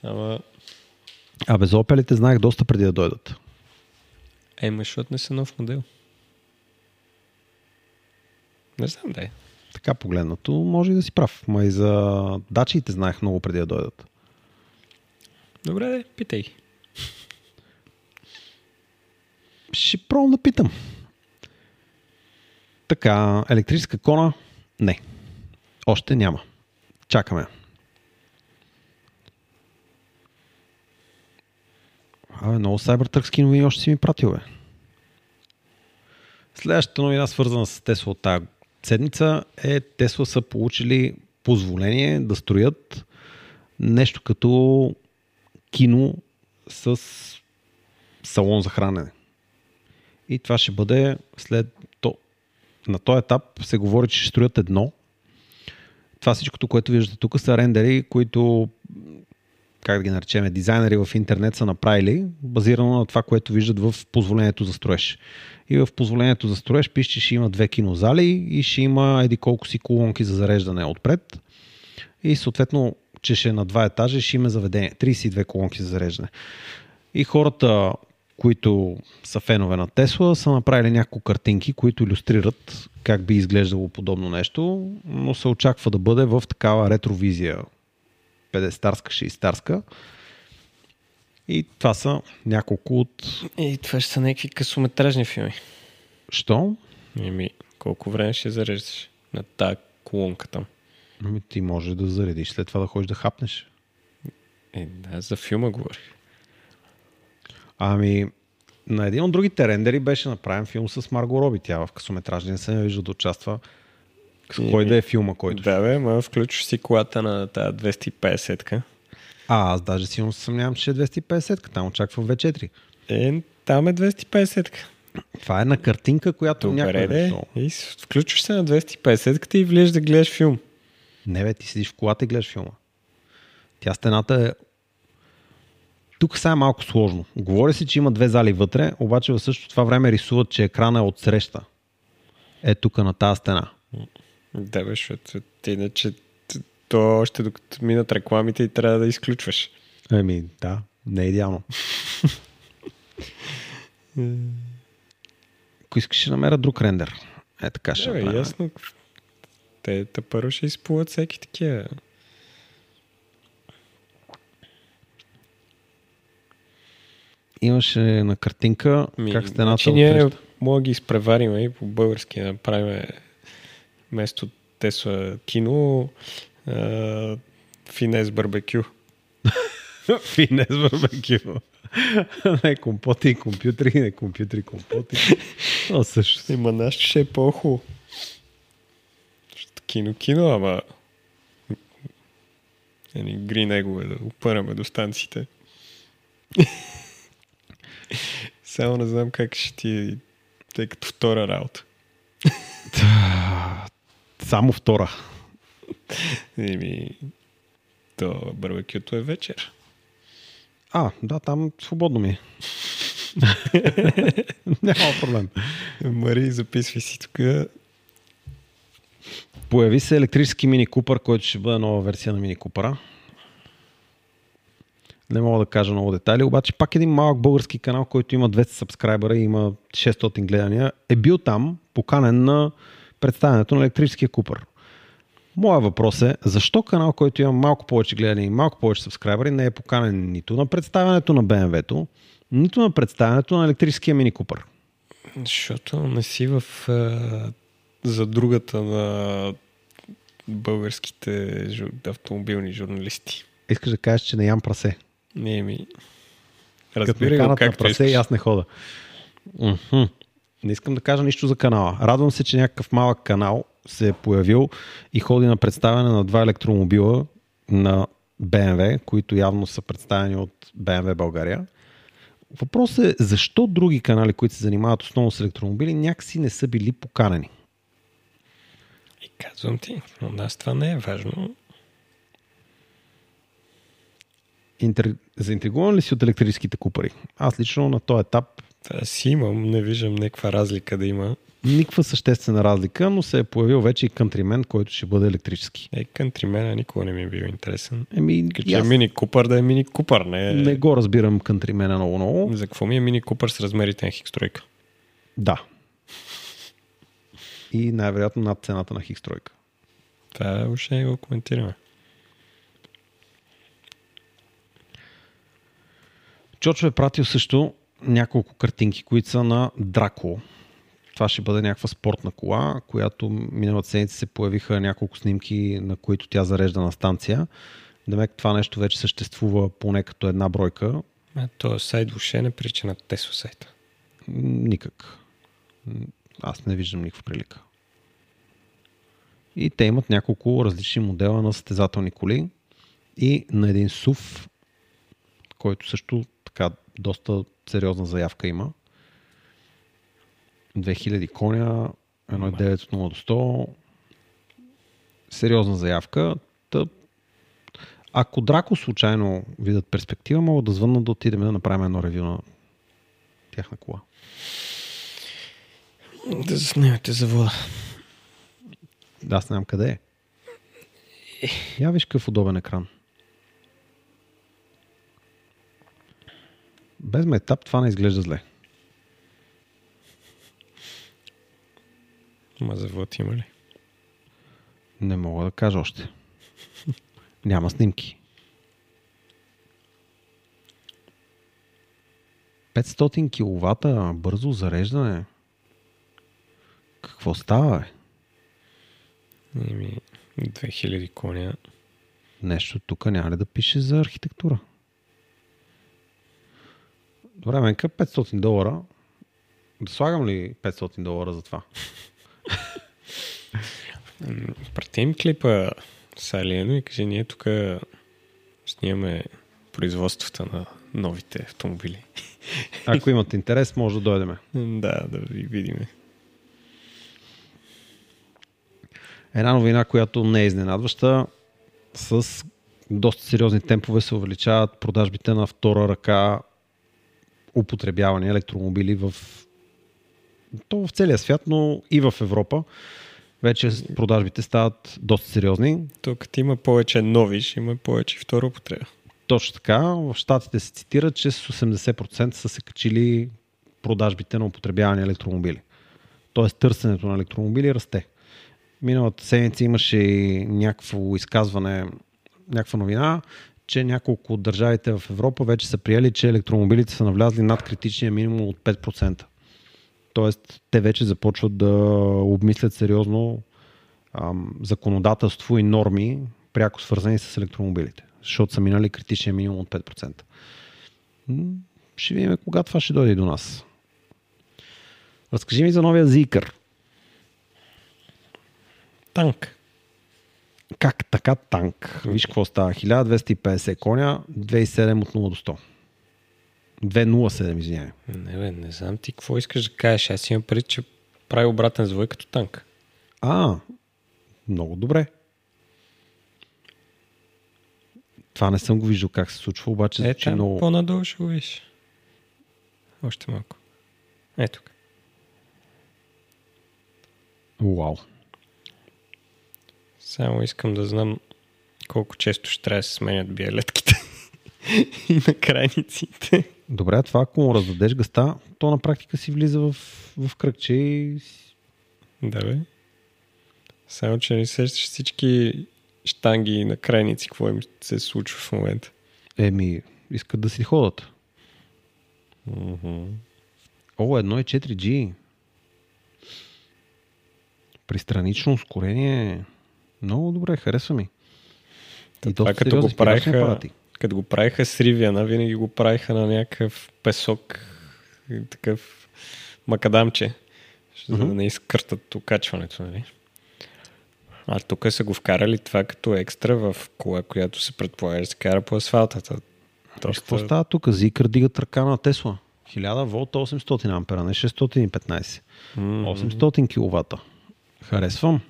Ама, А без опелите знаех доста преди да дойдат. е, ма, защото не са нов модел. Не знам да е. Така погледнато, може и да си прав. Ма и за дачиите знаех много преди да дойдат. Добре, де, питай. Ще пробвам да питам. Така, електрическа кона? Не. Още няма. Чакаме. Абе, много сайбъртъркски новини още си ми пратил, бе. Следващата новина, свързана с Тесла от тази седмица, е Тесла са получили позволение да строят нещо като кино с салон за хранене. И това ще бъде след то. На този етап се говори, че ще строят едно. Това всичкото, което виждате тук са рендери, които как да ги наречем, дизайнери в интернет са направили, базирано на това, което виждат в позволението за строеж. И в позволението за строеж пише, че ще има две кинозали и ще има еди колко си колонки за зареждане отпред. И съответно, че ще е на два етажа ще има заведение. 32 колонки за зареждане. И хората, които са фенове на Тесла, са направили няколко картинки, които иллюстрират как би изглеждало подобно нещо, но се очаква да бъде в такава ретровизия 50-старска, 60-старска. И това са няколко от... И това ще са някакви късометражни филми. Що? Еми, колко време ще зареждаш на тази колонка там? Ами ти може да заредиш, след това да ходиш да хапнеш. Е, да, за филма говорих. Ами, на един от другите рендери беше направен филм с Марго Роби. Тя в късометражни не се не вижда да участва. С кой да е филма, който... Да, бе, ма включваш си колата на тази 250-ка. А, аз даже силно се съмнявам, че е 250, там очаква V4. Е, там е 250. Това е на картинка, която Добре, защо? И включваш се на 250 и влезеш да гледаш филм. Не, бе, ти седиш в колата и гледаш филма. Тя стената е... Тук сега е малко сложно. Говори се, че има две зали вътре, обаче в същото това време рисуват, че екрана е от среща. Е тук на тази стена. Да, бе, защото иначе то още докато минат рекламите и трябва да изключваш. Еми, да, не е идеално. (laughs) Ако искаш, ще намеря друг рендер. Е, така ще Да, направим. ясно. Те първо ще изплуват всеки такива. Имаше на картинка Ми, как стената значи е ние мога да ги изпревариме и по български да направим вместо Тесла кино а, Финес барбекю. (laughs) Финес барбекю. (laughs) не компоти и компютри, не компютри и компоти. То също. Има нашето ще е по-хубаво. Защото Кино, кино, ама Едни гри негове да опънаме до станциите. (laughs) Само не знам как ще ти е, тъй като втора работа. Само втора. Еми, то барбекюто е вечер. А, да, там свободно ми е. (laughs) Няма проблем. Мари, записвай си тук. Появи се електрически мини Купър, който ще бъде нова версия на мини Купъра. Не мога да кажа много детайли, обаче пак един малък български канал, който има 200 сабскрайбъра и има 600 гледания, е бил там поканен на представянето на електрическия Купър. Моя въпрос е, защо канал, който има малко повече гледания и малко повече сабскрайбъри, не е поканен нито на представянето на BMW-то, нито на представянето на електрическия мини Купър? Защото не си в за другата на българските жу... автомобилни журналисти. Искаш да кажеш, че не ям прасе. Не ми. Като ме канат на прасе и аз не хода. Мгм. Не искам да кажа нищо за канала. Радвам се, че някакъв малък канал се е появил и ходи на представяне на два електромобила на BMW, които явно са представени от BMW България. Въпросът е защо други канали, които се занимават основно с електромобили, някакси не са били поканени. И казвам ти, но нас това не е важно. Интер... Заинтригуван ли си от електрическите купари? Аз лично на този етап Та си имам, не виждам някаква разлика да има. никаква съществена разлика, но се е появил вече и Countryman, който ще бъде електрически. Е, кантримена никога не ми е бил интересен. Еми, е аз мини купър, да е мини купър, не, не го разбирам Countryman много много. За какво ми е мини купър с размерите на хикстройка? Да. И най-вероятно над цената на хикстройка. Това още не го коментираме. Чочо е пратил също няколко картинки, които са на Драко. Това ще бъде някаква спортна кола, която миналата седмица се появиха няколко снимки, на които тя зарежда на станция. Демек това нещо вече съществува поне като една бройка. А, то сайт въобще не прича на Тесла сайта. Никак. Аз не виждам никаква прилика. И те имат няколко различни модела на състезателни коли и на един SUV, който също така доста сериозна заявка има. 2000 коня, 1,9 от 0 до 100. Сериозна заявка. Ако Драко случайно видят перспектива, могат да звъннат да отидем да направим едно ревю на тяхна кола. Да заснемете завода. Да, аз знам къде е. Я виж какъв удобен екран. Без метап това не изглежда зле. Ма завод има ли? Не мога да кажа още. Няма снимки. 500 киловата бързо зареждане. Какво става, бе? Еми, 2000 коня. Нещо тук няма ли да пише за архитектура? Добре, Менка, 500 долара. Да слагам ли 500 долара за това? (laughs) Прати им клипа с Алиено и кажи, ние тук снимаме производствата на новите автомобили. (laughs) Ако имате интерес, може да дойдеме. да, да ви видим. Една новина, която не е изненадваща, с доста сериозни темпове се увеличават продажбите на втора ръка употребявани електромобили в, то в целия свят, но и в Европа. Вече продажбите стават доста сериозни. Тук като има повече нови, ще има повече втора употреба. Точно така. В Штатите се цитира, че с 80% са се качили продажбите на употребявани електромобили. Тоест търсенето на електромобили расте. Миналата седмица имаше някакво изказване, някаква новина, че няколко от държавите в Европа вече са приели, че електромобилите са навлязли над критичния минимум от 5%. Тоест, те вече започват да обмислят сериозно ам, законодателство и норми, пряко свързани с електромобилите, защото са минали критичния минимум от 5%. Ще видим кога това ще дойде до нас. Разкажи ми за новия Zikr. Танк. Как така танк? Виж какво става. 1250 коня, 2,7 от 0 до 100. 2,07, извинявай. Не, бе, не знам ти какво искаш да кажеш. Аз имам преди, че прави обратен звой като танк. А, много добре. Това не съм го виждал как се случва, обаче е, там много... по-надолу ще го видиш. Още малко. Ето тук. Вау. Само искам да знам колко често ще трябва да се сменят биелетките (laughs) и на крайниците. Добре, това ако му раздадеш гъста, то на практика си влиза в, в кръгче и... Да бе. Само, че не сещаш всички штанги на крайници, какво им се случва в момента. Еми, искат да си ходят. Mm-hmm. О, едно е 4G. Пристранично ускорение. Много добре, харесва ми. И това като го правиха, като го правиха с Ривиана, винаги го правиха на някакъв песок, такъв макадамче, за да не изкъртат окачването. Нали? А тук са го вкарали това като екстра в кола, която се предполага да се кара по асфалтата. Доста... Какво става тук? Зикър дигат ръка на Тесла. 1000 волта 800 ампера, не 615. Mm-hmm. 800 киловата. Харесвам.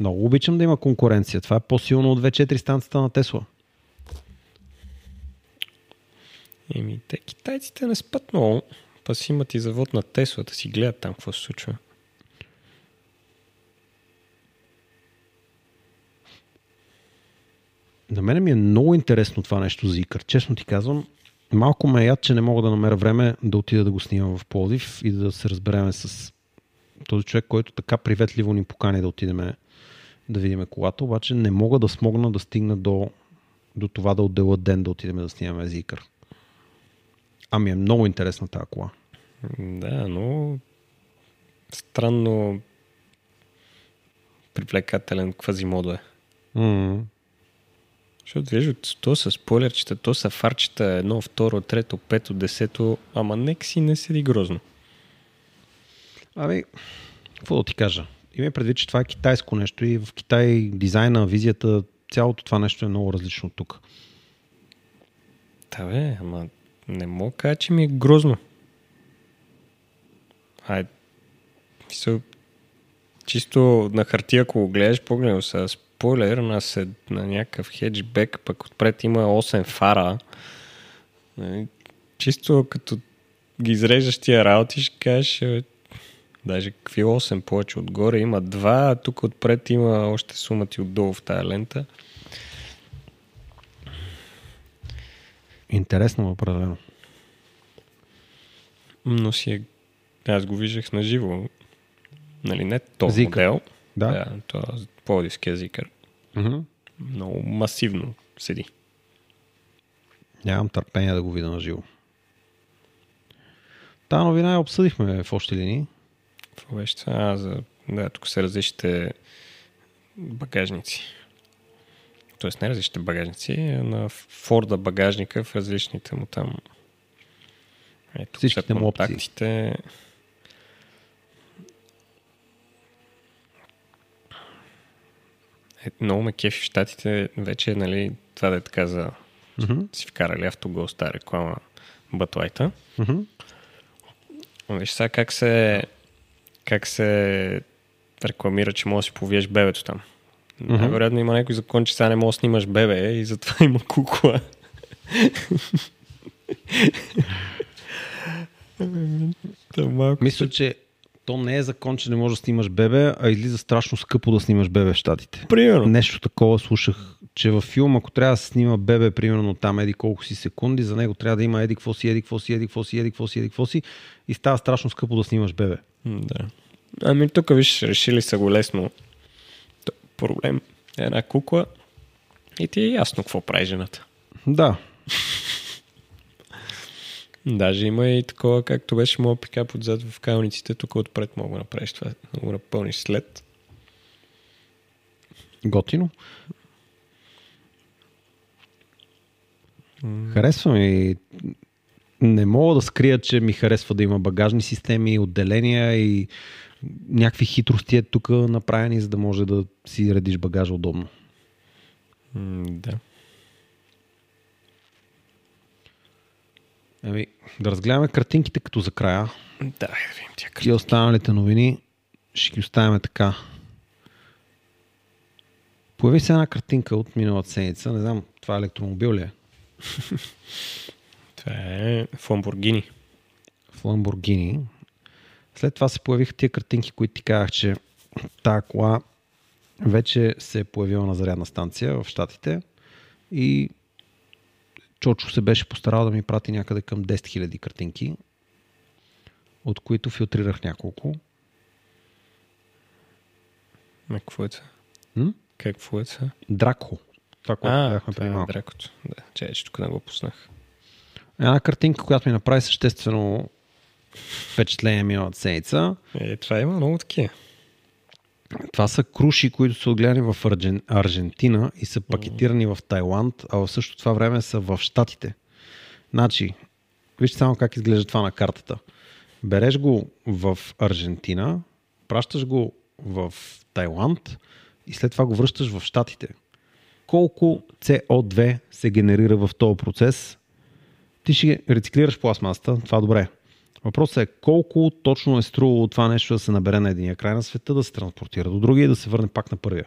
Много обичам да има конкуренция. Това е по-силно от 2-4 станцията на Тесла. Еми, те китайците не спят много. Па си имат и завод на Тесла, да си гледат там какво се случва. На мен ми е много интересно това нещо за Икър. Честно ти казвам, малко ме яд, че не мога да намеря време да отида да го снимам в Плодив и да се разбереме с този човек, който така приветливо ни покани да отидем да видим колата, обаче не мога да смогна да стигна до, до това да отделя ден да отидем да снимаме Зикър. Ами е много интересна тази кола. Да, но странно привлекателен квазимодо е. Mm-hmm. Защото вижда, то са спойлерчета, то са фарчета, едно, второ, трето, пето, десето, ама нека си не седи грозно. Ами, какво да ти кажа? Има предвид, че това е китайско нещо и в Китай дизайна, визията, цялото това нещо е много различно от тук. Да бе, ама не мога кажа, че ми е грозно. Ай, мисъл, чисто на хартия, ако го гледаш, погледнал са спойлер на, сед, на някакъв хеджбек, пък отпред има 8 фара. Нали, чисто като ги изреждаш тия работи, ще кажеш, Даже какви 8 повече отгоре има 2, а тук отпред има още сумати отдолу в тази лента. Интересно определено. Но си е... Аз го виждах на живо. Нали, не то модел. Да. да то е Плодивския зикър. Mm-hmm. Много масивно седи. Нямам търпение да го видя на живо. Та новина я обсъдихме в още линии. Какво беше? А, за... Да, тук са различните багажници. Тоест не различните багажници, а на Форда багажника в различните му там ето, Всичките му контактите. Е, много ме кефи в щатите вече, нали, това да е така за Mm-hmm. Си вкарали автогол реклама Батлайта. Mm-hmm. Виж сега как се, как се рекламира, че може да си повиеш бебето там. Mm-hmm. Най-вероятно има някой закон, че сега не може да снимаш бебе и затова има кукла. Та малко. Мисля, че то не е закон, че не можеш да снимаш бебе, а излиза страшно скъпо да снимаш бебе в Штатите. Примерно. Нещо такова слушах, че във филм, ако трябва да се снима бебе, примерно там еди колко си секунди, за него трябва да има еди какво си, еди какво си, еди какво си, еди какво си, еди какво си и става страшно скъпо да снимаш бебе. Да. Ами тук виж, решили са го лесно. Т- Проблем. е Една кукла и ти е ясно какво прави жената. Да, Даже има и такова, както беше моят пикап отзад в калниците, тук отпред мога да направиш това, да го напълниш след. готино. Харесва ми. Не мога да скрия, че ми харесва да има багажни системи, отделения и някакви хитрости е тук направени, за да може да си редиш багажа удобно. М, да. Ами, да разгледаме картинките като за края. Да, да видим тя И останалите новини ще ги оставяме така. Появи се една картинка от миналата седмица. Не знам, това електромобил ли е? (laughs) Това е в Ламборгини. в Ламборгини. След това се появиха тия картинки, които ти казах, че тази кола вече се е появила на зарядна станция в Штатите и Чочо се беше постарал да ми прати някъде към 10 000 картинки, от които филтрирах няколко. Ма какво е това? М? Какво е това? Дракхо. Това, което А, бяхме преди е малко. дракото. Да, че, че тук не го пуснах. Една картинка, която ми направи съществено впечатление миналата седмица. Е, това има много такива. Това са круши, които са отгледани в Арджен... Аржентина и са пакетирани в Тайланд, а в същото това време са в Штатите. Значи, вижте само как изглежда това на картата. Береш го в Аржентина, пращаш го в Тайланд и след това го връщаш в Штатите. Колко CO2 се генерира в този процес? Ти ще рециклираш пластмасата, това добре. Въпросът е колко точно е струвало това нещо да се набере на единия край на света, да се транспортира до другия и да се върне пак на първия.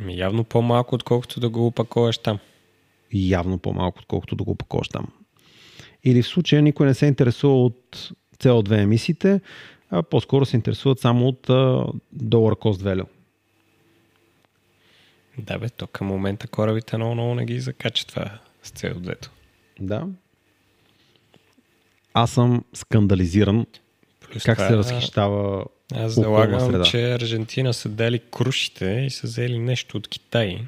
Ми явно по-малко, отколкото да го опаковаш там. Явно по-малко, отколкото да го опаковаш там. Или в случая никой не се интересува от CO2 емисиите, а по-скоро се интересуват само от долар cost value. Да бе, то към момента корабите много-много не ги закачат това с CO2. Да. Аз съм скандализиран Плюс как това, се разхищава Аз околна залагам, среда. че Аржентина са дали крушите и са взели нещо от Китай.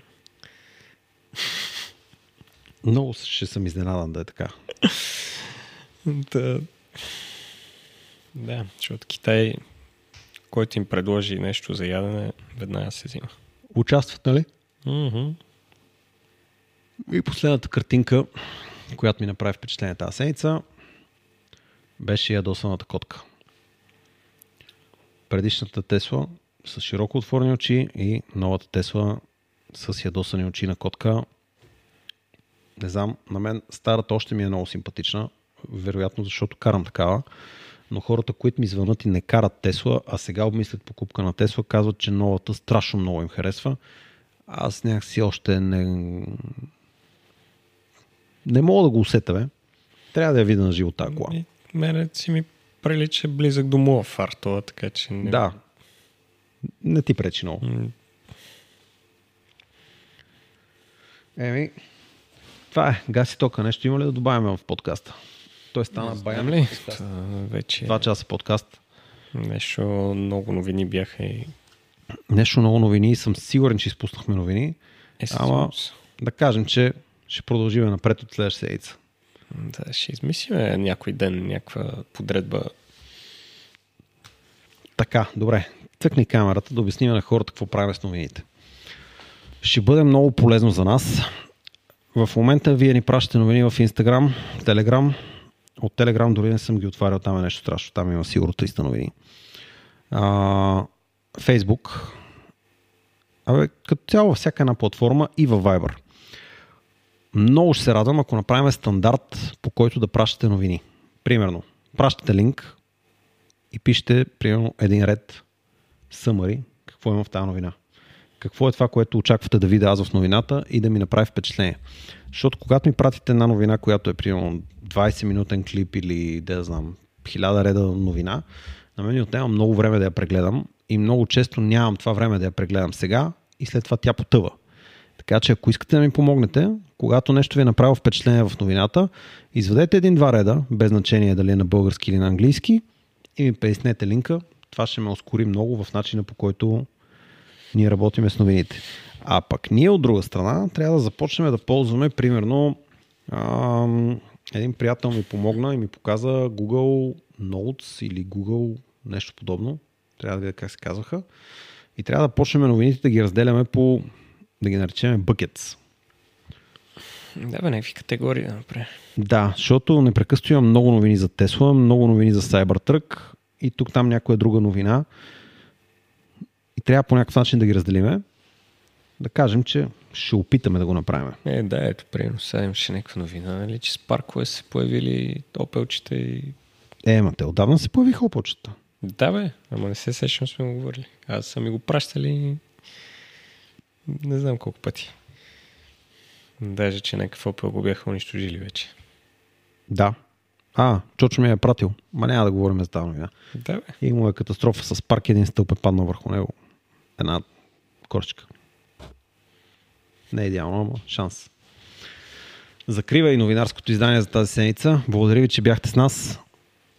Много ще съм изненадан да е така. Да. Да, защото Китай, който им предложи нещо за ядене, веднага се взима. Участват, нали? Мгм. И последната картинка, която ми направи впечатление тази седмица, беше ядосаната котка. Предишната Тесла с широко отворени очи и новата Тесла с ядосани очи на котка. Не знам, на мен старата още ми е много симпатична, вероятно защото карам такава, но хората, които ми звънат и не карат Тесла, а сега обмислят покупка на Тесла, казват, че новата страшно много им харесва. Аз някакси още не, не мога да го усета, бе. Трябва да я видя на живо тази кола. Мене си ми прилича близък до моя фар, това, така че... Не... Да. Не ти пречи много. М, Еми, това е. Гаси тока. Нещо има ли да добавим в подкаста? Той стана баян. Ли? подкаст. Вече Два часа подкаст. нещо много новини бяха и... Нещо много новини. Съм сигурен, че изпуснахме новини. Е, Ама-. Да кажем, че ще продължим напред от следващата седмица. Да, ще измислиме някой ден някаква подредба. Така, добре. Цъкни камерата да обясним на хората какво правим с новините. Ще бъде много полезно за нас. В момента вие ни пращате новини в Instagram, Telegram. От Telegram дори не съм ги отварял, там е нещо страшно. Там има сигурно 300 новини. Facebook. Абе, като цяло всяка една платформа и във Viber. Много ще се радвам, ако направим стандарт, по който да пращате новини. Примерно, пращате линк и пишете, примерно, един ред summary, какво има в тази новина. Какво е това, което очаквате да видя аз в новината и да ми направи впечатление. Защото когато ми пратите една новина, която е примерно 20 минутен клип или да знам, 1000 реда новина, на мен отнема много време да я прегледам и много често нямам това време да я прегледам сега и след това тя потъва. Така че ако искате да ми помогнете, когато нещо ви е направило впечатление в новината, изведете един-два реда, без значение дали е на български или на английски, и ми пейснете линка. Това ще ме ускори много в начина по който ние работиме с новините. А пък ние от друга страна трябва да започнем да ползваме, примерно, ам, един приятел ми помогна и ми показа Google Notes или Google нещо подобно. Трябва да видя как се казваха. И трябва да почнем новините да ги разделяме по, да ги наречем buckets. Да, бе, някакви категории да направим. Да, защото непрекъснато имам много новини за Тесла, много новини за Cybertruck и тук там някоя друга новина. И трябва по някакъв начин да ги разделиме. Да кажем, че ще опитаме да го направим. Е, да, ето, примерно, сега имаше някаква новина, нали, че с паркове се появили опелчета и... Е, ма те отдавна се появиха опочета. Да, бе, ама не се сещам, сме го говорили. Аз съм ми го пращали не знам колко пъти. Даже, че някакъв опел го бяха унищожили вече. Да. А, Чочо ми е пратил. Ма няма да говорим за тази новина. Да, бе. И му е катастрофа с парк, един стълб е паднал върху него. Една корчка. Не е идеално, ама шанс. Закрива и новинарското издание за тази седмица. Благодаря ви, че бяхте с нас.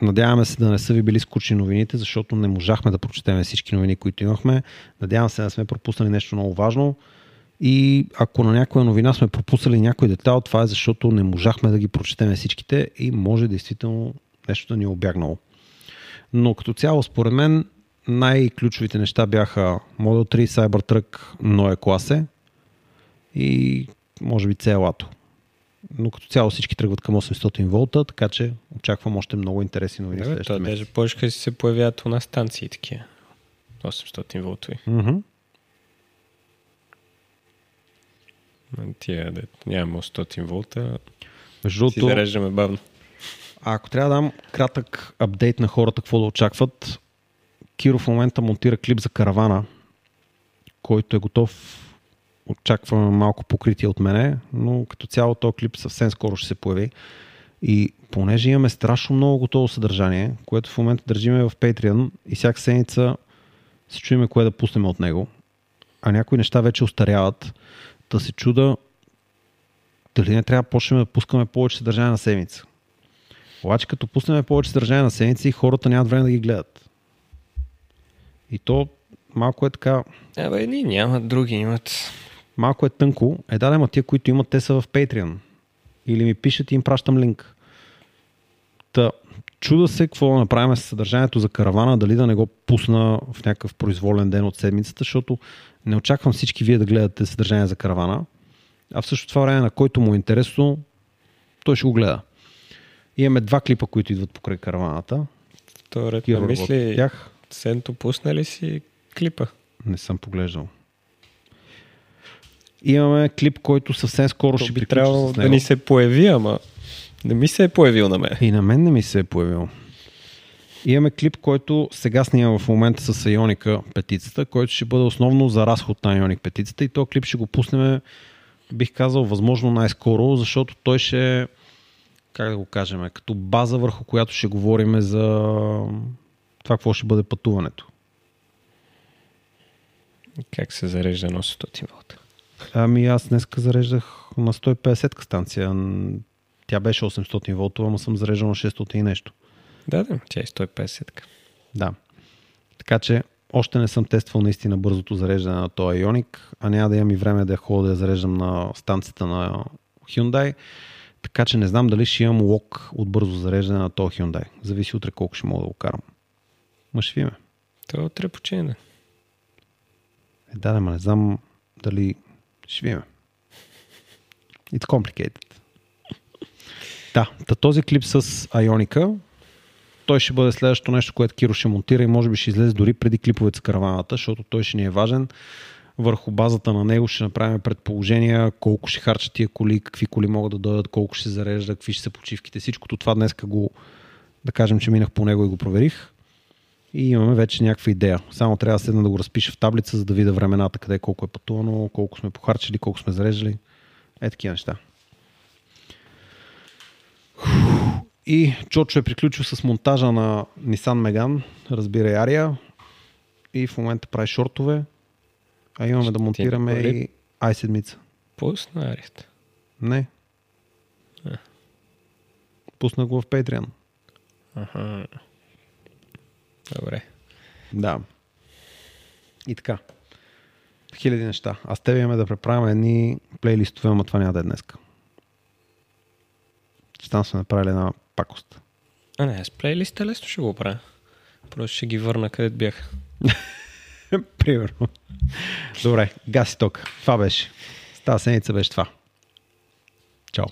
Надяваме се да не са ви били скучни новините, защото не можахме да прочетем всички новини, които имахме. Надявам се да сме пропуснали нещо много важно. И ако на някоя новина сме пропуснали някой детайл, това е защото не можахме да ги прочетем всичките и може действително нещо да ни е обягнало. Но като цяло, според мен, най-ключовите неща бяха Model 3, Cybertruck, Noe класе и може би CLA-то. Но като цяло всички тръгват към 800 волта, така че очаквам още много интересни новини. Да, то даже повече се появяват у нас станции такива. 800 волтови. Mm-hmm. Тия, де, нямаме 800 волта, Между си другото, зареждаме бавно. Ако трябва да дам кратък апдейт на хората, какво да очакват, Киро в момента монтира клип за каравана, който е готов. Очакваме малко покритие от мене, но като цяло този клип съвсем скоро ще се появи. И понеже имаме страшно много готово съдържание, което в момента държиме в Patreon и всяка седмица се чуеме кое да пуснем от него, а някои неща вече устаряват, да се чуда дали не трябва да почнем да пускаме повече съдържание на седмица. Обаче като пуснем повече съдържание на седмици, хората нямат време да ги гледат. И то малко е така, Абе, едни нямат, други имат. Малко е тънко. Е, да, да, ма тия, които имат, те са в Patreon. Или ми пишат и им пращам линк. Та, чуда се какво да направим с съдържанието за каравана, дали да не го пусна в някакъв произволен ден от седмицата, защото не очаквам всички вие да гледате съдържание за каравана, а в същото това време, на който му е интересно, той ще го гледа. Имаме два клипа, които идват покрай караваната. Работи мисли, тях. Сенто пусна ли си клипа? Не съм поглеждал. Имаме клип, който съвсем скоро То ще би трябвало да ни се появи, ама не ми се е появил на мен. И на мен не ми се е появил. Имаме клип, който сега снимам в момента с Ионика петицата, който ще бъде основно за разход на Ионик петицата и този клип ще го пуснем, бих казал, възможно най-скоро, защото той ще е, как да го кажем, като база върху която ще говорим за това какво ще бъде пътуването. Как се зарежда на 800 волта? Ами аз днеска зареждах на 150 станция. Тя беше 800 волтова, но съм зареждал на 600 и нещо. Да, да, тя е 150 така. Да. Така че още не съм тествал наистина бързото зареждане на този Ioniq, а няма да имам и време да я ходя да я зареждам на станцията на Hyundai. Така че не знам дали ще имам лок от бързо зареждане на този Hyundai. Зависи утре колко ще мога да го карам. Ма ще видим. То е утре почина. Е, да, да, не знам дали ще видим. It's complicated. Да, та този клип с Ионика, той ще бъде следващото нещо, което Киро ще монтира и може би ще излезе дори преди клиповете с караваната, защото той ще ни е важен. върху базата на него ще направим предположения колко ще харчат тия коли, какви коли могат да дойдат, колко ще се зарежда, какви ще са почивките. Всичкото това днес го, да кажем, че минах по него и го проверих. И имаме вече някаква идея. Само трябва да седна да го разпиша в таблица, за да видя времената, къде колко е пътувано, колко сме похарчили, колко сме зареждали. Е такива неща. И Чочо е приключил с монтажа на Nissan Megane, разбира и Ария. И в момента прави шортове. А имаме Ще да ти монтираме и i7. Пусна Арията. Не. А. Пусна го в Patreon. Аха. Добре. Да. И така. Хиляди неща. А с теб имаме да преправим едни плейлистове, ама това няма да е днеска. Ще там сме направили една пакост. А не, с плейлиста лесно ще го правя. Просто ще ги върна където бях. (laughs) Примерно. Добре, гаси ток. Това беше. С тази седмица беше това. Чао.